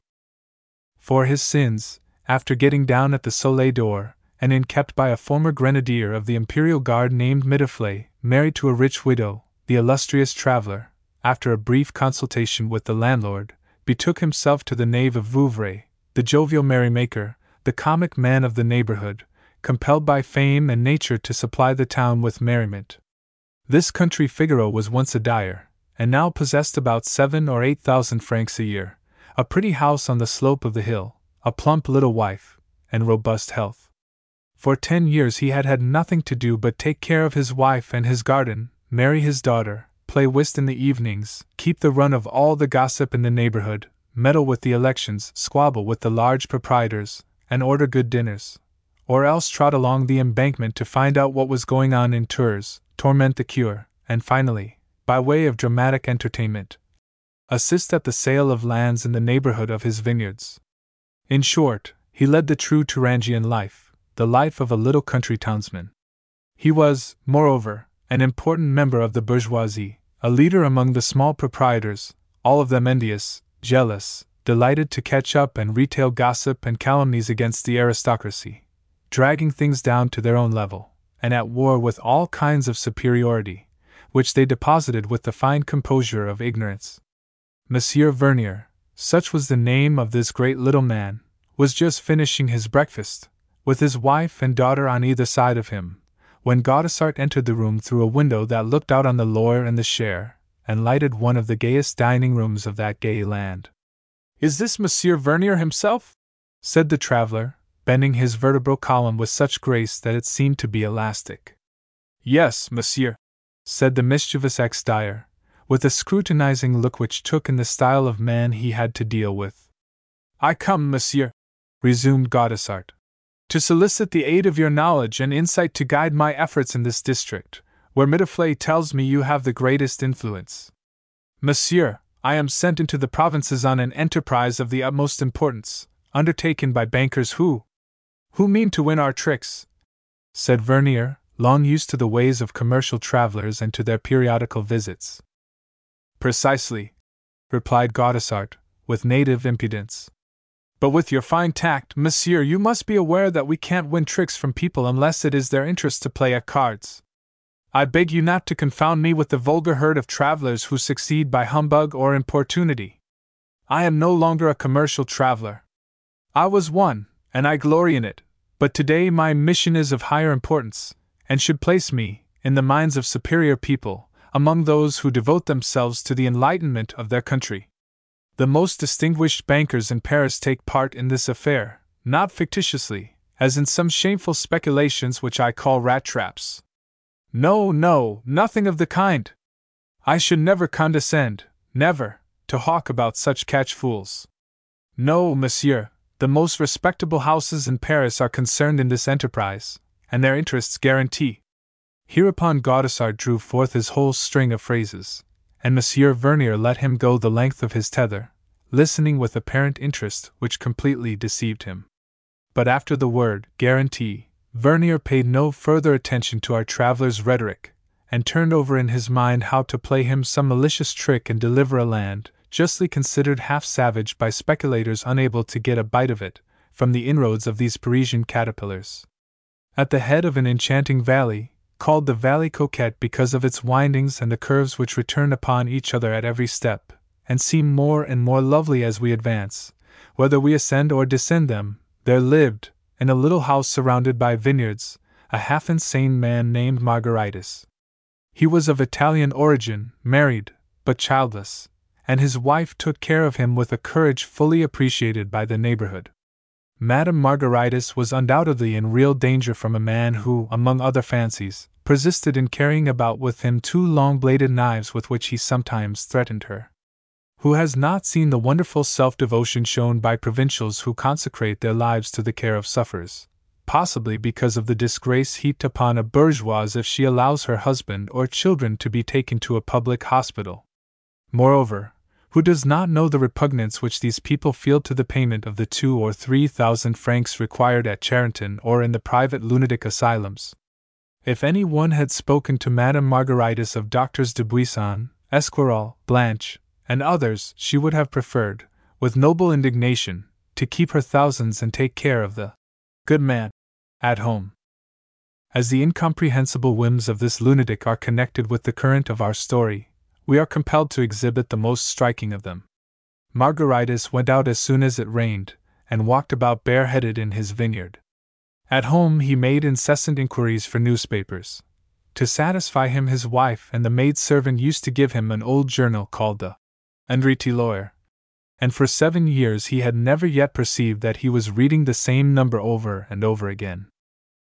For his sins, after getting down at the Soleil d'Or, and in kept by a former grenadier of the Imperial Guard named Mitouflet, married to a rich widow, the illustrious traveler, after a brief consultation with the landlord, betook himself to the knave of Vouvray, the jovial merrymaker, the comic man of the neighborhood, compelled by fame and nature to supply the town with merriment. This country Figaro was once a dyer, and now possessed about seven or eight thousand francs a year, a pretty house on the slope of the hill, a plump little wife, and robust health. For ten years he had had nothing to do but take care of his wife and his garden, marry his daughter, play whist in the evenings, keep the run of all the gossip in the neighborhood, meddle with the elections, squabble with the large proprietors, and order good dinners, or else trot along the embankment to find out what was going on in Tours, torment the cure, and finally, by way of dramatic entertainment, assist at the sale of lands in the neighborhood of his vineyards. In short, he led the true Turangian life, the life of a little country townsman. He was, moreover, an important member of the bourgeoisie, a leader among the small proprietors, all of them envious, jealous, delighted to catch up and retail gossip and calumnies against the aristocracy dragging things down to their own level, and at war with all kinds of superiority, which they deposited with the fine composure of ignorance. Monsieur Vernier, such was the name of this great little man, was just finishing his breakfast, with his wife and daughter on either side of him, when Gaudissart entered the room through a window that looked out on the Loire and the Cher, and lighted one of the gayest dining rooms of that gay land. Is this Monsieur Vernier himself? said the traveler, bending his vertebral column with such grace that it seemed to be elastic. Yes, monsieur, said the mischievous ex dyer, with a scrutinizing look which took in the style of man he had to deal with. I come, monsieur, resumed Gaudissart, to solicit the aid of your knowledge and insight to guide my efforts in this district, where Mitouflet tells me you have the greatest influence. Monsieur, I am sent into the provinces on an enterprise of the utmost importance, undertaken by bankers who, who mean to win our tricks? said Vernier, long used to the ways of commercial travelers and to their periodical visits. Precisely, replied Gaudissart, with native impudence. But with your fine tact, monsieur, you must be aware that we can't win tricks from people unless it is their interest to play at cards. I beg you not to confound me with the vulgar herd of travelers who succeed by humbug or importunity. I am no longer a commercial traveler. I was one, and I glory in it, but today my mission is of higher importance, and should place me, in the minds of superior people, among those who devote themselves to the enlightenment of their country. The most distinguished bankers in Paris take part in this affair, not fictitiously, as in some shameful speculations which I call rat traps. No, no, nothing of the kind. I should never condescend, never, to hawk about such catch fools. No, monsieur, the most respectable houses in Paris are concerned in this enterprise, and their interests guarantee. Hereupon Gaudissart drew forth his whole string of phrases, and Monsieur Vernier let him go the length of his tether, listening with apparent interest which completely deceived him. But after the word guarantee, Vernier paid no further attention to our traveler's rhetoric, and turned over in his mind how to play him some malicious trick and deliver a land, justly considered half savage by speculators unable to get a bite of it, from the inroads of these Parisian caterpillars. At the head of an enchanting valley, called the Valley Coquette because of its windings and the curves which return upon each other at every step, and seem more and more lovely as we advance, whether we ascend or descend them, there lived, in a little house surrounded by vineyards, a half insane man named Margaritis. He was of Italian origin, married, but childless, and his wife took care of him with a courage fully appreciated by the neighborhood. Madame Margaritis was undoubtedly in real danger from a man who, among other fancies, persisted in carrying about with him two long bladed knives with which he sometimes threatened her. Who has not seen the wonderful self devotion shown by provincials who consecrate their lives to the care of sufferers, possibly because of the disgrace heaped upon a bourgeoise if she allows her husband or children to be taken to a public hospital? Moreover, who does not know the repugnance which these people feel to the payment of the two or three thousand francs required at Charenton or in the private lunatic asylums? If any one had spoken to Madame Margaritis of Doctors Dubuisson, Esquirol, Blanche, and others, she would have preferred, with noble indignation, to keep her thousands and take care of the good man at home. As the incomprehensible whims of this lunatic are connected with the current of our story, we are compelled to exhibit the most striking of them. Margaritis went out as soon as it rained, and walked about bareheaded in his vineyard. At home, he made incessant inquiries for newspapers. To satisfy him, his wife and the maid servant used to give him an old journal called the Andriti Lawyer. And for seven years he had never yet perceived that he was reading the same number over and over again.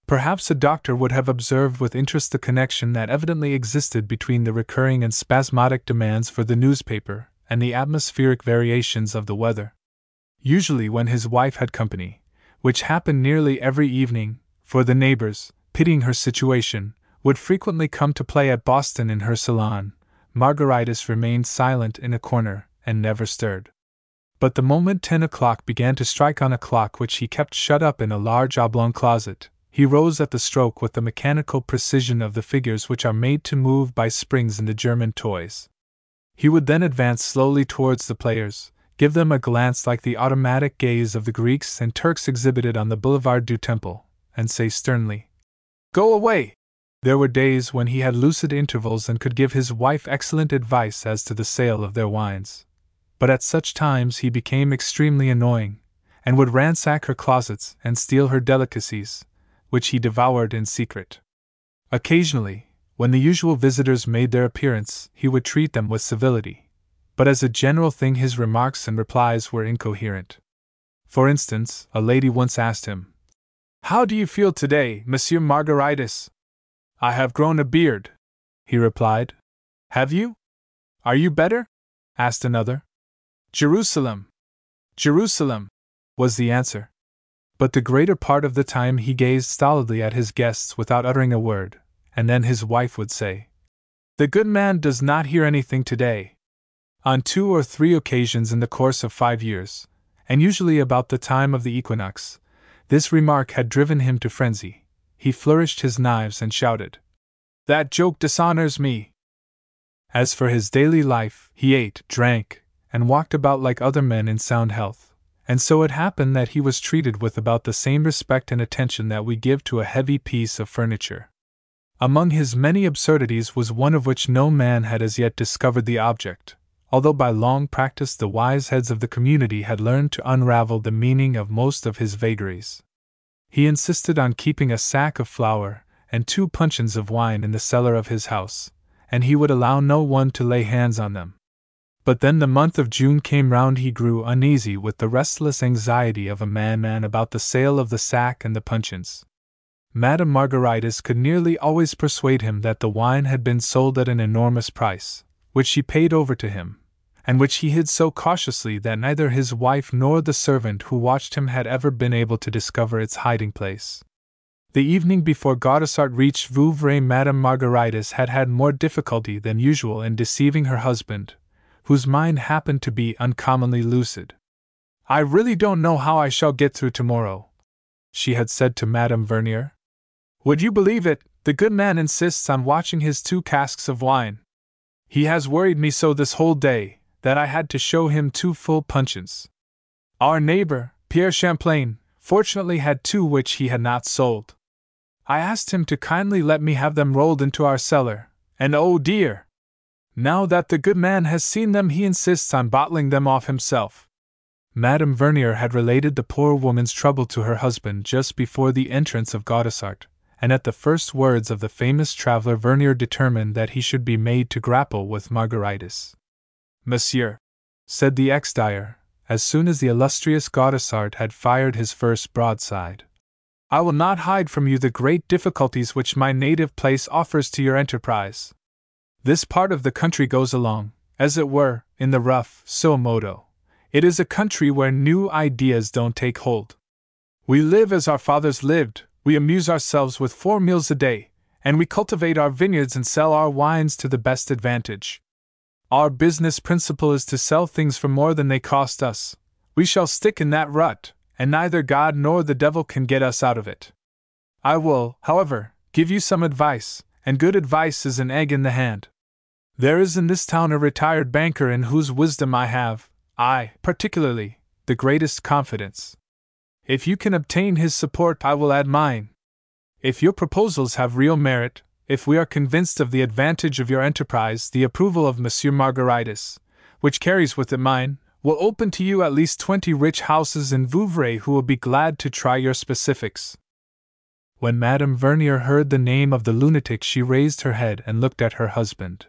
Perhaps a doctor would have observed with interest the connection that evidently existed between the recurring and spasmodic demands for the newspaper and the atmospheric variations of the weather. Usually, when his wife had company, which happened nearly every evening, for the neighbors, pitying her situation, would frequently come to play at Boston in her salon, Margaritis remained silent in a corner and never stirred. But the moment ten o'clock began to strike on a clock which he kept shut up in a large oblong closet, he rose at the stroke with the mechanical precision of the figures which are made to move by springs in the German toys. He would then advance slowly towards the players, give them a glance like the automatic gaze of the Greeks and Turks exhibited on the Boulevard du Temple, and say sternly, Go away! There were days when he had lucid intervals and could give his wife excellent advice as to the sale of their wines. But at such times he became extremely annoying, and would ransack her closets and steal her delicacies, which he devoured in secret. Occasionally, when the usual visitors made their appearance, he would treat them with civility, but as a general thing his remarks and replies were incoherent. For instance, a lady once asked him, How do you feel today, Monsieur Margaritis? I have grown a beard, he replied. Have you? Are you better? asked another. Jerusalem! Jerusalem! was the answer but the greater part of the time he gazed stolidly at his guests without uttering a word, and then his wife would say, The good man does not hear anything today. On two or three occasions in the course of five years, and usually about the time of the equinox, this remark had driven him to frenzy. He flourished his knives and shouted, That joke dishonors me! As for his daily life, he ate, drank, and walked about like other men in sound health and so it happened that he was treated with about the same respect and attention that we give to a heavy piece of furniture. Among his many absurdities was one of which no man had as yet discovered the object, although by long practice the wise heads of the community had learned to unravel the meaning of most of his vagaries. He insisted on keeping a sack of flour and two puncheons of wine in the cellar of his house, and he would allow no one to lay hands on them. But then the month of June came round, he grew uneasy with the restless anxiety of a man about the sale of the sack and the puncheons. Madame Margaritis could nearly always persuade him that the wine had been sold at an enormous price, which she paid over to him, and which he hid so cautiously that neither his wife nor the servant who watched him had ever been able to discover its hiding place. The evening before Gaudissart reached Vouvray, Madame Margaritis had had more difficulty than usual in deceiving her husband, whose mind happened to be uncommonly lucid. I really don't know how I shall get through tomorrow, she had said to Madame Vernier. Would you believe it, the good man insists on watching his two casks of wine. He has worried me so this whole day that I had to show him two full puncheons. Our neighbor, Pierre Champlain, fortunately had two which he had not sold. I asked him to kindly let me have them rolled into our cellar, and oh dear! Now that the good man has seen them, he insists on bottling them off himself. Madame Vernier had related the poor woman's trouble to her husband just before the entrance of Gaudissart, and at the first words of the famous traveler, Vernier determined that he should be made to grapple with Margaritis. Monsieur, said the ex dyer, as soon as the illustrious Gaudissart had fired his first broadside, I will not hide from you the great difficulties which my native place offers to your enterprise. This part of the country goes along, as it were, in the rough, so modo. It is a country where new ideas don't take hold. We live as our fathers lived, we amuse ourselves with four meals a day, and we cultivate our vineyards and sell our wines to the best advantage. Our business principle is to sell things for more than they cost us. We shall stick in that rut, and neither God nor the devil can get us out of it. I will, however, give you some advice, and good advice is an egg in the hand. There is in this town a retired banker in whose wisdom I have, I, particularly, the greatest confidence. If you can obtain his support, I will add mine. If your proposals have real merit, if we are convinced of the advantage of your enterprise, the approval of Monsieur Margaritis, which carries with it mine, will open to you at least twenty rich houses in Vouvray who will be glad to try your specifics. When Madame Vernier heard the name of the lunatic, she raised her head and looked at her husband.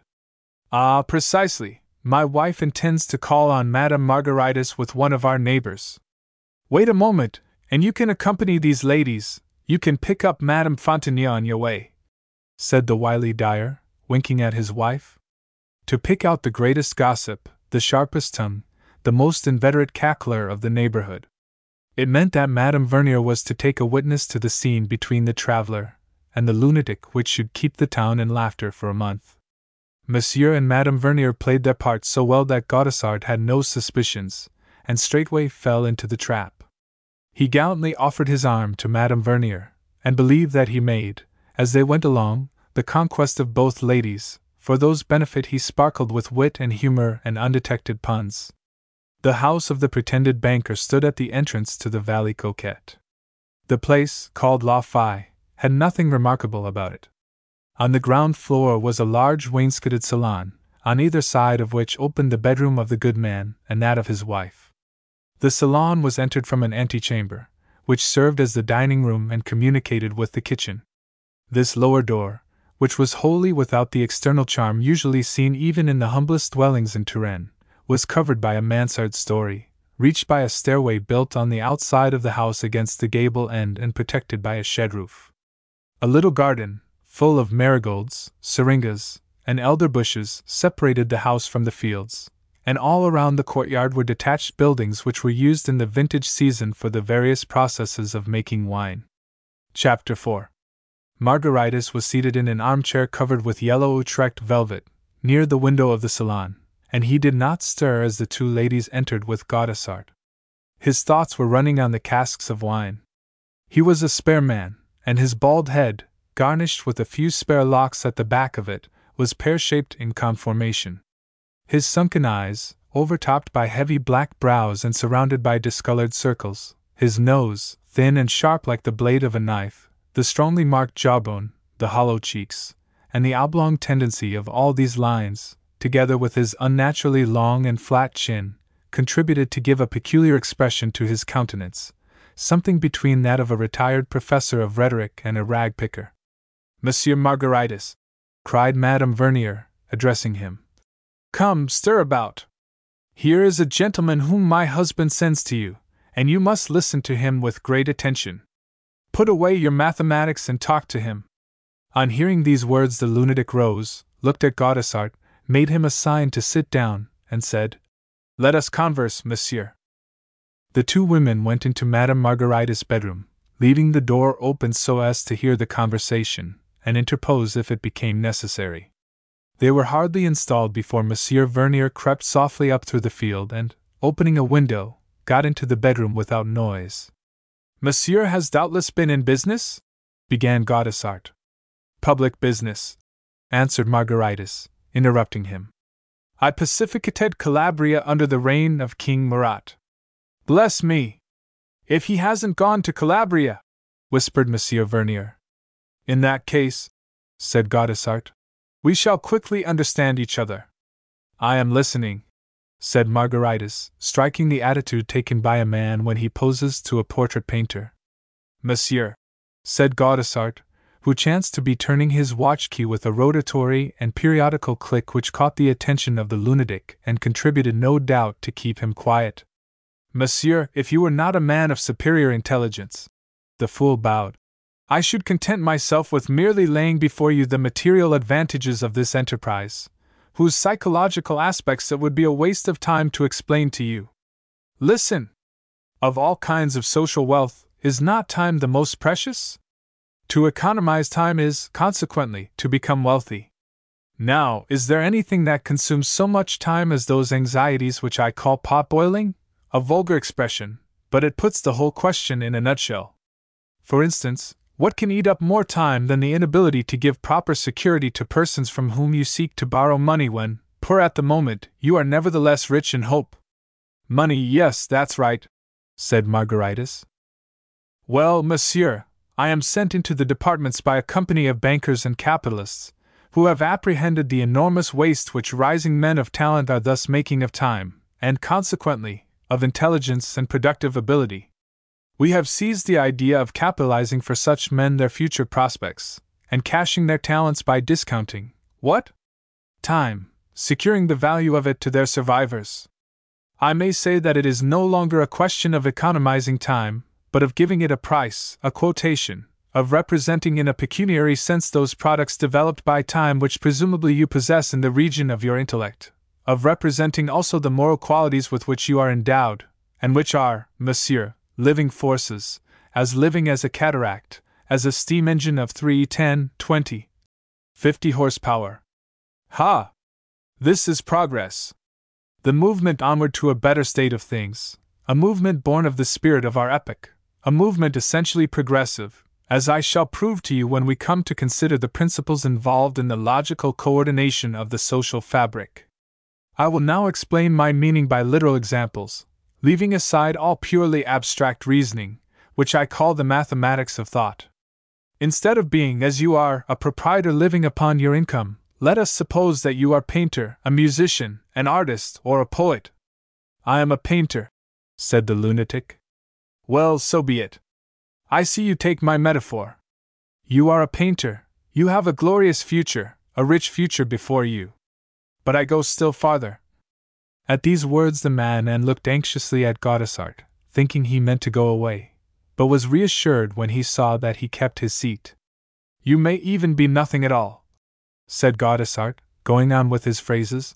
Ah, precisely. My wife intends to call on Madame Margaritis with one of our neighbors. Wait a moment, and you can accompany these ladies, you can pick up Madame Fontenay on your way, said the wily dyer, winking at his wife. To pick out the greatest gossip, the sharpest tongue, the most inveterate cackler of the neighborhood. It meant that Madame Vernier was to take a witness to the scene between the traveler and the lunatic which should keep the town in laughter for a month. Monsieur and Madame Vernier played their parts so well that Gaudissart had no suspicions, and straightway fell into the trap. He gallantly offered his arm to Madame Vernier, and believed that he made, as they went along, the conquest of both ladies, for those benefit he sparkled with wit and humor and undetected puns. The house of the pretended banker stood at the entrance to the Valley Coquette. The place, called La Faye, had nothing remarkable about it. On the ground floor was a large wainscoted salon, on either side of which opened the bedroom of the good man and that of his wife. The salon was entered from an antechamber, which served as the dining room and communicated with the kitchen. This lower door, which was wholly without the external charm usually seen even in the humblest dwellings in Touraine, was covered by a mansard story, reached by a stairway built on the outside of the house against the gable end and protected by a shed roof. A little garden, full of marigolds, syringas, and elder bushes, separated the house from the fields, and all around the courtyard were detached buildings which were used in the vintage season for the various processes of making wine. Chapter 4 Margaritis was seated in an armchair covered with yellow Utrecht velvet, near the window of the salon and he did not stir as the two ladies entered with Gaudissart. His thoughts were running on the casks of wine. He was a spare man, and his bald head, garnished with a few spare locks at the back of it, was pear shaped in conformation. His sunken eyes, overtopped by heavy black brows and surrounded by discolored circles, his nose, thin and sharp like the blade of a knife, the strongly marked jawbone, the hollow cheeks, and the oblong tendency of all these lines, together with his unnaturally long and flat chin, contributed to give a peculiar expression to his countenance, something between that of a retired professor of rhetoric and a rag picker. Monsieur Margaritis, cried Madame Vernier, addressing him. Come, stir about. Here is a gentleman whom my husband sends to you, and you must listen to him with great attention. Put away your mathematics and talk to him. On hearing these words, the lunatic rose, looked at Gaudissart, made him a sign to sit down, and said, Let us converse, monsieur. The two women went into Madame Margaritis' bedroom, leaving the door open so as to hear the conversation and interpose if it became necessary. They were hardly installed before Monsieur Vernier crept softly up through the field and, opening a window, got into the bedroom without noise. Monsieur has doubtless been in business? began Gaudissart. Public business, answered Margaritis, interrupting him. I pacificated Calabria under the reign of King Murat. Bless me! If he hasn't gone to Calabria, whispered Monsieur Vernier. In that case, said Gaudissart, we shall quickly understand each other. I am listening, said Margaritis, striking the attitude taken by a man when he poses to a portrait painter. Monsieur, said Gaudissart, who chanced to be turning his watch key with a rotatory and periodical click which caught the attention of the lunatic and contributed no doubt to keep him quiet. Monsieur, if you were not a man of superior intelligence, the fool bowed. I should content myself with merely laying before you the material advantages of this enterprise, whose psychological aspects it would be a waste of time to explain to you. Listen! Of all kinds of social wealth, is not time the most precious? To economize time is, consequently, to become wealthy. Now, is there anything that consumes so much time as those anxieties which I call pot boiling? A vulgar expression, but it puts the whole question in a nutshell. For instance, what can eat up more time than the inability to give proper security to persons from whom you seek to borrow money when, poor at the moment, you are nevertheless rich in hope? Money, yes, that's right, said Margaritis. Well, monsieur, I am sent into the departments by a company of bankers and capitalists, who have apprehended the enormous waste which rising men of talent are thus making of time, and consequently, of intelligence and productive ability. We have seized the idea of capitalizing for such men their future prospects, and cashing their talents by discounting what? Time, securing the value of it to their survivors. I may say that it is no longer a question of economizing time, but of giving it a price, a quotation, of representing in a pecuniary sense those products developed by time which presumably you possess in the region of your intellect, of representing also the moral qualities with which you are endowed, and which are, monsieur, living forces, as living as a cataract, as a steam engine of 3, 10, 20, 50 horsepower. Ha! This is progress. The movement onward to a better state of things, a movement born of the spirit of our epoch, a movement essentially progressive, as I shall prove to you when we come to consider the principles involved in the logical coordination of the social fabric. I will now explain my meaning by literal examples, leaving aside all purely abstract reasoning, which I call the mathematics of thought. Instead of being, as you are, a proprietor living upon your income, let us suppose that you are a painter, a musician, an artist, or a poet. I am a painter, said the lunatic. Well, so be it. I see you take my metaphor. You are a painter, you have a glorious future, a rich future before you. But I go still farther. At these words, the man looked anxiously at Gaudissart, thinking he meant to go away, but was reassured when he saw that he kept his seat. You may even be nothing at all, said Gaudissart, going on with his phrases,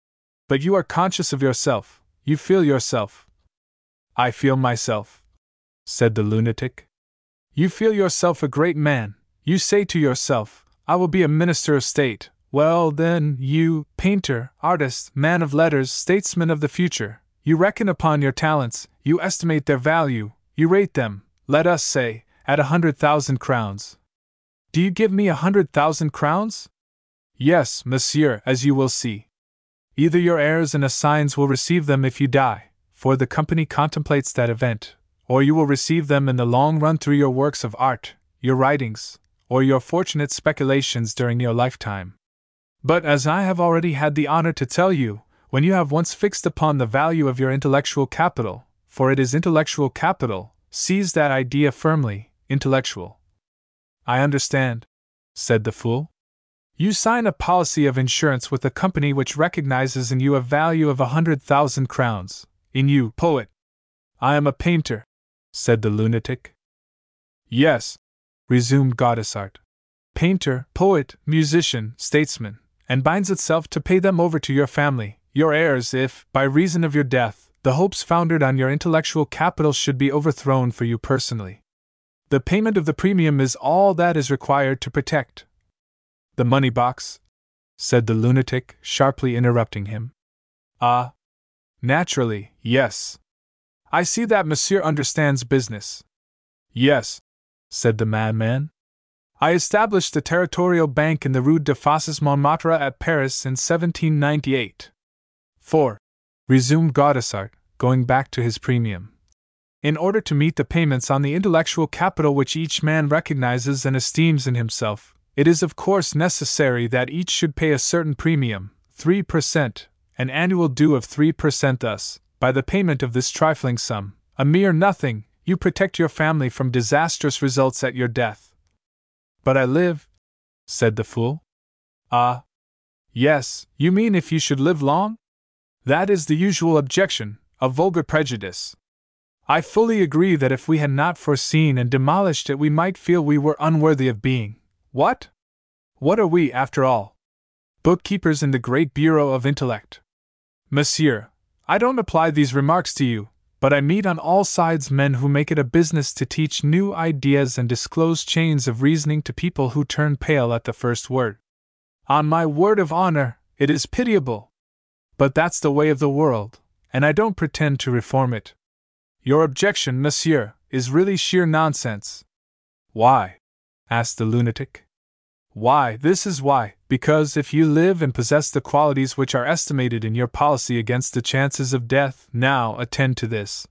but you are conscious of yourself, you feel yourself. I feel myself, said the lunatic. You feel yourself a great man, you say to yourself, I will be a minister of state, well, then, you, painter, artist, man of letters, statesman of the future, you reckon upon your talents, you estimate their value, you rate them, let us say, at a hundred thousand crowns. Do you give me a hundred thousand crowns? Yes, monsieur, as you will see. Either your heirs and assigns will receive them if you die, for the company contemplates that event, or you will receive them in the long run through your works of art, your writings, or your fortunate speculations during your lifetime. But as I have already had the honor to tell you, when you have once fixed upon the value of your intellectual capital, for it is intellectual capital, seize that idea firmly, intellectual. I understand, said the fool. You sign a policy of insurance with a company which recognizes in you a value of a hundred thousand crowns. In you, poet. I am a painter, said the lunatic. Yes, resumed Gaudissart. Painter, poet, musician, statesman and binds itself to pay them over to your family, your heirs, if, by reason of your death, the hopes founded on your intellectual capital should be overthrown for you personally. The payment of the premium is all that is required to protect. The money box? said the lunatic, sharply interrupting him. Ah. naturally, yes. I see that monsieur understands business. Yes, said the madman. I established the territorial bank in the Rue de Fosses Montmartre at Paris in 1798. 4. Resumed Gaudissart, going back to his premium. In order to meet the payments on the intellectual capital which each man recognizes and esteems in himself, it is of course necessary that each should pay a certain premium, 3%, an annual due of 3%. Thus, by the payment of this trifling sum, a mere nothing, you protect your family from disastrous results at your death. But I live, said the fool. Ah. Yes, you mean if you should live long? That is the usual objection, a vulgar prejudice. I fully agree that if we had not foreseen and demolished it, we might feel we were unworthy of being. What? What are we, after all? Bookkeepers in the great bureau of intellect. Monsieur, I don't apply these remarks to you, but I meet on all sides men who make it a business to teach new ideas and disclose chains of reasoning to people who turn pale at the first word. On my word of honor, it is pitiable. But that's the way of the world, and I don't pretend to reform it. Your objection, monsieur, is really sheer nonsense. Why? asked the lunatic. Why, this is why, because if you live and possess the qualities which are estimated in your policy against the chances of death, now attend to this.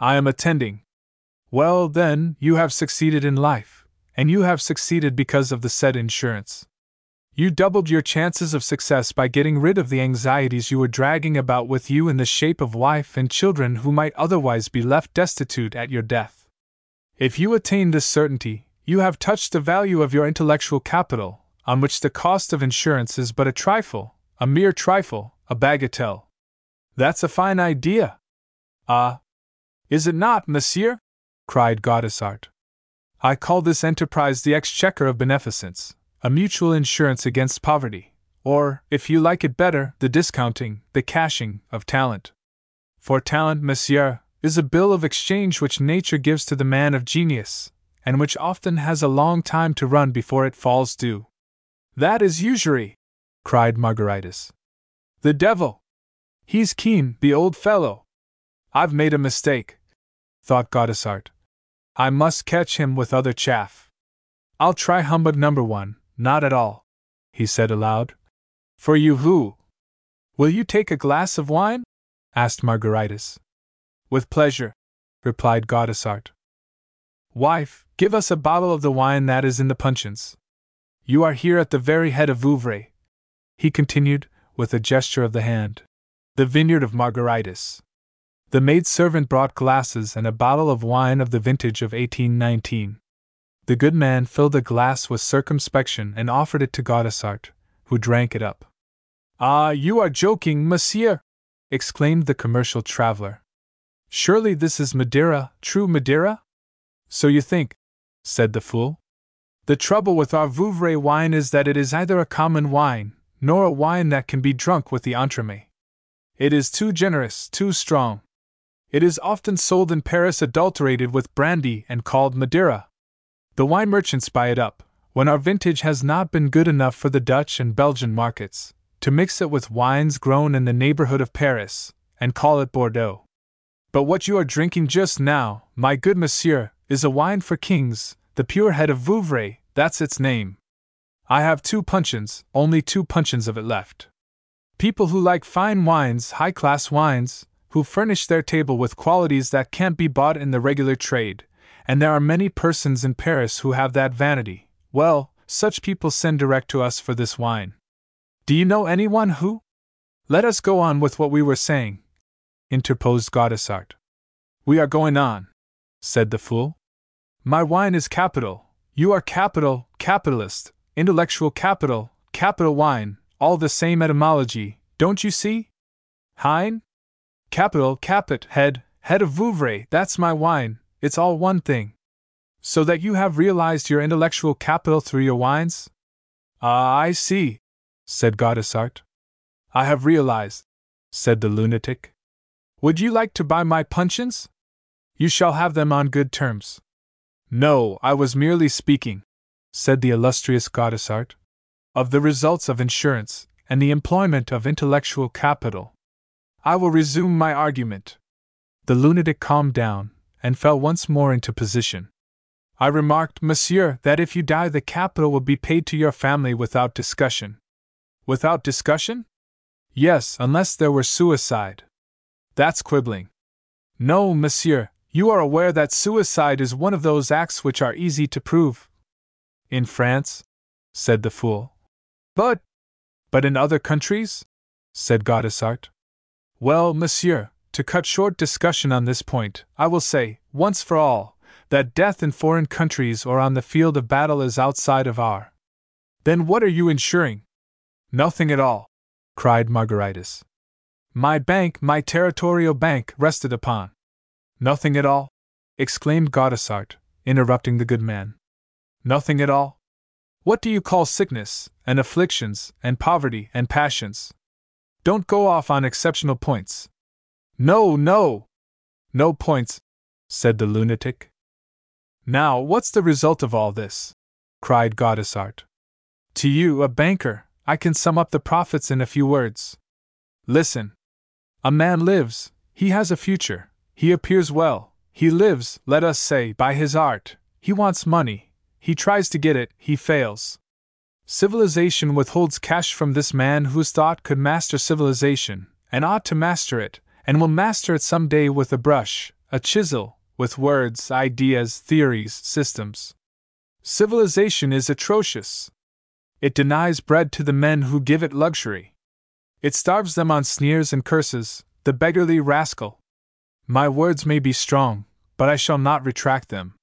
I am attending. Well, then, you have succeeded in life, and you have succeeded because of the said insurance. You doubled your chances of success by getting rid of the anxieties you were dragging about with you in the shape of wife and children who might otherwise be left destitute at your death. If you attain this certainty, you have touched the value of your intellectual capital, on which the cost of insurance is but a trifle, a mere trifle, a bagatelle. That's a fine idea. Ah! Is it not, monsieur? cried Gaudissart. I call this enterprise the exchequer of beneficence, a mutual insurance against poverty, or, if you like it better, the discounting, the cashing, of talent. For talent, monsieur, is a bill of exchange which nature gives to the man of genius, and which often has a long time to run before it falls due. That is usury, cried Margaritis. The devil! He's keen, the old fellow. I've made a mistake, thought Gaudissart. I must catch him with other chaff. I'll try humbug number one, not at all, he said aloud. For you who? Will you take a glass of wine? asked Margaritis. With pleasure, replied Gaudissart. Wife, give us a bottle of the wine that is in the puncheons. You are here at the very head of Vouvray, he continued, with a gesture of the hand. The vineyard of Margaritis. The maid servant brought glasses and a bottle of wine of the vintage of 1819. The good man filled a glass with circumspection and offered it to Gaudissart, who drank it up. Ah, you are joking, monsieur! exclaimed the commercial traveler. Surely this is Madeira, true Madeira? So you think, said the fool. The trouble with our Vouvray wine is that it is either a common wine, nor a wine that can be drunk with the entremet. It is too generous, too strong. It is often sold in Paris adulterated with brandy and called Madeira. The wine merchants buy it up, when our vintage has not been good enough for the Dutch and Belgian markets, to mix it with wines grown in the neighborhood of Paris, and call it Bordeaux. But what you are drinking just now, my good monsieur, is a wine for kings, the pure head of Vouvray, that's its name. I have two puncheons, only two puncheons of it left. People who like fine wines, high class wines, who furnish their table with qualities that can't be bought in the regular trade, and there are many persons in Paris who have that vanity. Well, such people send direct to us for this wine. Do you know anyone who? Let us go on with what we were saying, interposed Gaudissart. We are going on said the fool. My wine is capital, you are capital, capitalist, intellectual capital, capital wine, all the same etymology, don't you see? Hein? Capital, caput, head, head of Vouvray, that's my wine, it's all one thing. So that you have realized your intellectual capital through your wines? Ah, I see, said Gaudissart. I have realized, said the lunatic. Would you like to buy my puncheons? You shall have them on good terms. No, I was merely speaking, said the illustrious Gaudissart, of the results of insurance and the employment of intellectual capital. I will resume my argument. The lunatic calmed down and fell once more into position. I remarked, Monsieur, that if you die, the capital will be paid to your family without discussion. Without discussion? Yes, unless there were suicide. That's quibbling. No, monsieur, you are aware that suicide is one of those acts which are easy to prove. In France? said the fool. But. But in other countries? said Gaudissart. Well, monsieur, to cut short discussion on this point, I will say, once for all, that death in foreign countries or on the field of battle is outside of our. Then what are you insuring? Nothing at all, cried Margaritis. My bank, my territorial bank, rested upon. Nothing at all? exclaimed Gaudissart, interrupting the good man. Nothing at all? What do you call sickness, and afflictions, and poverty, and passions? Don't go off on exceptional points. No, no! No points, said the lunatic. Now, what's the result of all this? cried Gaudissart. To you, a banker, I can sum up the profits in a few words. Listen. A man lives, he has a future, he appears well, he lives, let us say, by his art, he wants money, he tries to get it, he fails. Civilization withholds cash from this man whose thought could master civilization, and ought to master it, and will master it some day with a brush, a chisel, with words, ideas, theories, systems. Civilization is atrocious. It denies bread to the men who give it luxury. It starves them on sneers and curses, the beggarly rascal. My words may be strong, but I shall not retract them.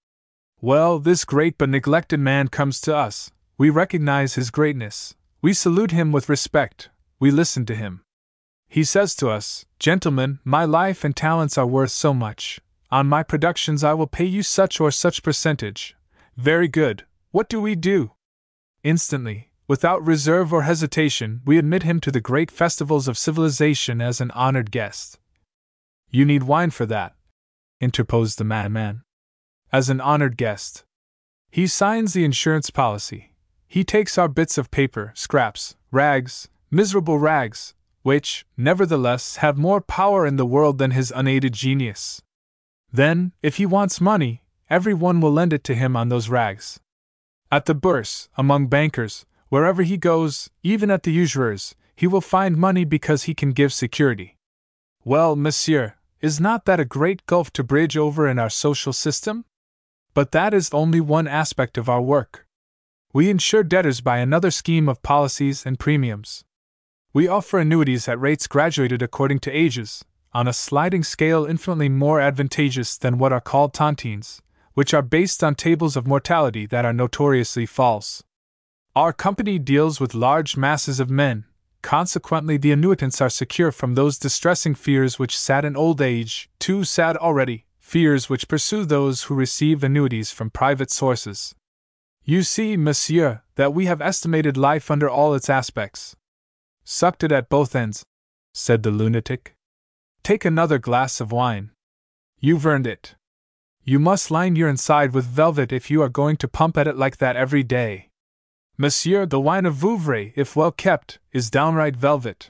Well, this great but neglected man comes to us. We recognize his greatness. We salute him with respect. We listen to him. He says to us, Gentlemen, my life and talents are worth so much. On my productions I will pay you such or such percentage. Very good. What do we do? Instantly, without reserve or hesitation, we admit him to the great festivals of civilization as an honored guest. You need wine for that, interposed the madman. As an honored guest. He signs the insurance policy. He takes our bits of paper, scraps, rags, miserable rags, which, nevertheless, have more power in the world than his unaided genius. Then, if he wants money, every one will lend it to him on those rags. At the bourse, among bankers, wherever he goes, even at the usurers, he will find money because he can give security. Well, monsieur, is not that a great gulf to bridge over in our social system? But that is only one aspect of our work. We insure debtors by another scheme of policies and premiums. We offer annuities at rates graduated according to ages, on a sliding scale infinitely more advantageous than what are called tontines, which are based on tables of mortality that are notoriously false. Our company deals with large masses of men, consequently, the annuitants are secure from those distressing fears which sadden old age, too sad already, fears which pursue those who receive annuities from private sources. You see, monsieur, that we have estimated life under all its aspects. Sucked it at both ends, said the lunatic. Take another glass of wine. You've earned it. You must line your inside with velvet if you are going to pump at it like that every day. Monsieur, the wine of Vouvray, if well kept, is downright velvet.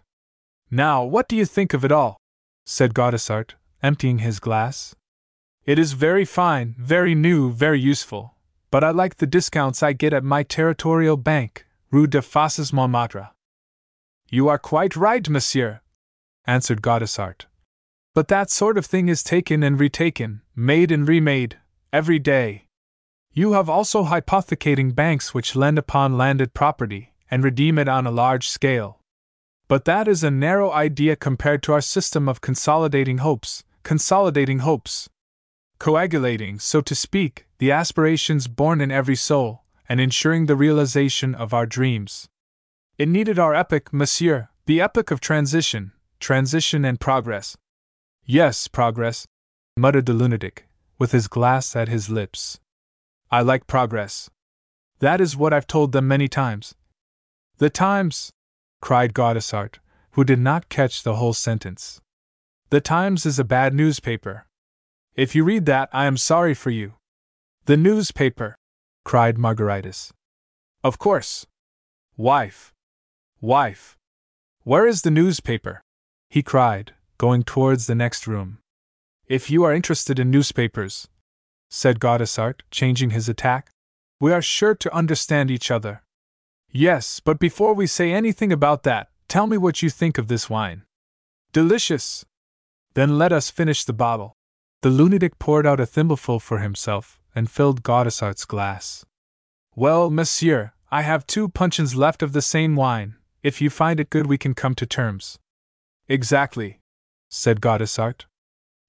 Now, what do you think of it all? said Gaudissart, emptying his glass. It is very fine, very new, very useful, but I like the discounts I get at my territorial bank, Rue de Fosses Montmartre. You are quite right, monsieur, answered Gaudissart. But that sort of thing is taken and retaken, made and remade, every day. You have also hypothecating banks which lend upon landed property and redeem it on a large scale. But that is a narrow idea compared to our system of consolidating hopes, consolidating hopes. Coagulating, so to speak, the aspirations born in every soul, and ensuring the realization of our dreams. It needed our epoch, monsieur, the epoch of transition, transition and progress, Yes, progress, muttered the lunatic, with his glass at his lips. I like progress. That is what I've told them many times. The Times! cried Gaudissart, who did not catch the whole sentence. The Times is a bad newspaper. If you read that, I am sorry for you. The newspaper! cried Margaritis. Of course. Wife! Wife! Where is the newspaper? he cried, going towards the next room. If you are interested in newspapers, said Gaudissart, changing his attack, we are sure to understand each other. Yes, but before we say anything about that, tell me what you think of this wine. Delicious! Then let us finish the bottle. The lunatic poured out a thimbleful for himself and filled Gaudissart's glass. Well, monsieur, I have two puncheons left of the same wine. If you find it good, we can come to terms. Exactly, said Gaudissart.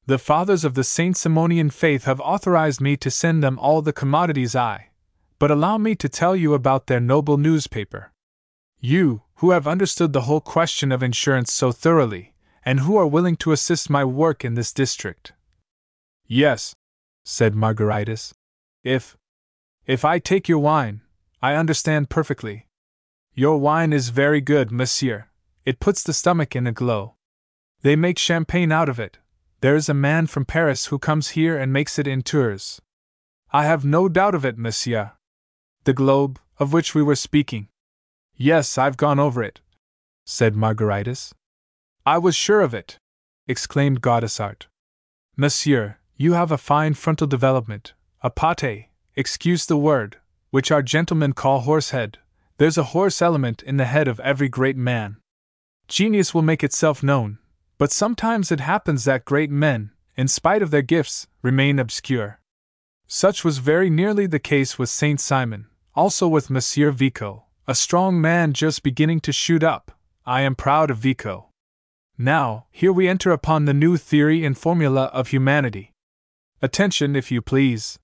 The fathers of the Saint Simonian faith have authorized me to send them all the commodities I. But allow me to tell you about their noble newspaper. You, who have understood the whole question of insurance so thoroughly, and who are willing to assist my work in this district. Yes, said Margaritis. If. if I take your wine, I understand perfectly. Your wine is very good, monsieur. It puts the stomach in a glow. They make champagne out of it. There is a man from Paris who comes here and makes it in Tours. I have no doubt of it, monsieur. The globe, of which we were speaking. Yes, I've gone over it, said Margaritis. I was sure of it, exclaimed Gaudissart. Monsieur, you have a fine frontal development, a pate, excuse the word, which our gentlemen call horsehead. There's a horse element in the head of every great man. Genius will make itself known, but sometimes it happens that great men, in spite of their gifts, remain obscure. Such was very nearly the case with Saint Simon, also with Monsieur Vico, a strong man just beginning to shoot up. I am proud of Vico. Now, here we enter upon the new theory and formula of humanity. Attention, if you please.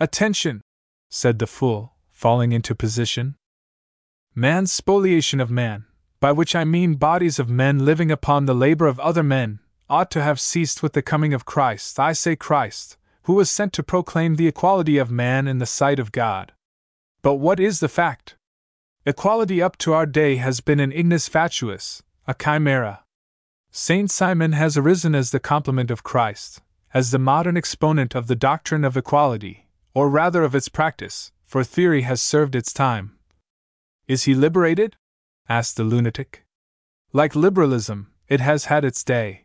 Attention, said the fool, falling into position. Man's spoliation of man, by which I mean bodies of men living upon the labor of other men, ought to have ceased with the coming of Christ. I say Christ, who was sent to proclaim the equality of man in the sight of God. But what is the fact? Equality up to our day has been an ignis fatuus, a chimera. Saint Simon has arisen as the complement of Christ, as the modern exponent of the doctrine of equality, or rather of its practice, for theory has served its time. Is he liberated? Asked the lunatic. Like liberalism, it has had its day.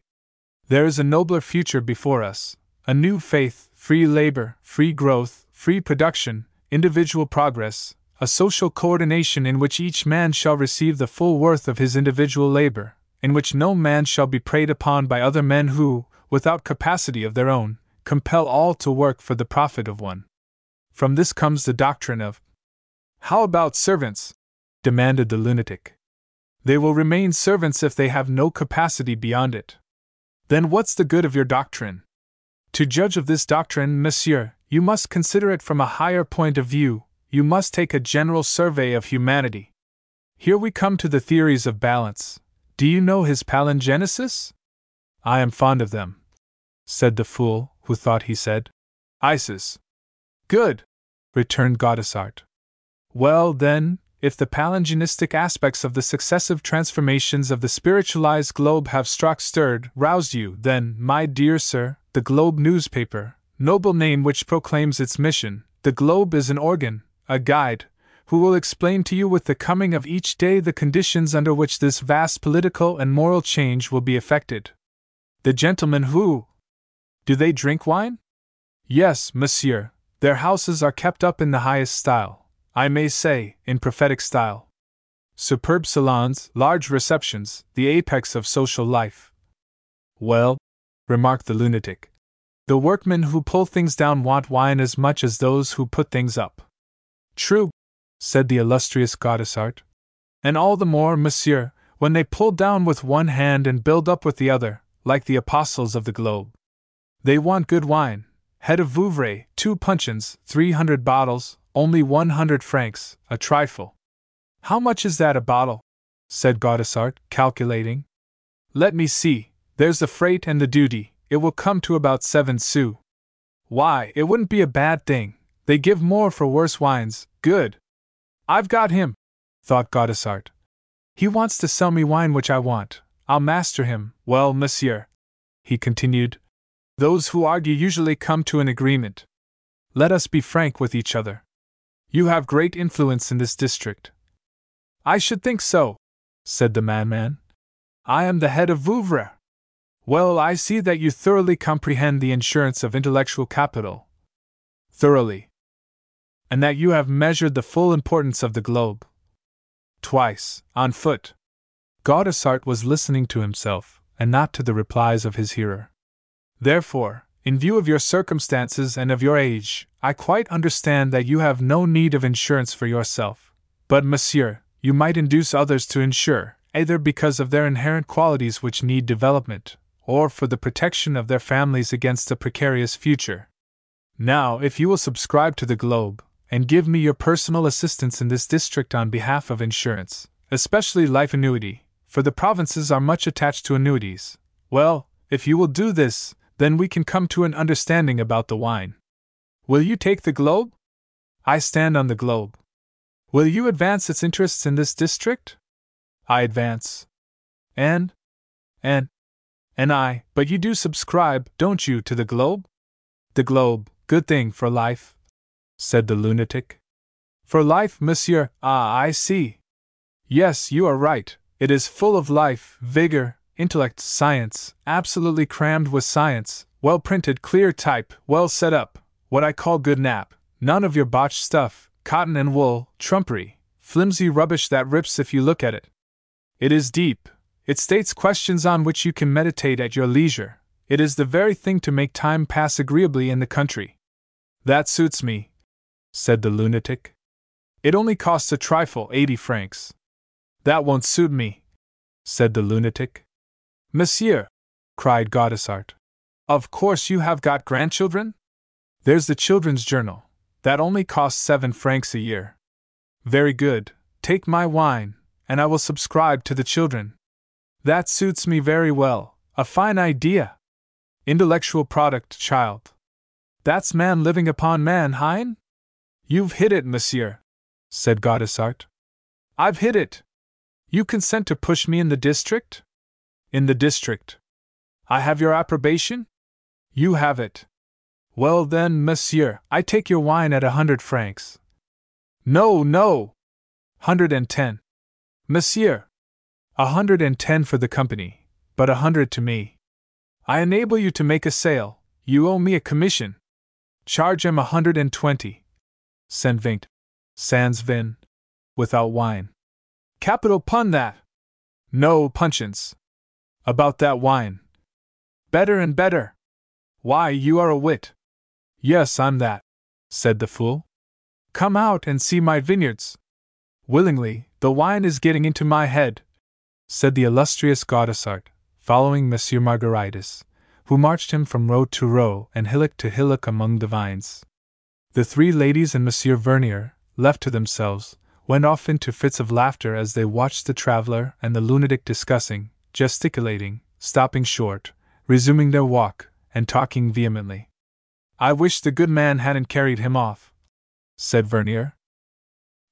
There is a nobler future before us, a new faith, free labor, free growth, free production, individual progress, a social coordination in which each man shall receive the full worth of his individual labor, in which no man shall be preyed upon by other men who, without capacity of their own, compel all to work for the profit of one. From this comes the doctrine of. How about servants? Demanded the lunatic. They will remain servants if they have no capacity beyond it. Then what's the good of your doctrine? To judge of this doctrine, monsieur, you must consider it from a higher point of view, you must take a general survey of humanity. Here we come to the theories of Ballanche. Do you know his palingenesis? I am fond of them, said the fool, who thought he said. Isis. Good, returned Gaudissart. Well, then, if the palingenistic aspects of the successive transformations of the spiritualized globe have struck, stirred, roused you, then, my dear sir, the Globe newspaper, noble name which proclaims its mission, the Globe is an organ, a guide, who will explain to you with the coming of each day the conditions under which this vast political and moral change will be effected. The gentlemen who. Do they drink wine? Yes, monsieur, their houses are kept up in the highest style, I may say, in prophetic style. Superb salons, large receptions, the apex of social life. Well, remarked the lunatic, the workmen who pull things down want wine as much as those who put things up. True, said the illustrious Gaudissart. And all the more, monsieur, when they pull down with one hand and build up with the other, like the apostles of the globe. They want good wine, head of Vouvray, two puncheons, three hundred bottles, only one hundred francs, a trifle. How much is that a bottle? said Gaudissart, calculating. Let me see, there's the freight and the duty, it will come to about seven sous. Why, it wouldn't be a bad thing. They give more for worse wines. Good. I've got him, thought Gaudissart. He wants to sell me wine which I want. I'll master him. Well, monsieur, he continued, those who argue usually come to an agreement. let us be frank with each other. You have great influence in this district. I should think so, said the madman. I am the head of Vouvray. Well, I see that you thoroughly comprehend the insurance of intellectual capital. Thoroughly. And that you have measured the full importance of the globe. Twice, on foot. Gaudissart was listening to himself, and not to the replies of his hearer. Therefore, in view of your circumstances and of your age, I quite understand that you have no need of insurance for yourself. But, monsieur, you might induce others to insure, either because of their inherent qualities which need development, or for the protection of their families against a precarious future. Now, if you will subscribe to the Globe, and give me your personal assistance in this district on behalf of insurance, especially life annuity, for the provinces are much attached to annuities, well, if you will do this, then we can come to an understanding about the wine. Will you take the Globe? I stand on the Globe. Will you advance its interests in this district? I advance. And? And? And I, but you do subscribe, don't you, to the Globe? The Globe, good thing for life, said the lunatic. For life, monsieur, ah, I see. Yes, you are right, it is full of life, vigor, intellect, science, absolutely crammed with science, well printed, clear type, well set up, what I call good nap, none of your botched stuff, cotton and wool, trumpery, flimsy rubbish that rips if you look at it. It is deep, it states questions on which you can meditate at your leisure. It is the very thing to make time pass agreeably in the country. That suits me, said the lunatic. It only costs a trifle, eighty francs. That won't suit me, said the lunatic. Monsieur, cried Gaudissart, of course you have got grandchildren? There's the children's journal. That only costs seven francs a year. Very good, take my wine, and I will subscribe to the children. That suits me very well. A fine idea. Intellectual product, child. That's man living upon man, Hein? You've hit it, monsieur, said Gaudissart. I've hit it. You consent to push me in the district? In the district. I have your approbation? You have it. Well then, monsieur, I take your wine at a hundred francs. No, no! Hundred and ten. Monsieur, a hundred and ten for the company, but a hundred to me. I enable you to make a sale, you owe me a commission. Charge him a hundred and twenty. Cent vingt. Sans vin. Without wine. Capital pun that! No puncheons. About that wine. Better and better. Why, you are a wit. Yes, I'm that, said the fool. Come out and see my vineyards. Willingly, the wine is getting into my head, said the illustrious Gaudissart, following Monsieur Margaritis, who marched him from row to row and hillock to hillock among the vines. The three ladies and Monsieur Vernier, left to themselves, went off into fits of laughter as they watched the traveler and the lunatic discussing, gesticulating, stopping short, resuming their walk, and talking vehemently. I wish the good man hadn't carried him off, said Vernier.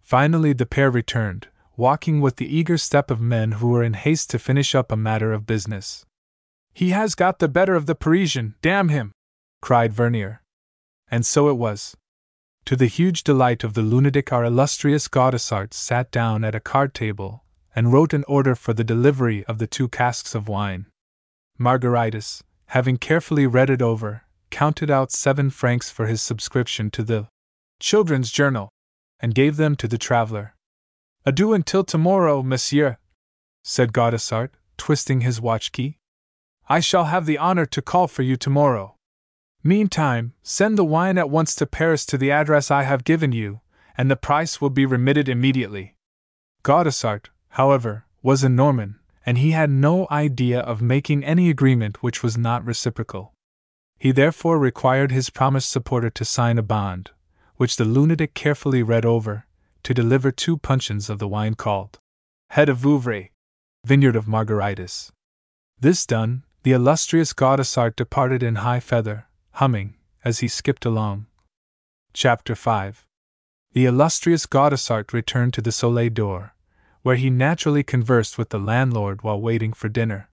Finally, the pair returned, walking with the eager step of men who were in haste to finish up a matter of business. He has got the better of the Parisian, damn him! cried Vernier. And so it was. To the huge delight of the lunatic, our illustrious Gaudissart sat down at a card table and wrote an order for the delivery of the two casks of wine. Margaritis, having carefully read it over, counted out seven francs for his subscription to the Children's Journal, and gave them to the traveler. Adieu until tomorrow, monsieur, said Gaudissart, twisting his watch key. I shall have the honor to call for you tomorrow. Meantime, send the wine at once to Paris to the address I have given you, and the price will be remitted immediately. Gaudissart, however, was a Norman, and he had no idea of making any agreement which was not reciprocal. He therefore required his promised supporter to sign a bond, which the lunatic carefully read over, to deliver two puncheons of the wine called Head of Vouvray, Vineyard of Margaritis. This done, the illustrious Gaudissart departed in high feather, humming, as he skipped along. Chapter 5 The illustrious Gaudissart returned to the Soleil d'Or, where he naturally conversed with the landlord while waiting for dinner.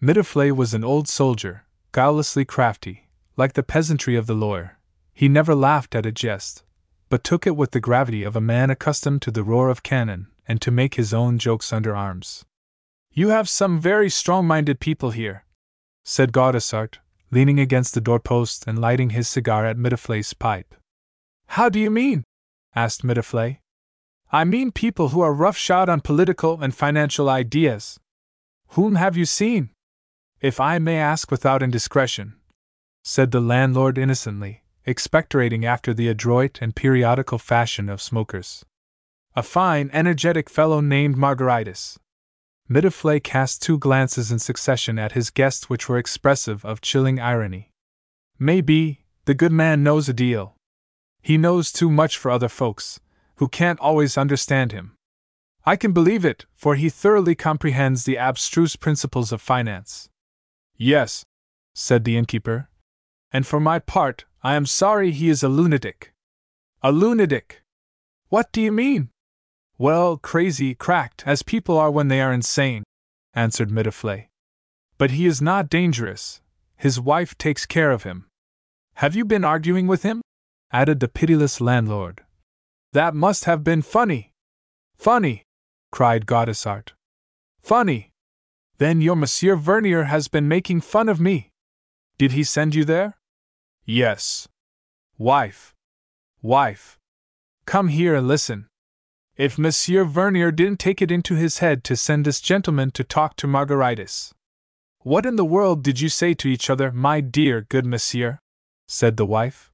Mitouflet was an old soldier, guilelessly crafty, like the peasantry of the Loire. He never laughed at a jest, but took it with the gravity of a man accustomed to the roar of cannon and to make his own jokes under arms. You have some very strong minded people here, said Gaudissart, leaning against the doorpost and lighting his cigar at Mitouflet's pipe. How do you mean? asked Mitofle. I mean people who are roughshod on political and financial ideas. Whom have you seen? If I may ask without indiscretion, said the landlord innocently, expectorating after the adroit and periodical fashion of smokers. A fine, energetic fellow named Margaritis. Mitouflet cast two glances in succession at his guest which were expressive of chilling irony. Maybe, the good man knows a deal. He knows too much for other folks, who can't always understand him. I can believe it, for he thoroughly comprehends the abstruse principles of finance. Yes, said the innkeeper, and for my part, I am sorry he is a lunatic. A lunatic! What do you mean? Well, crazy, cracked, as people are when they are insane, answered Mitouflet. But he is not dangerous. His wife takes care of him. Have you been arguing with him? added the pitiless landlord. That must have been funny. Funny! cried Gaudissart. Funny! Then your Monsieur Vernier has been making fun of me. Did he send you there? Yes. Wife. Wife. Come here and listen. If Monsieur Vernier didn't take it into his head to send this gentleman to talk to Margaritis. What in the world did you say to each other, my dear good monsieur? said the wife.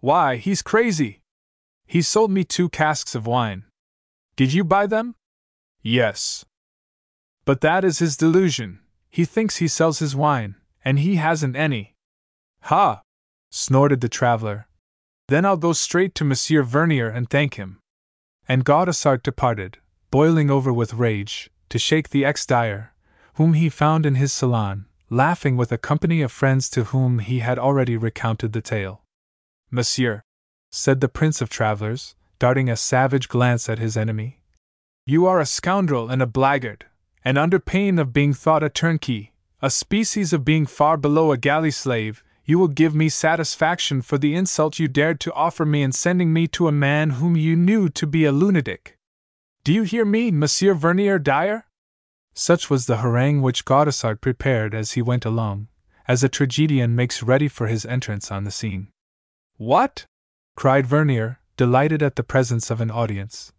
Why, he's crazy. He sold me two casks of wine. Did you buy them? Yes. But that is his delusion. He thinks he sells his wine, and he hasn't any. Ha! snorted the traveler. Then I'll go straight to Monsieur Vernier and thank him. And Gaudissart departed, boiling over with rage, to shake the ex dyer, whom he found in his salon, laughing with a company of friends to whom he had already recounted the tale. Monsieur, said the prince of travelers, darting a savage glance at his enemy, you are a scoundrel and a blackguard, and under pain of being thought a turnkey, a species of being far below a galley slave, you will give me satisfaction for the insult you dared to offer me in sending me to a man whom you knew to be a lunatic. Do you hear me, Monsieur Vernier Dyer? Such was the harangue which Gaudissart prepared as he went along, as a tragedian makes ready for his entrance on the scene. What? cried Vernier, delighted at the presence of an audience.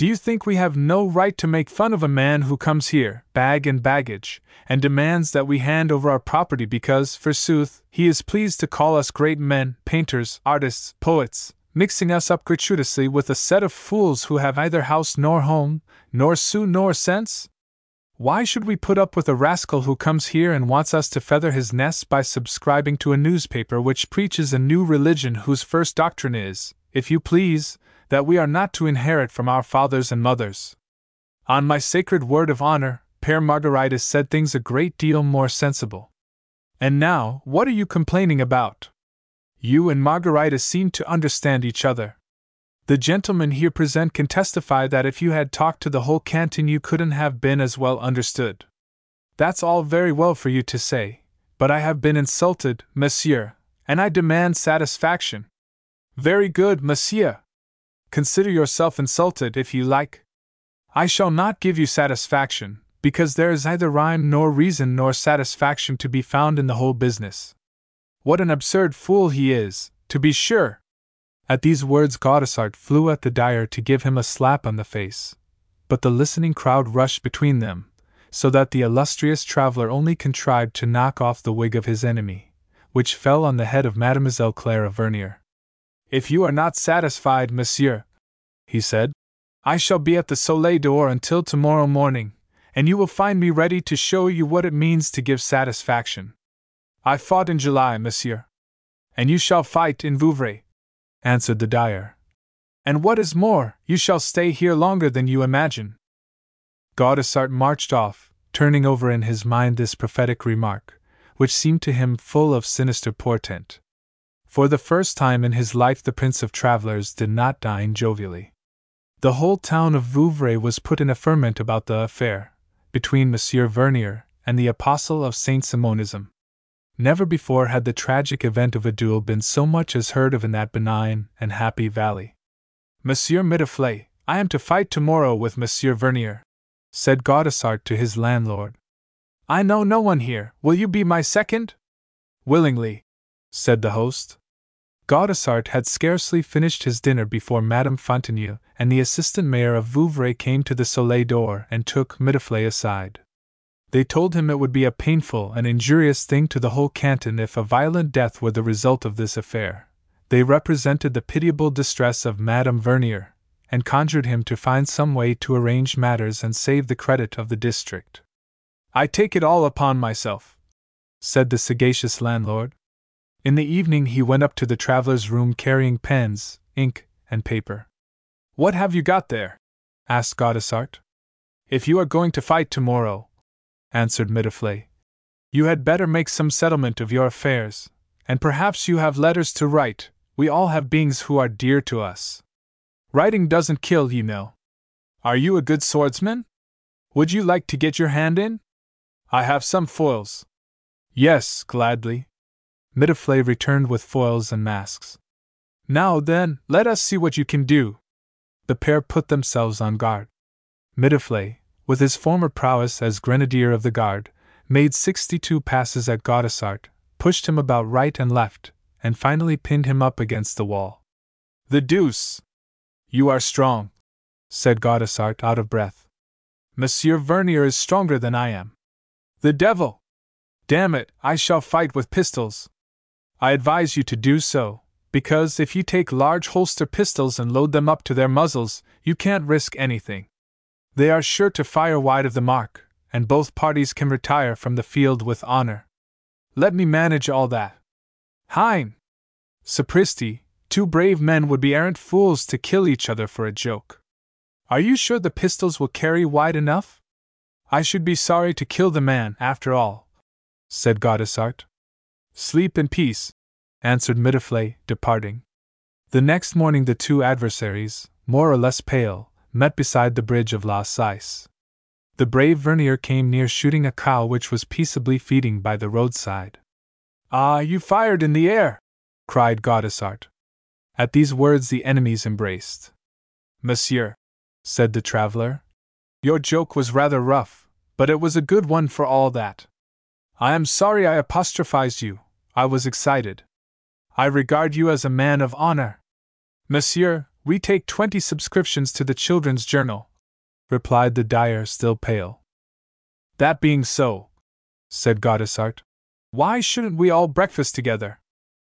Do you think we have no right to make fun of a man who comes here, bag and baggage, and demands that we hand over our property because, forsooth, he is pleased to call us great men, painters, artists, poets, mixing us up gratuitously with a set of fools who have neither house nor home, nor sou nor sense? Why should we put up with a rascal who comes here and wants us to feather his nest by subscribing to a newspaper which preaches a new religion whose first doctrine is, if you please, that we are not to inherit from our fathers and mothers. On my sacred word of honor, Père Margaritis said things a great deal more sensible. And now, what are you complaining about? You and Margaritis seem to understand each other. The gentleman here present can testify that if you had talked to the whole canton, you couldn't have been as well understood. That's all very well for you to say, but I have been insulted, monsieur, and I demand satisfaction. Very good, monsieur, Consider yourself insulted if you like. I shall not give you satisfaction, because there is neither rhyme nor reason nor satisfaction to be found in the whole business. What an absurd fool he is, to be sure! At these words, Gaudissart flew at the dyer to give him a slap on the face, but the listening crowd rushed between them, so that the illustrious traveler only contrived to knock off the wig of his enemy, which fell on the head of Mademoiselle Claire of Vernier. If you are not satisfied, monsieur, he said, I shall be at the Soleil d'Or until tomorrow morning, and you will find me ready to show you what it means to give satisfaction. I fought in July, monsieur. And you shall fight in Vouvray, answered the dyer. And what is more, you shall stay here longer than you imagine. Gaudissart marched off, turning over in his mind this prophetic remark, which seemed to him full of sinister portent. For the first time in his life, the Prince of Travelers did not dine jovially. The whole town of Vouvray was put in a ferment about the affair between Monsieur Vernier and the apostle of Saint Simonism. Never before had the tragic event of a duel been so much as heard of in that benign and happy valley. Monsieur Mitouflet, I am to fight tomorrow with Monsieur Vernier, said Gaudissart to his landlord. I know no one here. Will you be my second? Willingly, said the host. Gaudissart had scarcely finished his dinner before Madame Fontenille and the assistant mayor of Vouvray came to the Soleil d'Or and took Mitouflet aside. They told him it would be a painful and injurious thing to the whole canton if a violent death were the result of this affair. They represented the pitiable distress of Madame Vernier, and conjured him to find some way to arrange matters and save the credit of the district. I take it all upon myself, said the sagacious landlord. In the evening he went up to the traveler's room carrying pens, ink, and paper. What have you got there? asked Gaudissart. If you are going to fight tomorrow, answered Mitouflet, you had better make some settlement of your affairs, and perhaps you have letters to write. We all have beings who are dear to us. Writing doesn't kill, you know. Are you a good swordsman? Would you like to get your hand in? I have some foils. Yes, gladly. Mitouflet returned with foils and masks. Now then, let us see what you can do. The pair put themselves on guard. Mitouflet, with his former prowess as grenadier of the guard, made sixty two passes at Gaudissart, pushed him about right and left, and finally pinned him up against the wall. The deuce! You are strong, said Gaudissart out of breath. Monsieur Vernier is stronger than I am. The devil! Damn it, I shall fight with pistols. I advise you to do so, because if you take large holster pistols and load them up to their muzzles, you can't risk anything. They are sure to fire wide of the mark, and both parties can retire from the field with honor. Let me manage all that. Hein! Sapristi, two brave men would be arrant fools to kill each other for a joke. Are you sure the pistols will carry wide enough? I should be sorry to kill the man, after all, said Gaudissart. Sleep in peace, answered Mitouflet, departing. The next morning the two adversaries, more or less pale, met beside the bridge of La Cise. The brave Vernier came near shooting a cow which was peaceably feeding by the roadside. Ah, you fired in the air! cried Gaudissart. At these words the enemies embraced. Monsieur, said the traveler, your joke was rather rough, but it was a good one for all that. I am sorry I apostrophized you, I was excited. I regard you as a man of honor. Monsieur, we take twenty subscriptions to the Children's Journal, replied the dyer, still pale. That being so, said Gaudissart, why shouldn't we all breakfast together?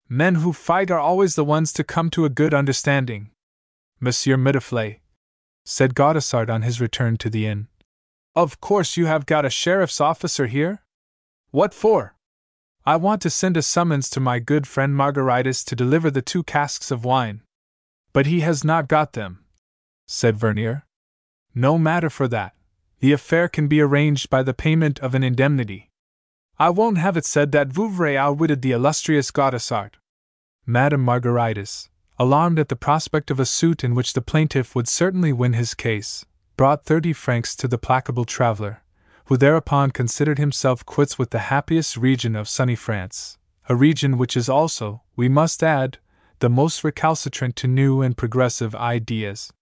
Men who fight are always the ones to come to a good understanding. Monsieur Mitouflet, said Gaudissart on his return to the inn. Of course you have got a sheriff's officer here? What for? I want to send a summons to my good friend Margaritis to deliver the two casks of wine. But he has not got them, said Vernier. No matter for that. The affair can be arranged by the payment of an indemnity. I won't have it said that Vouvray outwitted the illustrious Gaudissart. Madame Margaritis, alarmed at the prospect of a suit in which the plaintiff would certainly win his case, brought thirty francs to the placable traveler, who thereupon considered himself quits with the happiest region of sunny France, a region which is also, we must add, the most recalcitrant to new and progressive ideas.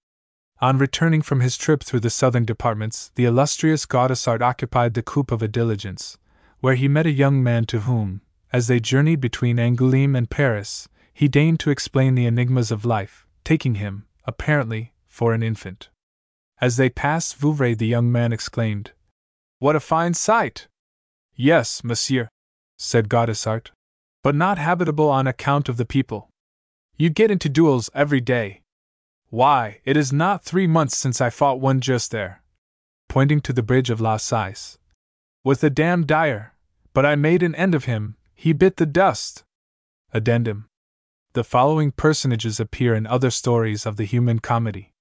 On returning from his trip through the southern departments, the illustrious Gaudissart occupied the coupe of a diligence, where he met a young man to whom, as they journeyed between Angoulême and Paris, he deigned to explain the enigmas of life, taking him, apparently, for an infant. As they passed Vouvray, the young man exclaimed, what a fine sight! Yes, monsieur, said Gaudissart, but not habitable on account of the people. You get into duels every day. Why, it is not three months since I fought one just there, pointing to the bridge of La Cise, with a damned dyer, but I made an end of him, he bit the dust. Addendum. The following personages appear in other stories of the human comedy.